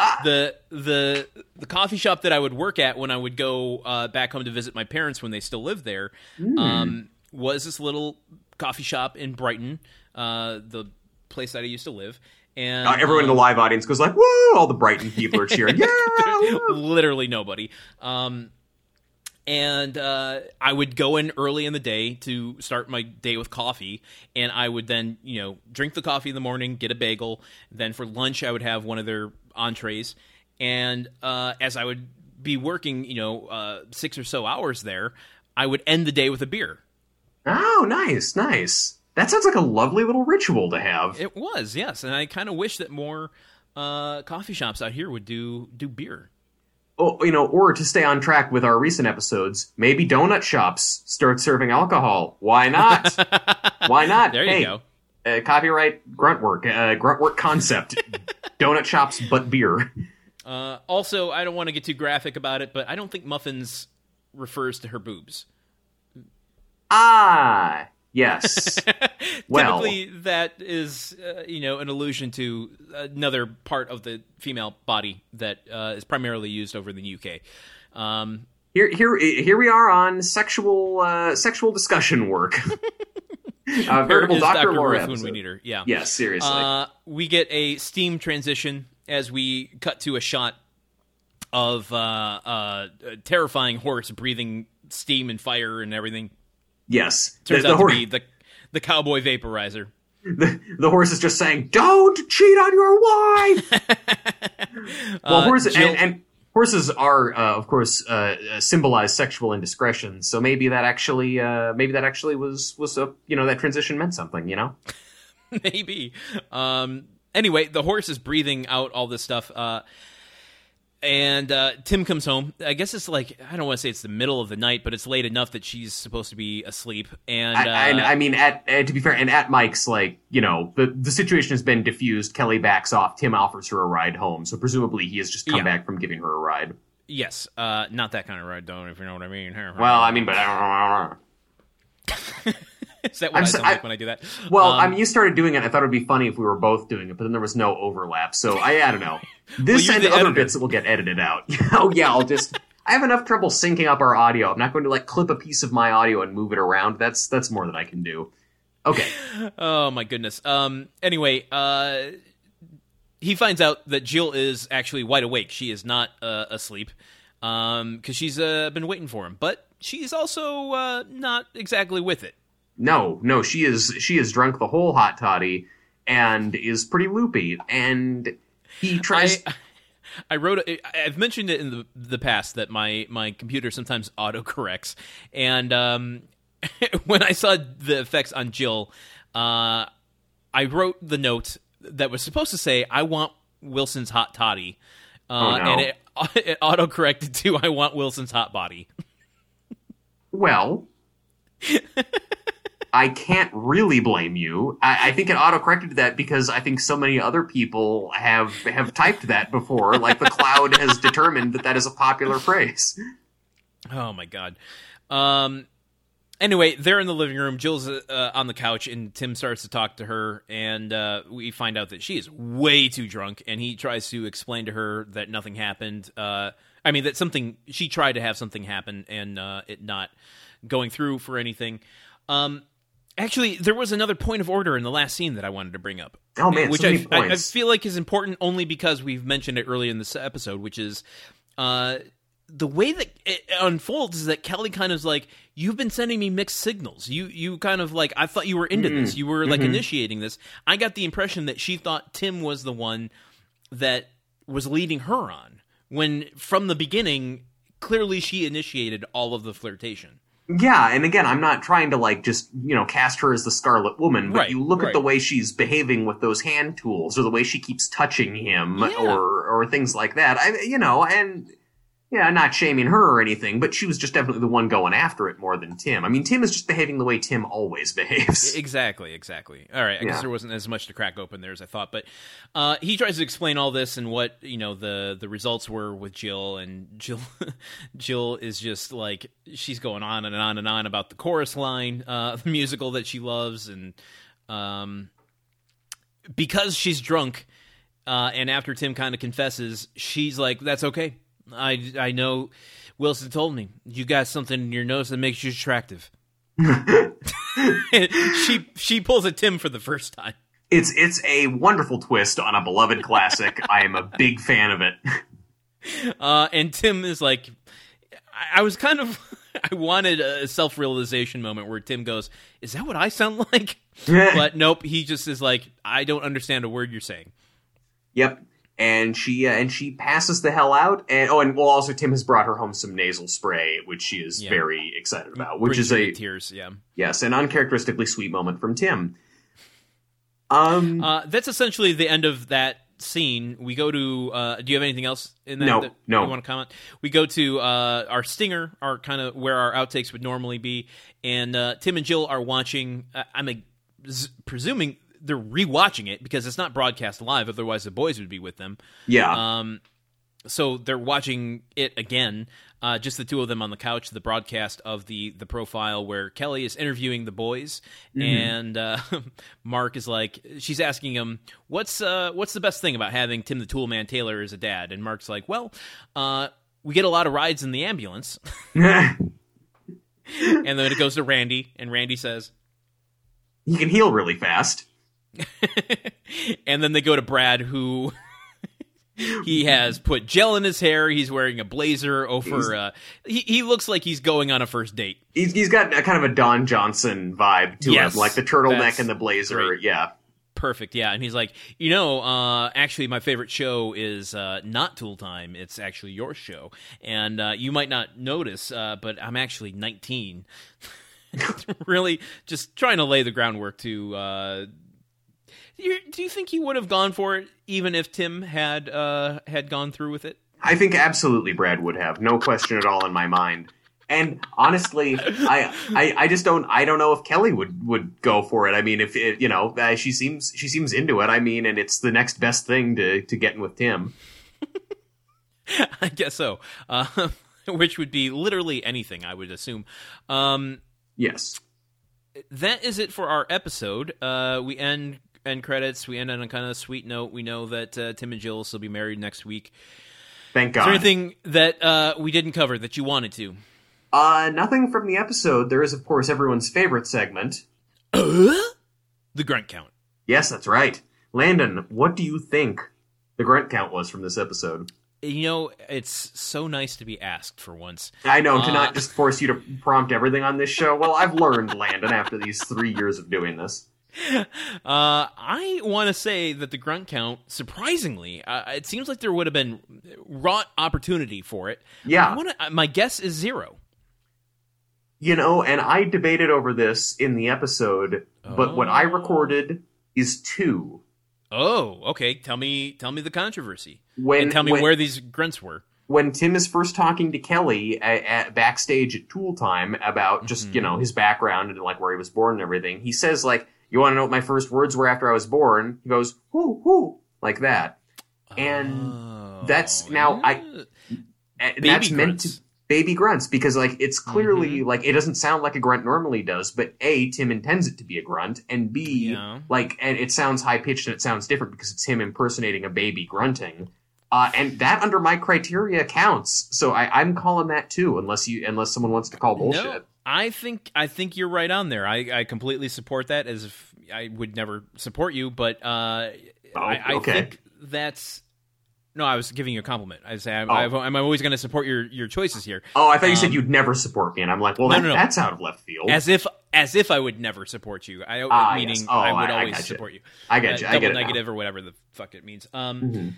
ah. The the the coffee shop that I would work at when I would go uh, back home to visit my parents when they still lived there um, was this little coffee shop in Brighton, uh, the place that I used to live. And uh, everyone in the um, live audience goes like woo all the brighton people are cheering yeah literally nobody. Um, and uh, I would go in early in the day to start my day with coffee, and I would then, you know, drink the coffee in the morning, get a bagel. Then for lunch, I would have one of their entrees, and uh, as I would be working, you know, uh, six or so hours there, I would end the day with a beer. oh nice nice that sounds like a lovely little ritual to have It was yes, and I kind of wish that more uh, coffee shops out here would do do beer. oh, you know, or to stay on track with our recent episodes, maybe donut shops start serving alcohol. Why not? Why not? There you hey, go. Uh, copyright Gruntwork, uh, Gruntwork concept. donut shops, but beer. Uh, also, I don't want to get too graphic about it, but I don't think muffins refers to her boobs. Ah, yes. well, Typically, that is, uh, you know, an allusion to another part of the female body that uh, is primarily used over in the UK. Um, here, here, here we are on sexual, uh, sexual discussion work. uh, veritable Doctor Dr. Ruth when we need her. Yeah. Yes, seriously. Uh, we get a steam transition as we cut to a shot of uh, uh, a terrifying horse breathing steam and fire and everything. Yes, Turns the, the out to be the the cowboy vaporizer. the, the horse is just saying, "Don't cheat on your wife." well, Uh, horses Jill- and, and horses are, uh, of course, uh, uh, symbolize sexual indiscretion. So maybe that actually, uh, maybe that actually was was a you know that transition meant something. You know. maybe. Um, anyway, the horse is breathing out all this stuff. And uh, Tim comes home. I guess it's like I don't want to say it's the middle of the night, but it's late enough that she's supposed to be asleep. And uh, I, I, I mean, at, uh, to be fair, and at Mike's, like you know, the the situation has been diffused. Kelly backs off. Tim offers her a ride home. So presumably, he has just come Yeah. back from giving her a ride. yes, uh, not that kind of ride, though. If you know what I mean. Well, I mean, but is that what I'm i so- sound like when I do that? well, Um, I mean, you started doing it. I thought it would be funny if we were both doing it, but then there was no overlap. So I, I don't know. This you're and the other editor. bits that will get edited out. oh yeah, I'll just. I have enough trouble syncing up our audio. I'm not going to like clip a piece of my audio and move it around. That's that's more than I can do. Okay. Oh my goodness. Um. Anyway, uh, he finds out that Jill is actually wide awake. She is not uh, asleep. Um, because she's uh, been waiting for him, but she's also uh, not exactly with it. No, no, she is she is drunk the whole hot toddy and is pretty loopy. And he tries. I, I wrote. it- I've mentioned it in the the past that my my computer sometimes autocorrects, and um, when I saw the effects on Jill, uh, I wrote the note that was supposed to say, "I want Wilson's hot toddy," uh, Oh, no. and it it autocorrected to, "I want Wilson's hot body." well, I can't really blame you. I, I think it autocorrected that because I think so many other people have have typed that before. Like the cloud has determined that that is a popular phrase. Oh my god. Um. Anyway, they're in the living room. Jill's uh, on the couch, and Tim starts to talk to her, and uh, we find out that she is way too drunk. And he tries to explain to her that nothing happened. Uh, I mean, that something she tried to have something happen, and uh, it not going through for anything. Um, actually, there was another point of order in the last scene that I wanted to bring up. Oh man, which so I, I, I feel like is important only because we've mentioned it early in this episode, which is uh, the way that it unfolds is that Kelly kind of is like, "You've been sending me mixed signals. You you kind of like I thought you were into this. You were like initiating this. I got the impression that she thought Tim was the one that was leading her on when from the beginning clearly she initiated all of the flirtation. Yeah, and again, I'm not trying to like just you know cast her as the Scarlet Woman, but Right, you look right. at the way she's behaving with those hand tools, or the way she keeps touching him, Yeah. or or things like that. I, you know, and yeah, not shaming her or anything, but she was just definitely the one going after it more than Tim. I mean, Tim is just behaving the way Tim always behaves. Exactly, exactly. All right, I guess there wasn't as much to crack open there as I thought, but uh, he tries to explain all this and what you know the the results were with Jill, and Jill Jill is just like she's going on and on and on about the chorus line, uh, the musical that she loves, and um, because she's drunk, uh, and after Tim kind of confesses, she's like, "That's okay. I I know." Wilson told me you got something in your nose that makes you attractive. she she pulls a Tim for the first time. It's it's a wonderful twist on a beloved classic. I am a big fan of it. Uh, and Tim is like, I, I was kind of, I wanted a self realization moment where Tim goes, "Is that what I sound like?" but nope, he just is like, "I don't understand a word you're saying." Yep. And she uh, and she passes the hell out. And oh, and well, also Tim has brought her home some nasal spray, which she is Yeah. very excited about. Which Brings is a tears. Yeah, yes, an uncharacteristically sweet moment from Tim. Um, uh, that's essentially the end of that scene. We go to. Uh, do you have anything else in that? No, that no. You want to comment? We go to uh, our stinger, our kind of where our outtakes would normally be, and uh, Tim and Jill are watching. Uh, I'm uh, z- presuming they're rewatching it because it's not broadcast live. Otherwise, the boys would be with them. yeah, Um, so they're watching it again, uh, just the two of them on the couch. The broadcast of the the profile where Kelly is interviewing the boys, and uh, Mark is like, she's asking him, "What's uh, what's the best thing about having Tim the Toolman Taylor as a dad?" And Mark's like, "Well, uh, we get a lot of rides in the ambulance." and then it goes to Randy, and Randy says, he can heal really fast. and then they go to Brad, who he has put gel in his hair. He's wearing a blazer over. Uh, he he looks like he's going on a first date. He's, he's got a kind of a Don Johnson vibe to Yes, him, like the turtleneck and the blazer. great. Yeah. Perfect, yeah. And he's like, you know, uh, actually, my favorite show is uh, not Tool Time. It's actually your show, and uh, you might not notice, uh, but I'm actually 19. really, just trying to lay the groundwork to. You- do you think he would have gone for it, even if Tim had uh, had gone through with it? I think absolutely Brad would have, no question at all in my mind. And honestly, I, I I just don't I don't know if Kelly would would go for it. I mean, if it, you know, uh, she seems she seems into it. I mean, and it's the next best thing to to getting with Tim. I guess so. Uh, which would be literally anything, I would assume. Um, Yes. that is it for our episode. Uh, we end end credits. We end on a kind of sweet note. We know that uh, Tim and Jill will still be married next week. Thank God. Is there anything that uh, we didn't cover that you wanted to? Uh, nothing from the episode. There is, of course, everyone's favorite segment. the grunt count. Yes, that's right. Landon, what do you think the grunt count was from this episode? You know, it's so nice to be asked for once. I know, to Uh, not just force you to prompt everything on this show. Well, I've learned, Landon, after these three years of doing this. Uh, I want to say that the grunt count, surprisingly, uh, it seems like there would have been wrought opportunity for it. Yeah. Wanna, uh, my guess is zero. You know, and I debated over this in the episode, but what I Oh. recorded is two. Oh, okay. Tell me, tell me the controversy, When, and tell me when, where these grunts were. when Tim is first talking to Kelly at, at backstage at Tool Time about just Mm-hmm. you know his background and like where he was born and everything, he says like, "You want to know what my first words were after I was born?" He goes, "Whoo whoo," like that. And Oh, that's- now I- yeah. Baby that's meant grunts. to baby grunts because like it's clearly Mm-hmm. like it doesn't sound like a grunt normally does but a tim intends it to be a grunt and b Yeah. like and it sounds high pitched and it sounds different because it's him impersonating a baby grunting uh, and that under my criteria counts so I, i'm calling that too unless you unless someone wants to call bullshit No, I think I think you're right on there. I, I completely support that. As if I would never support you, but uh, Oh, I, I okay. think that's. No, I was giving you a compliment. I say I'm, Oh. I've- I'm always going to support your, your choices here, oh i thought you said Um, you'd never support me and i'm like well No, that, no, no. that's out of left field as if as if I would never support you. I Ah, meaning yes. Oh, I would I- always support you. i Uh, get you i double get it now. negative or whatever the fuck it means. Um, Mhm.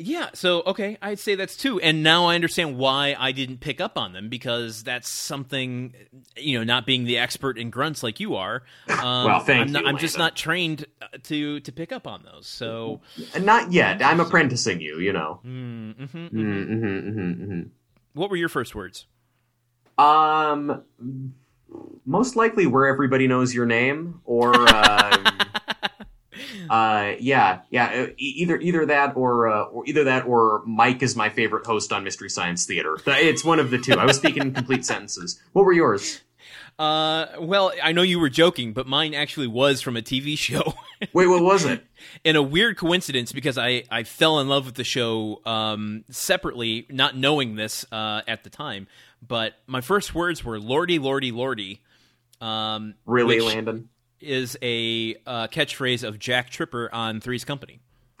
Yeah, so okay, I'd say that's two, and now I understand why I didn't pick up on them because that's something, you know, not being the expert in grunts like you are. Um, Well, thank I'm, not- you, I'm just not trained uh, to to pick up on those. So, not yet i'm apprenticing you you know mm, mhm, mhm. mm-hmm, mm-hmm, mm-hmm. what were your first words? Um, most likely where everybody knows your name, or um, uh, yeah, yeah, either either that or uh, or either that or Mike is my favorite host on Mystery Science Theater. It's one of the two. I was speaking in complete sentences. What were yours? Uh, well, I know you were joking, but mine actually was from a TV show. Wait, what was it? in a weird coincidence because I, I fell in love with the show um, separately, not knowing this uh, at the time. But my first words were "Lordy, Lordy, Lordy," um, Really, which Landon? Is a uh, catchphrase of Jack Tripper on Three's Company.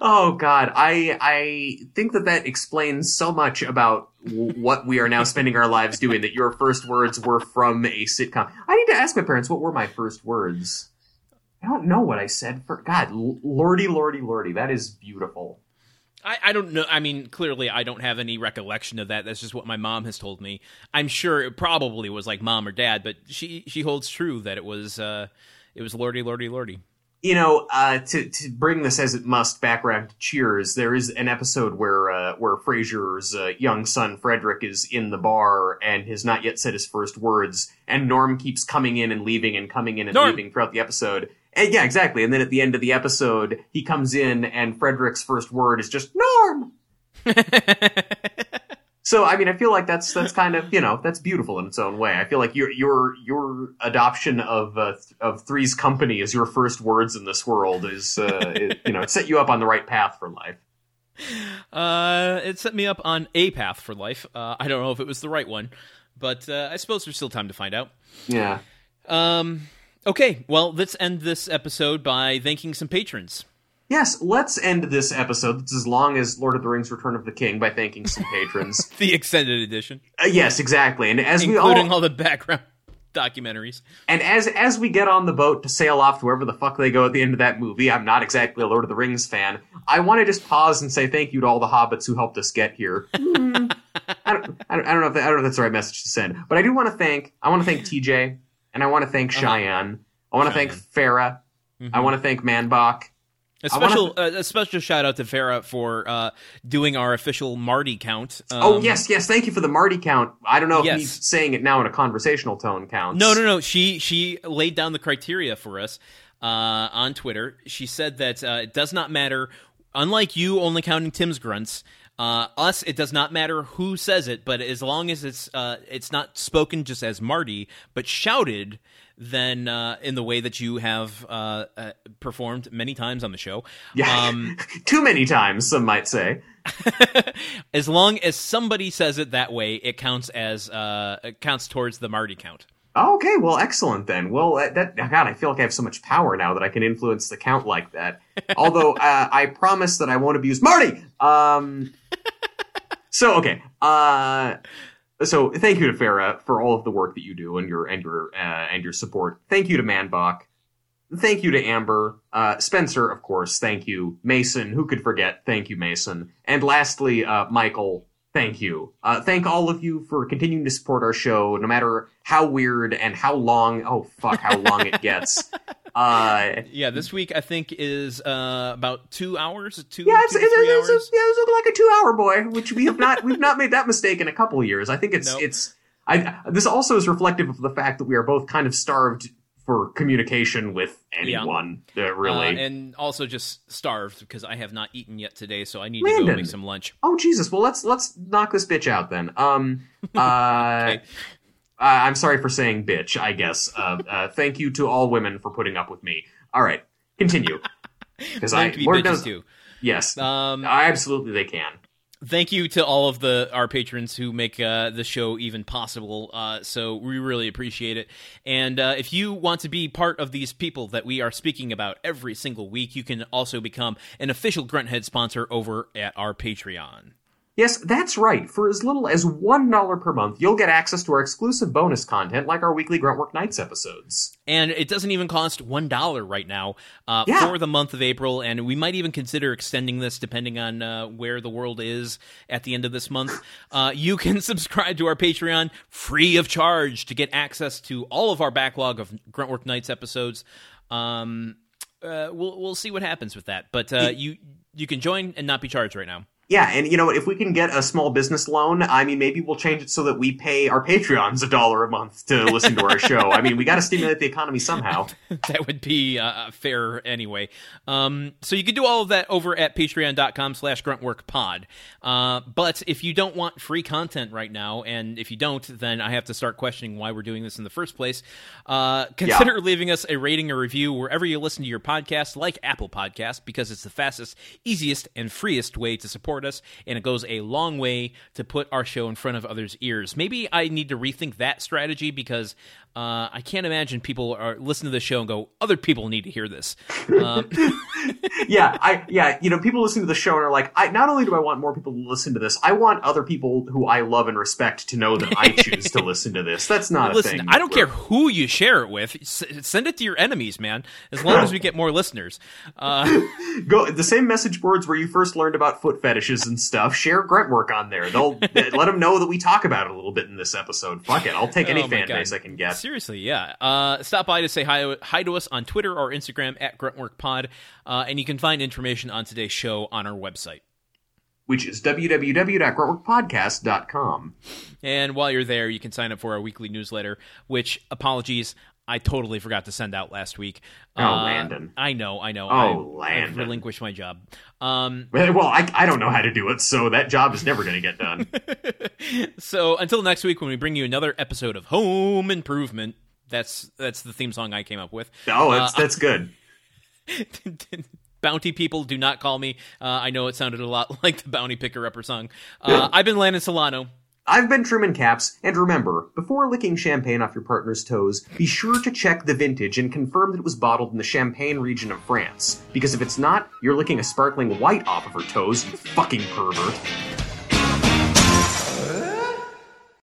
oh God, I I think that that explains so much about what we are now spending our lives doing. That your first words were from a sitcom. I need to ask my parents what were my first words. I don't know what I said for God, lordy, lordy, lordy. That is beautiful. I, I don't know. I mean, clearly, I don't have any recollection of that. That's just what my mom has told me. I'm sure it probably was like mom or dad, but she she holds true that it was uh, it was Lordy, Lordy, Lordy. You know, uh, to to bring this as it must back around to Cheers, there is an episode where uh, where Frasier's uh, young son Frederick is in the bar and has not yet said his first words, and Norm keeps coming in and leaving and coming in and Norm! leaving throughout the episode. And yeah, exactly. And then at the end of the episode, he comes in and Frederick's first word is just Norm. so I mean, I feel like that's that's kind of you know that's beautiful in its own way. I feel like your your your adoption of uh, of Three's Company as your first words in this world is uh, it, you know it set you up on the right path for life. Uh, it set me up on a path for life. Uh, I don't know if it was the right one, but uh, I suppose there's still time to find out. Yeah. Um. Okay. Well, let's end this episode by thanking some patrons. Yes, let's end this episode. It's as long as Lord of the Rings: Return of the King by thanking some patrons. the extended edition. Uh, yes, exactly. And as including we all, all the background documentaries. And as as we get on the boat to sail off to wherever the fuck they go at the end of that movie, I'm not exactly a Lord of the Rings fan. I want to just pause and say thank you to all the hobbits who helped us get here. Mm. I, don't, I, don't, I don't know if that, I don't know if that's the right message to send, but I do want to thank. I want to thank TJ, and I want to thank Uh-huh. Cheyenne. I want to thank. Farah. Mhm. I want to thank Manbach. A special, uh, a special shout out to Farah for uh, doing our official Marty count. Um, oh yes, yes. Thank you for the Marty count. I don't know if Yes. me saying it now in a conversational tone counts. No, no, no. She she laid down the criteria for us uh, on Twitter. She said that uh, it does not matter. Unlike you, only counting Tim's grunts. Uh, us, it does not matter who says it, but as long as it's uh, it's not spoken just as Marty, but shouted, then uh, in the way that you have uh, uh, performed many times on the show. Yeah, Um, too many times. Some might say. as long as somebody says it that way, it counts as uh, it counts towards the Marty count. Oh, okay, well, excellent then. Well, that, that God, I feel like I have so much power now that I can influence the count like that. Although uh, I promise that I won't abuse Marty. Um, so okay. Uh, so thank you to Farah for all of the work that you do and your and your uh, and your support. Thank you to Manbach. Thank you to Amber, uh, Spencer, of course. Thank you, Mason. Who could forget? Thank you, Mason. And lastly, uh, Michael. Thank you. Uh, thank all of you for continuing to support our show, no matter how weird and how long. Oh fuck, how long it gets. Uh, Yeah, this week I think is uh, about two hours. Two, yeah, it's, two it's, it's, hours. yeah, like a two-hour boy, which we have not we've not made that mistake in a couple of years. I think it's Nope. it's. I this also is reflective of the fact that we are both kind of starved for communication with anyone. Uh, really. Uh, and also just starved because I have not eaten yet today, so I need to go make some lunch. Oh Jesus! Well, let's let's knock this bitch out then. Um, uh, Okay. I'm sorry for saying bitch. I guess. Uh, uh, thank you to all women for putting up with me. All right, continue. Because I Lord knows- too. yes, Um, absolutely they can. Thank you to all of the our patrons who make uh, the show even possible. Uh, so we really appreciate it. And uh, if you want to be part of these people that we are speaking about every single week, you can also become an official Grunthead sponsor over at our Patreon. Yes, that's right. For as little as one dollar per month, you'll get access to our exclusive bonus content, like our weekly Gruntwork Nights episodes. And it doesn't even cost one dollar right now uh, Yeah. for the month of April, and we might even consider extending this depending on uh, where the world is at the end of this month. Uh, you can subscribe to our Patreon free of charge to get access to all of our backlog of Gruntwork Nights episodes. Um, uh, we'll we'll see what happens with that, but uh, you you can join and not be charged right now. Yeah, and you know? If we can get a small business loan, I mean, maybe we'll change it so that we pay our Patreons a dollar a month to listen to our show. I mean, we got to stimulate the economy somehow. that would be uh, fair anyway. Um, so you can do all of that over at patreon.com slash gruntworkpod. Uh, but if you don't want free content right now, and if you don't, then I have to start questioning why we're doing this in the first place. Uh, consider leaving us a rating or review wherever you listen to your podcast, like Apple Podcast, because it's the fastest, easiest, and freest way to support us, and it goes a long way to put our show in front of others' ears. Maybe I need to rethink that strategy because uh, I can't imagine people are listen to the show and go, other people need to hear this. Um, yeah, I yeah, you know, people listen to the show and are like, I not only do I want more people to listen to this, I want other people who I love and respect to know that I choose to listen to this. That's not a listen, thing. I don't care who you share it with. S- send it to your enemies, man. As long as we get more listeners. Uh, Go the same message boards where you first learned about foot fetishes and stuff. Share grunt work on there. They'll let them know that we talk about it a little bit in this episode. Fuck it, I'll take any Oh fan God. base I can get. Seriously, yeah. Uh, stop by to say hi, hi to us on Twitter or Instagram at GruntworkPod, uh, and you can find information on today's show on our website. Which is www.gruntworkpodcast.com. And while you're there, you can sign up for our weekly newsletter, which, apologies, I totally forgot to send out last week. Oh, Uh, Landon. I know, I know. Oh, I, Landon. I've relinquished my job. Um, Well, I, I don't know how to do it, so that job is never going to get done. so until next week when we bring you another episode of Home Improvement. That's that's the theme song I came up with. Oh, that's Uh, that's good. Bounty people, do not call me. Uh, I know it sounded a lot like the Bounty Picker Upper song. Uh, I've been Landon Solano. I've been Truman Capps, and remember, before licking champagne off your partner's toes, be sure to check the vintage and confirm that it was bottled in the Champagne region of France. Because if it's not, you're licking a sparkling white off of her toes, you fucking pervert.